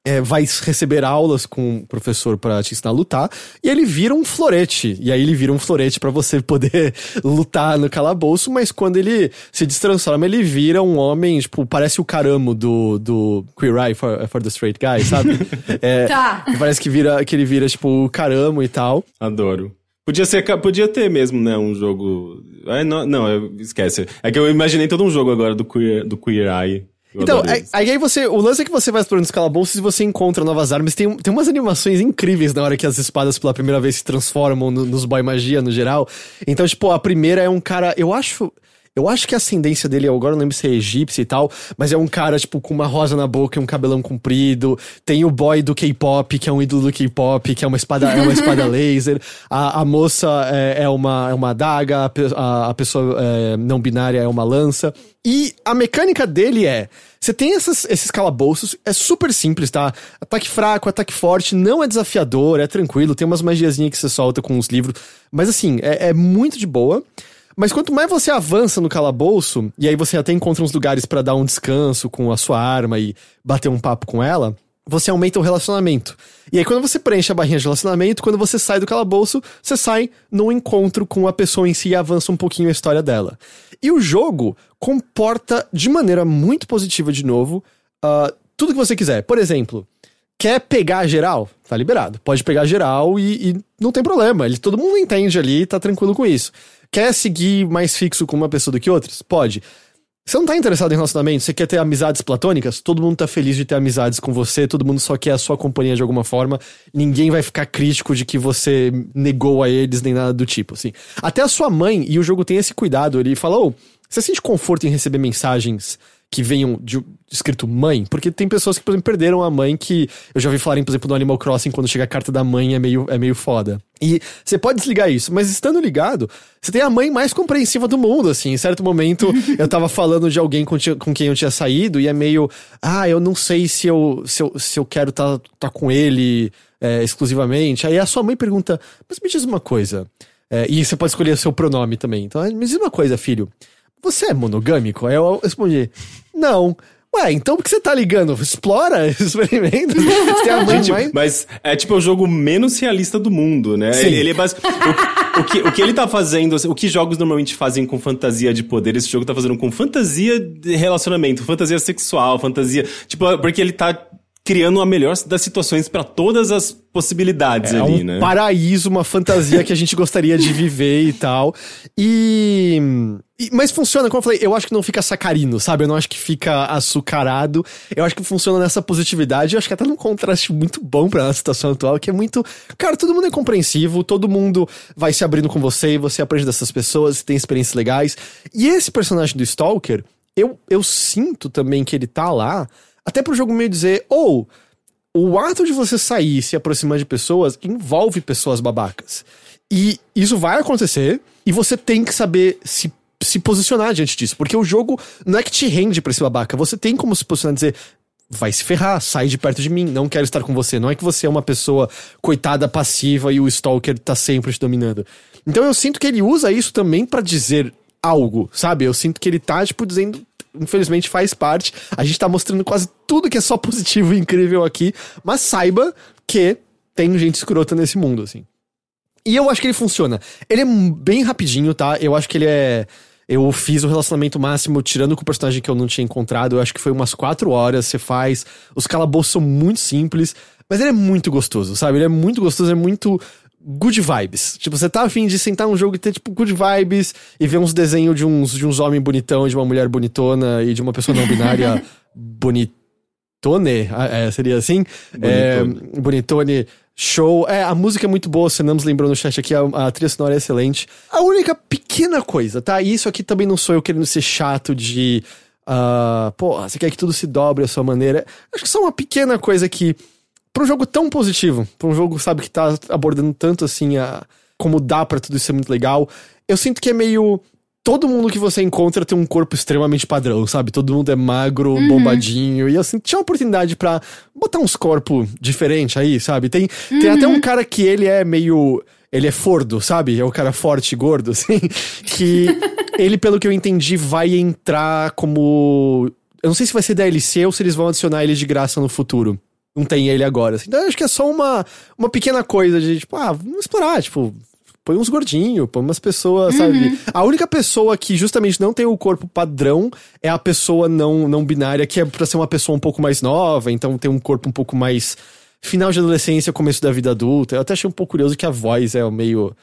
é, vai receber aulas com o professor pra te ensinar a lutar, e ele vira um florete. E aí ele vira um florete pra você poder lutar no calabouço, mas quando ele se destransforma, ele vira um homem, tipo, parece o caramo do, do Queer Eye for, for the Straight Guy, sabe? É, Tá. Parece que, vira, que ele vira, tipo, o caramo e tal. Adoro. Podia ser, podia ter mesmo, né, um jogo... Não, não, esquece. É que eu imaginei todo um jogo agora do Queer, do queer Eye. Eu Então, aí, isso. aí você. O lance é que você vai explorando os calabouços e você encontra novas armas. Tem, tem umas animações incríveis na hora que as espadas pela primeira vez se transformam no- nos boy magia no geral. Então, tipo, a primeira é um cara. Eu acho. Eu acho que a ascendência dele, eu agora não lembro se é egípcia e tal, mas é um cara, tipo, com uma rosa na boca e um cabelão comprido. Tem o boy do K-pop, que é um ídolo do K-pop, que é uma espada, é uma espada laser. A, a moça é, é uma, é uma adaga, a, a pessoa é, não binária é uma lança. E a mecânica dele é: você tem essas- esses calabouços, é super simples, tá? Ataque fraco, ataque forte, não é desafiador, é tranquilo, tem umas magiazinhas que você solta com os livros, mas assim, é, é muito de boa. Mas quanto mais você avança no calabouço, e aí você até encontra uns lugares pra dar um descanso com a sua arma e bater um papo com ela, você aumenta o relacionamento. E aí, quando você preenche a barrinha de relacionamento, quando você sai do calabouço, você sai num encontro com a pessoa em si e avança um pouquinho a história dela. E o jogo comporta de maneira muito positiva, de novo, ah, tudo que você quiser. Por exemplo, quer pegar geral? Tá liberado. Pode pegar geral e, e não tem problema. Ele, todo mundo entende ali tá tranquilo com isso. Quer seguir mais fixo com uma pessoa do que outras? Pode. Você não tá interessado em relacionamento? Você quer ter amizades platônicas? Todo mundo tá feliz de ter amizades com você, todo mundo só quer a sua companhia de alguma forma. Ninguém vai ficar crítico de que você negou a eles nem nada do tipo, assim. Até a sua mãe, e o jogo tem esse cuidado, ele fala: "Ô, você sente conforto em receber mensagens que venham de escrito mãe, porque tem pessoas que, por exemplo, perderam a mãe que eu já ouvi falarem, por exemplo, no Animal Crossing, quando chega a carta da mãe é meio, é meio foda. E você pode desligar isso, mas estando ligado, você tem a mãe mais compreensiva do mundo, assim. Em certo momento, eu tava falando de alguém com, com quem eu tinha saído e é meio, ah, eu não sei se eu, se eu, se eu quero tá, tá com ele é, exclusivamente. Aí a sua mãe pergunta, mas me diz uma coisa. É, e você pode escolher o seu pronome também. Então, me diz uma coisa, filho. Você é monogâmico? Aí eu respondi, não. Ué, então por que você tá ligando? Explora, experimenta. Você tem a mãe Gente, mais... mas é tipo o jogo menos realista do mundo, né? Sim. Ele, ele é basic... o, o que, o que ele tá fazendo, o que jogos normalmente fazem com fantasia de poder, esse jogo tá fazendo com fantasia de relacionamento, fantasia sexual, fantasia. Tipo, porque ele tá criando a melhor das situações pra todas as possibilidades É ali, um né? paraíso, uma fantasia que a gente gostaria de viver e tal. E, e- Mas funciona, como eu falei, eu acho que não fica sacarino, sabe? Eu não acho que fica açucarado. Eu acho que funciona nessa positividade. Eu acho que até num contraste muito bom pra nossa situação atual, que é muito. Cara, todo mundo é compreensivo, todo mundo vai se abrindo com você e você aprende dessas pessoas, tem experiências legais. E esse personagem do Stalker, eu, eu sinto também que ele tá lá, até pro jogo meio dizer, ou. o ato de você sair e se aproximar de pessoas envolve pessoas babacas. E isso vai acontecer e você tem que saber se, se posicionar diante disso. Porque o jogo não é que te rende pra esse babaca. Você tem como se posicionar e dizer. Vai se ferrar, sai de perto de mim, não quero estar com você. Não é que você é uma pessoa coitada, passiva e o Stalker tá sempre te dominando. Então eu sinto que ele usa isso também pra dizer algo, sabe? Eu sinto que ele tá, tipo, dizendo infelizmente faz parte. A gente tá mostrando quase tudo que é só positivo e incrível aqui, mas saiba que tem gente escrota nesse mundo, assim. E eu acho que ele funciona. Ele é bem rapidinho, tá? Eu acho que ele é. Eu fiz o relacionamento máximo tirando com o personagem que eu não tinha encontrado. Eu acho que foi umas quatro horas. Você faz. Os calabouços são muito simples. Mas ele é muito gostoso, sabe? Ele é muito gostoso, é muito good vibes. Tipo, você tá afim de sentar um jogo e ter, tipo, good vibes e ver uns desenhos de uns, de uns homens bonitão, de uma mulher bonitona e de uma pessoa não binária bonitone, ah, é, seria assim? Bonitone. É, bonitone. Show. É, a música é muito boa, você não nos lembrou no chat aqui, a, a trilha sonora é excelente. A única pequena coisa, tá? E isso aqui também não sou eu querendo ser chato de. Uh, pô, você quer que tudo se dobre à sua maneira. Acho que só uma pequena coisa que pra um jogo tão positivo, pra um jogo, sabe, que tá abordando tanto assim a como dá para tudo isso ser muito legal, eu sinto que é meio todo mundo que você encontra tem um corpo extremamente padrão, sabe? Todo mundo é magro, uhum. bombadinho. E eu assim, tinha uma oportunidade para botar uns corpos diferentes aí, sabe? Tem, uhum. tem até um cara que ele é meio. Ele é fordo, sabe? É o cara forte e gordo, assim. Que ele, pelo que eu entendi, vai entrar como. Eu não sei se vai ser DLC ou se eles vão adicionar ele de graça no futuro não tem ele agora. Assim. Então eu acho que é só uma, uma pequena coisa de, tipo, ah, vamos explorar, tipo, põe uns gordinhos, põe umas pessoas, uhum. sabe? A única pessoa que justamente não tem o corpo padrão é a pessoa não, não binária, que é pra ser uma pessoa um pouco mais nova, então tem um corpo um pouco mais final de adolescência, começo da vida adulta. Eu até achei um pouco curioso que a voz é meio.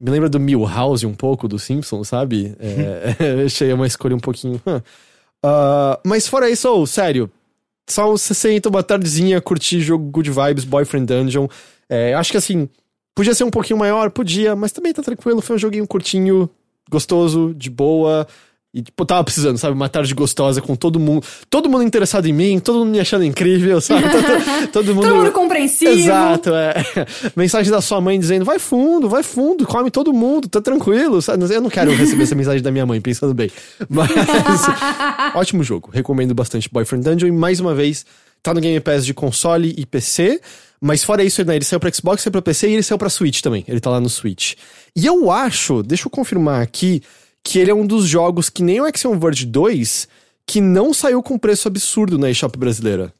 Me lembra do Milhouse um pouco, do Simpsons, sabe? É, achei uma escolha um pouquinho. Uh, mas fora isso, oh, sério, só você senta uma tardezinha, curtir jogo Good Vibes, Boyfriend Dungeon. É, acho que assim, podia ser um pouquinho maior, podia, mas também tá tranquilo. Foi um joguinho curtinho, gostoso, de boa. E, tipo, tava precisando, sabe? Uma tarde gostosa com todo mundo. Todo mundo interessado em mim, todo mundo me achando incrível, sabe? todo, todo mundo. todo mundo compreensivo. Exato, é. Mensagem da sua mãe dizendo: vai fundo, vai fundo, come todo mundo, tá tranquilo. Sabe? Eu não quero receber essa mensagem da minha mãe, pensando bem. Mas. ótimo jogo. Recomendo bastante Boyfriend Dungeon. E mais uma vez, tá no Game Pass de console e PC. Mas fora isso, né, ele saiu pra Xbox, saiu pra PC e ele saiu pra Switch também. Ele tá lá no Switch. E eu acho, deixa eu confirmar aqui que ele é um dos jogos que nem o Axiom Verge 2 que não saiu com preço absurdo na eShop brasileira.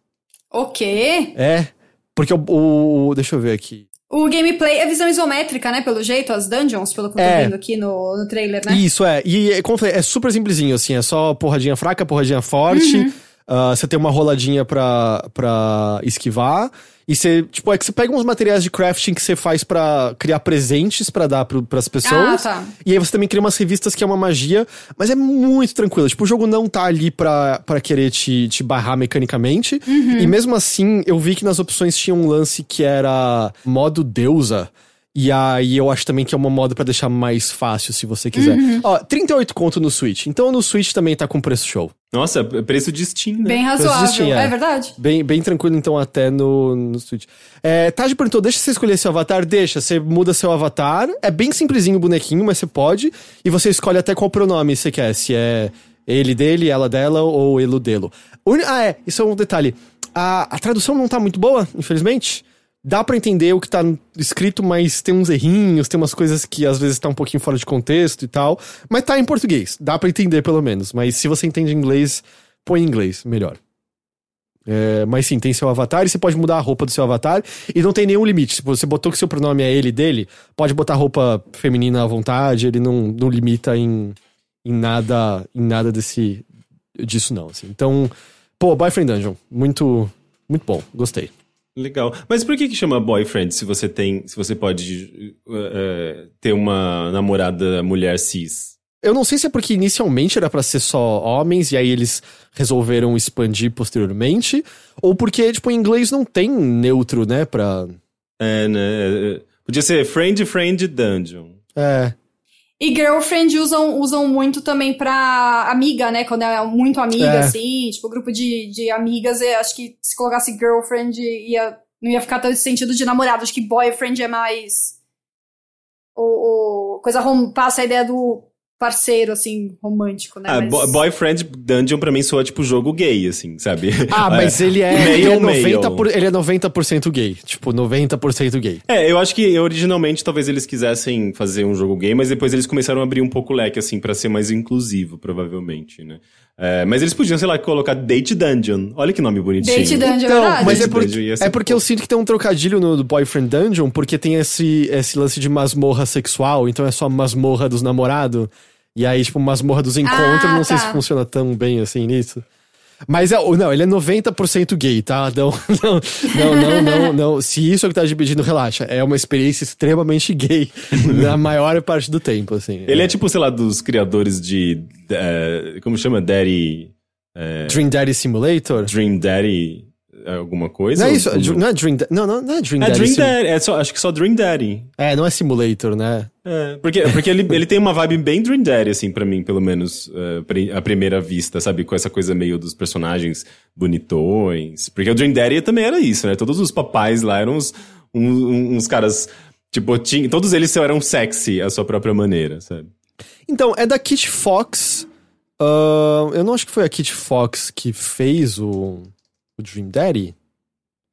O quê? É, porque o, o, Deixa eu ver aqui. O gameplay é visão isométrica, né? Pelo jeito, as dungeons, pelo que eu tô é. vendo aqui no, no trailer, né? Isso, é. E como eu falei, é super simplesinho, assim. É só porradinha fraca, porradinha forte. Uhum. Uh, você tem uma roladinha pra, pra esquivar. E você, tipo, é que você pega uns materiais de crafting que você faz para criar presentes para dar pro, pras pessoas. Ah, tá. E aí você também cria umas revistas que é uma magia, mas é muito tranquilo. Tipo, o jogo não tá ali pra, pra querer te, te barrar mecanicamente. Uhum. E mesmo assim, eu vi que nas opções tinha um lance que era modo deusa. E aí eu acho também que é uma moda para deixar mais fácil, se você quiser. Uhum. Ó, 38 conto no Switch. Então no Switch também tá com preço show. Nossa, preço de Steam, né? Bem razoável, Steam, é. é. verdade. Bem, bem tranquilo, então, até no, no Switch. É, Taj perguntou, deixa você escolher seu avatar? Deixa, você muda seu avatar. É bem simplesinho o bonequinho, mas você pode. E você escolhe até qual pronome você quer, se é ele dele, ela dela ou ele dele. Ah, é, isso é um detalhe. A, a tradução não tá muito boa, infelizmente dá para entender o que tá escrito, mas tem uns errinhos, tem umas coisas que às vezes tá um pouquinho fora de contexto e tal. Mas tá em português, dá para entender pelo menos. Mas se você entende inglês, põe em inglês, melhor. É, mas sim, tem seu avatar e você pode mudar a roupa do seu avatar e não tem nenhum limite. Se você botou que seu pronome é ele dele, pode botar roupa feminina à vontade, ele não, não limita em, em nada em nada desse disso não. Assim. Então, pô, Boyfriend Dungeon, muito, muito bom, gostei. Legal. Mas por que que chama boyfriend se você tem, se você pode uh, ter uma namorada mulher cis? Eu não sei se é porque inicialmente era para ser só homens e aí eles resolveram expandir posteriormente, ou porque, tipo, em inglês não tem neutro, né, pra... É, né, podia ser friend, friend, dungeon. É. E girlfriend usam, usam muito também pra amiga, né? Quando é muito amiga, É. assim, tipo, grupo de, de amigas, acho que se colocasse girlfriend ia, não ia ficar tanto sentido de namorado. Acho que boyfriend é mais. O, o- coisa passa a ideia do parceiro, assim, romântico, né? Ah, Mas- Bo- Boyfriend Dungeon pra mim soa tipo jogo gay, assim, sabe? Ah, mas ele é, ele é male. 90%, por, ele é 90% gay. Tipo, 90% gay. É, eu acho que originalmente talvez eles quisessem fazer um jogo gay, mas depois eles começaram a abrir um pouco o leque, assim, pra ser mais inclusivo, provavelmente, né? É, mas eles podiam, sei lá, colocar Date Dungeon. Olha que nome bonitinho. Date Dungeon, é Então, verdade. mas é Date porque, Dungeon ia ser é porque eu sinto que tem um trocadilho no Boyfriend Dungeon, porque tem esse, esse lance de masmorra sexual, então é só masmorra dos namorados. E aí, tipo, masmorra dos encontros, Ah, não sei tá. se funciona tão bem assim nisso. Mas é, não, ele é 90% gay, tá? Não, não, não, não, não. Se isso é o que tá dividindo, relaxa. É uma experiência extremamente gay na maior parte do tempo, assim. Ele é tipo, sei lá, dos criadores de. é, como chama? Daddy. Dream Daddy Simulator? Dream Daddy. É, Alguma coisa? Não é isso, ou- não é Dream Da- Não, não, não é Dream É Daddy. Dream Sim- Daddy. É só, acho que só Dream Daddy. É, não é Simulator, né? É, porque, porque ele, ele tem uma vibe bem Dream Daddy, assim, pra mim, pelo menos, é, pri- à primeira vista, sabe? Com essa coisa meio dos personagens bonitões. Porque o Dream Daddy também era isso, né? Todos os papais lá eram uns, um- uns caras, tipo, tinha, todos eles eram sexy à sua própria maneira, sabe? Então, é da Kit Fox. ah, eu não acho que foi a Kit Fox que fez o, o Dream Daddy.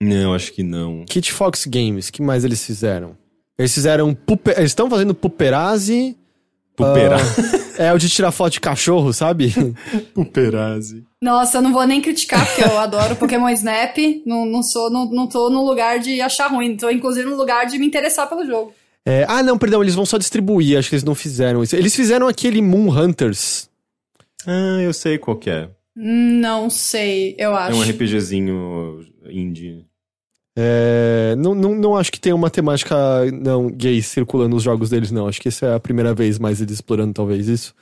Não, acho que não. Kit Fox Games, que mais eles fizeram? Eles fizeram. Pupe, eles estão fazendo Puperazzi. Pupera. ah, é o de tirar foto de cachorro, sabe? Puperazzi. Nossa, eu não vou nem criticar, porque eu adoro Pokémon Snap. Não, não sou, não, não tô no lugar de achar ruim. Tô, inclusive, no lugar de me interessar pelo jogo. É, ah, não, perdão, eles vão só distribuir, acho que eles não fizeram isso. Eles fizeram aquele Moon Hunters. Ah, eu sei qual que é. Não sei, eu É acho. um RPGzinho indie. É, não, não, não acho que tenha uma temática não gay circulando nos jogos deles, não. Acho que essa é a primeira vez mais eles explorando talvez isso.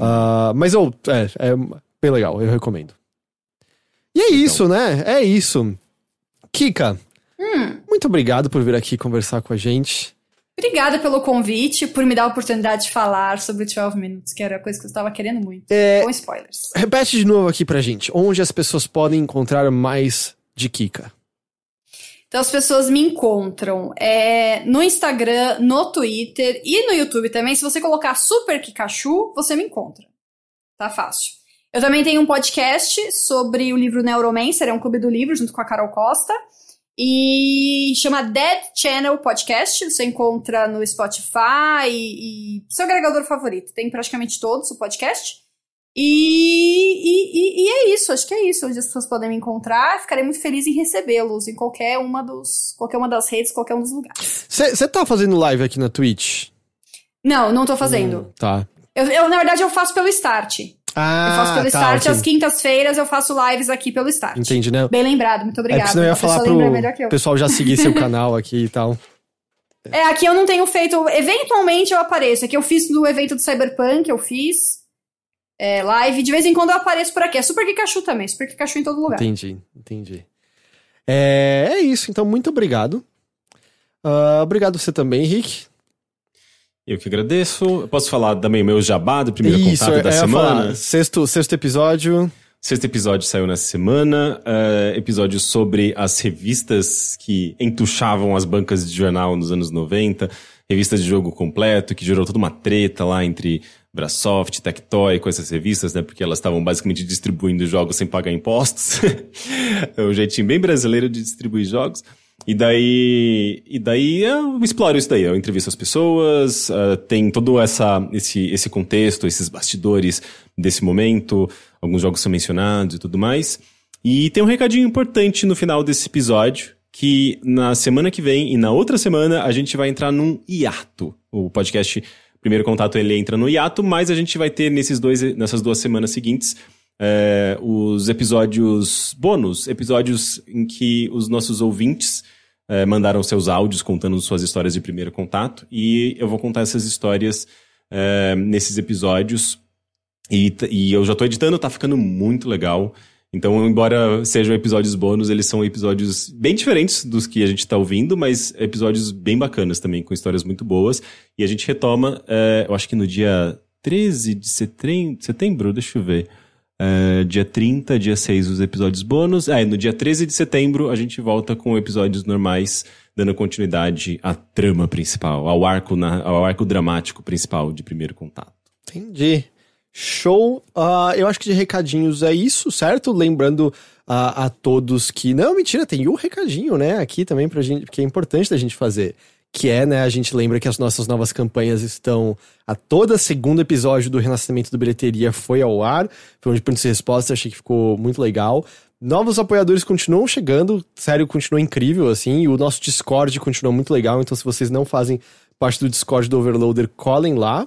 Ah, mas oh, é, é bem legal, eu recomendo. E é isso, né? É isso. Kika, muito obrigado por vir aqui conversar com a gente. Obrigada pelo convite, por me dar a oportunidade de falar sobre o 12 Minutes, que era a coisa que eu estava querendo muito. É, Com spoilers. repete de novo aqui pra gente, onde as pessoas podem encontrar mais de Kika. Então as pessoas me encontram é, no Instagram, no Twitter e no YouTube também. Se você colocar Super Kikachu, você me encontra. Tá fácil. Eu também tenho um podcast sobre o livro Neuromancer, é um clube do livro, junto com a Carol Costa. E chama Dead Channel Podcast. Você encontra no Spotify e, e seu agregador favorito. Tem praticamente todos o podcast. E, e, e- é isso, acho que é isso, onde as pessoas podem me encontrar. Ficarei muito feliz em recebê-los em qualquer uma, dos, qualquer uma das redes, qualquer um dos lugares. Você tá fazendo live aqui na Twitch? Não, não tô fazendo. Tá. Eu, eu, na verdade, eu faço pelo Start. Ah, eu faço pelo tá, Start. ok. Às quintas-feiras eu faço lives aqui pelo Start. Entendi, né? Bem lembrado, muito É obrigada. porque senão eu ia falar pro pessoal já seguir seu canal aqui e tal. É, aqui eu não tenho feito. Eventualmente eu apareço. Aqui eu fiz no evento do Cyberpunk, eu fiz. É, live. De vez em quando eu apareço por aqui. É Super Kikachu também. Super Kikachu em todo lugar. Entendi, entendi. É, é isso, então muito obrigado. Ah, obrigado você também, Henrique. Eu que agradeço. Eu posso falar também o meu jabá do primeiro Isso, contato eu da ia semana? Sexto, sexto episódio. Sexto episódio saiu nessa semana. é, episódio sobre as revistas que entuchavam as bancas de jornal nos anos 90. Revistas de jogo completo, que gerou toda uma treta lá entre Brasoft, Tectoy, com essas revistas, né? Porque elas estavam basicamente distribuindo jogos sem pagar impostos. é um jeitinho bem brasileiro de distribuir jogos. E daí, e daí eu exploro isso daí. Eu entrevisto as pessoas, ah, tem todo essa, esse, esse contexto, esses bastidores desse momento. Alguns jogos são mencionados e tudo mais. E tem um recadinho importante no final desse episódio, que na semana que vem e na outra semana a gente vai entrar num hiato. O podcast Primeiro Contato ele entra no hiato, mas a gente vai ter nesses dois, nessas duas semanas seguintes é, os episódios bônus, episódios em que os nossos ouvintes é, mandaram seus áudios contando suas histórias de primeiro contato e eu vou contar essas histórias é, nesses episódios e, e eu já tô editando, tá ficando muito legal Então, embora sejam episódios bônus, eles são episódios bem diferentes dos que a gente tá ouvindo, mas episódios bem bacanas também, com histórias muito boas. E a gente retoma, é, eu acho que no dia 13 de setembro deixa eu ver. É, dia 30, dia 6, os episódios bônus. É, no dia 13 de setembro a gente volta com episódios normais, dando continuidade à trama principal, ao arco, na, ao arco dramático principal de primeiro contato. Entendi. Show. Uh, eu acho que de recadinhos é isso, certo? Lembrando uh, a todos que. Não, mentira, tem um recadinho, né? Aqui também pra gente, que é importante da gente fazer. Que é, né? A gente lembra que as nossas novas campanhas estão. A toda segundo episódio do Renascimento do Bilheteria foi ao ar. Foi onde perguntas e respostas, achei que ficou muito legal. Novos apoiadores continuam chegando, sério, continua incrível, assim. E o nosso Discord continua muito legal. Então, se vocês não fazem parte do Discord do Overloader, colhem lá.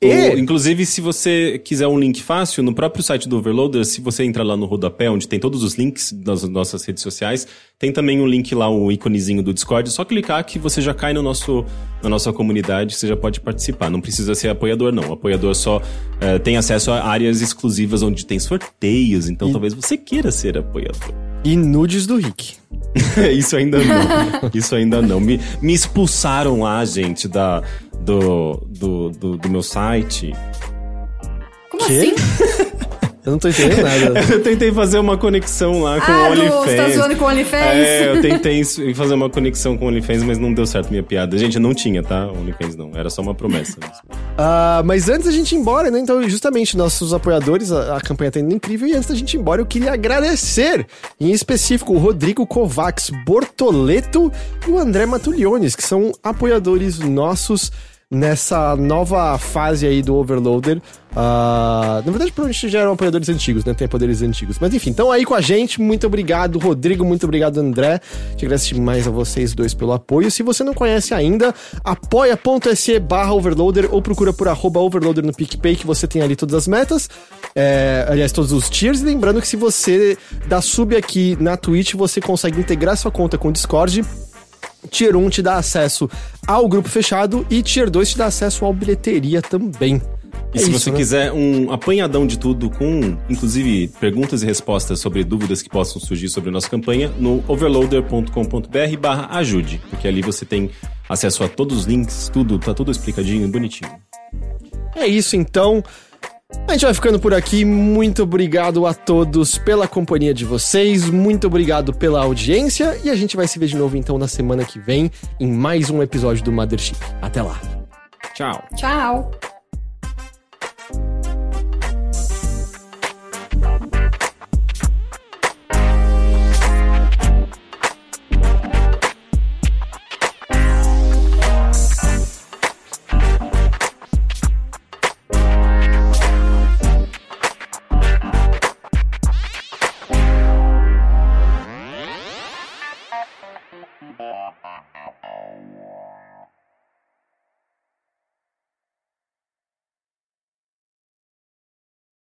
E... inclusive, se você quiser um link fácil, no próprio site do Overloader, se você entrar lá no rodapé, onde tem todos os links das nossas redes sociais, tem também um link lá, o um íconezinho do Discord. É só clicar que você já cai no nosso, na nossa comunidade, você já pode participar. Não precisa ser apoiador, não. O apoiador só é, tem acesso a áreas exclusivas onde tem sorteios, então e... talvez você queira ser apoiador. E nudes do Rick. Isso ainda não. Isso ainda não. Me, me expulsaram lá, gente, da, do, do, do, do meu site. Como que? assim? Eu não tô entendendo nada. eu tentei fazer uma conexão lá com ah, o OnlyFans. Você tá zoando com o OnlyFans? É, eu tentei fazer uma conexão com o OnlyFans, mas não deu certo minha piada. Gente, não tinha, tá? OnlyFans não. Era só uma promessa uh, mas antes da gente ir embora, né? Então, justamente, nossos apoiadores, a, a campanha tá indo incrível. E antes da gente ir embora, eu queria agradecer, em específico, o Rodrigo Kovacs Bortoleto e o André Matuliones, que são apoiadores nossos nessa nova fase aí do Overloader. Uh, na verdade, provavelmente já eram apoiadores antigos, né? Tem apoiadores antigos. Mas enfim, então aí com a gente. Muito obrigado, Rodrigo. Muito obrigado, André. Te agradeço demais a vocês dois pelo apoio. Se você não conhece ainda, apoia.se barra overloader ou procura por arroba overloader no PicPay, que você tem ali todas as metas. É, aliás, todos os tiers. E lembrando que se você dá sub aqui na Twitch, você consegue integrar sua conta com o Discord Tier 1 te dá acesso ao grupo fechado e Tier 2 te dá acesso ao bilheteria também. E é se isso, você né? quiser um apanhadão de tudo, com inclusive perguntas e respostas sobre dúvidas que possam surgir sobre a nossa campanha, no overloader.com.br barra ajude, porque ali você tem acesso a todos os links, tudo, tá tudo explicadinho e bonitinho. É isso então. A gente vai ficando por aqui. Muito obrigado a todos pela companhia de vocês. Muito obrigado pela audiência. E a gente vai se ver de novo então na semana que vem em mais um episódio do Mothership. Até lá. Tchau. Tchau.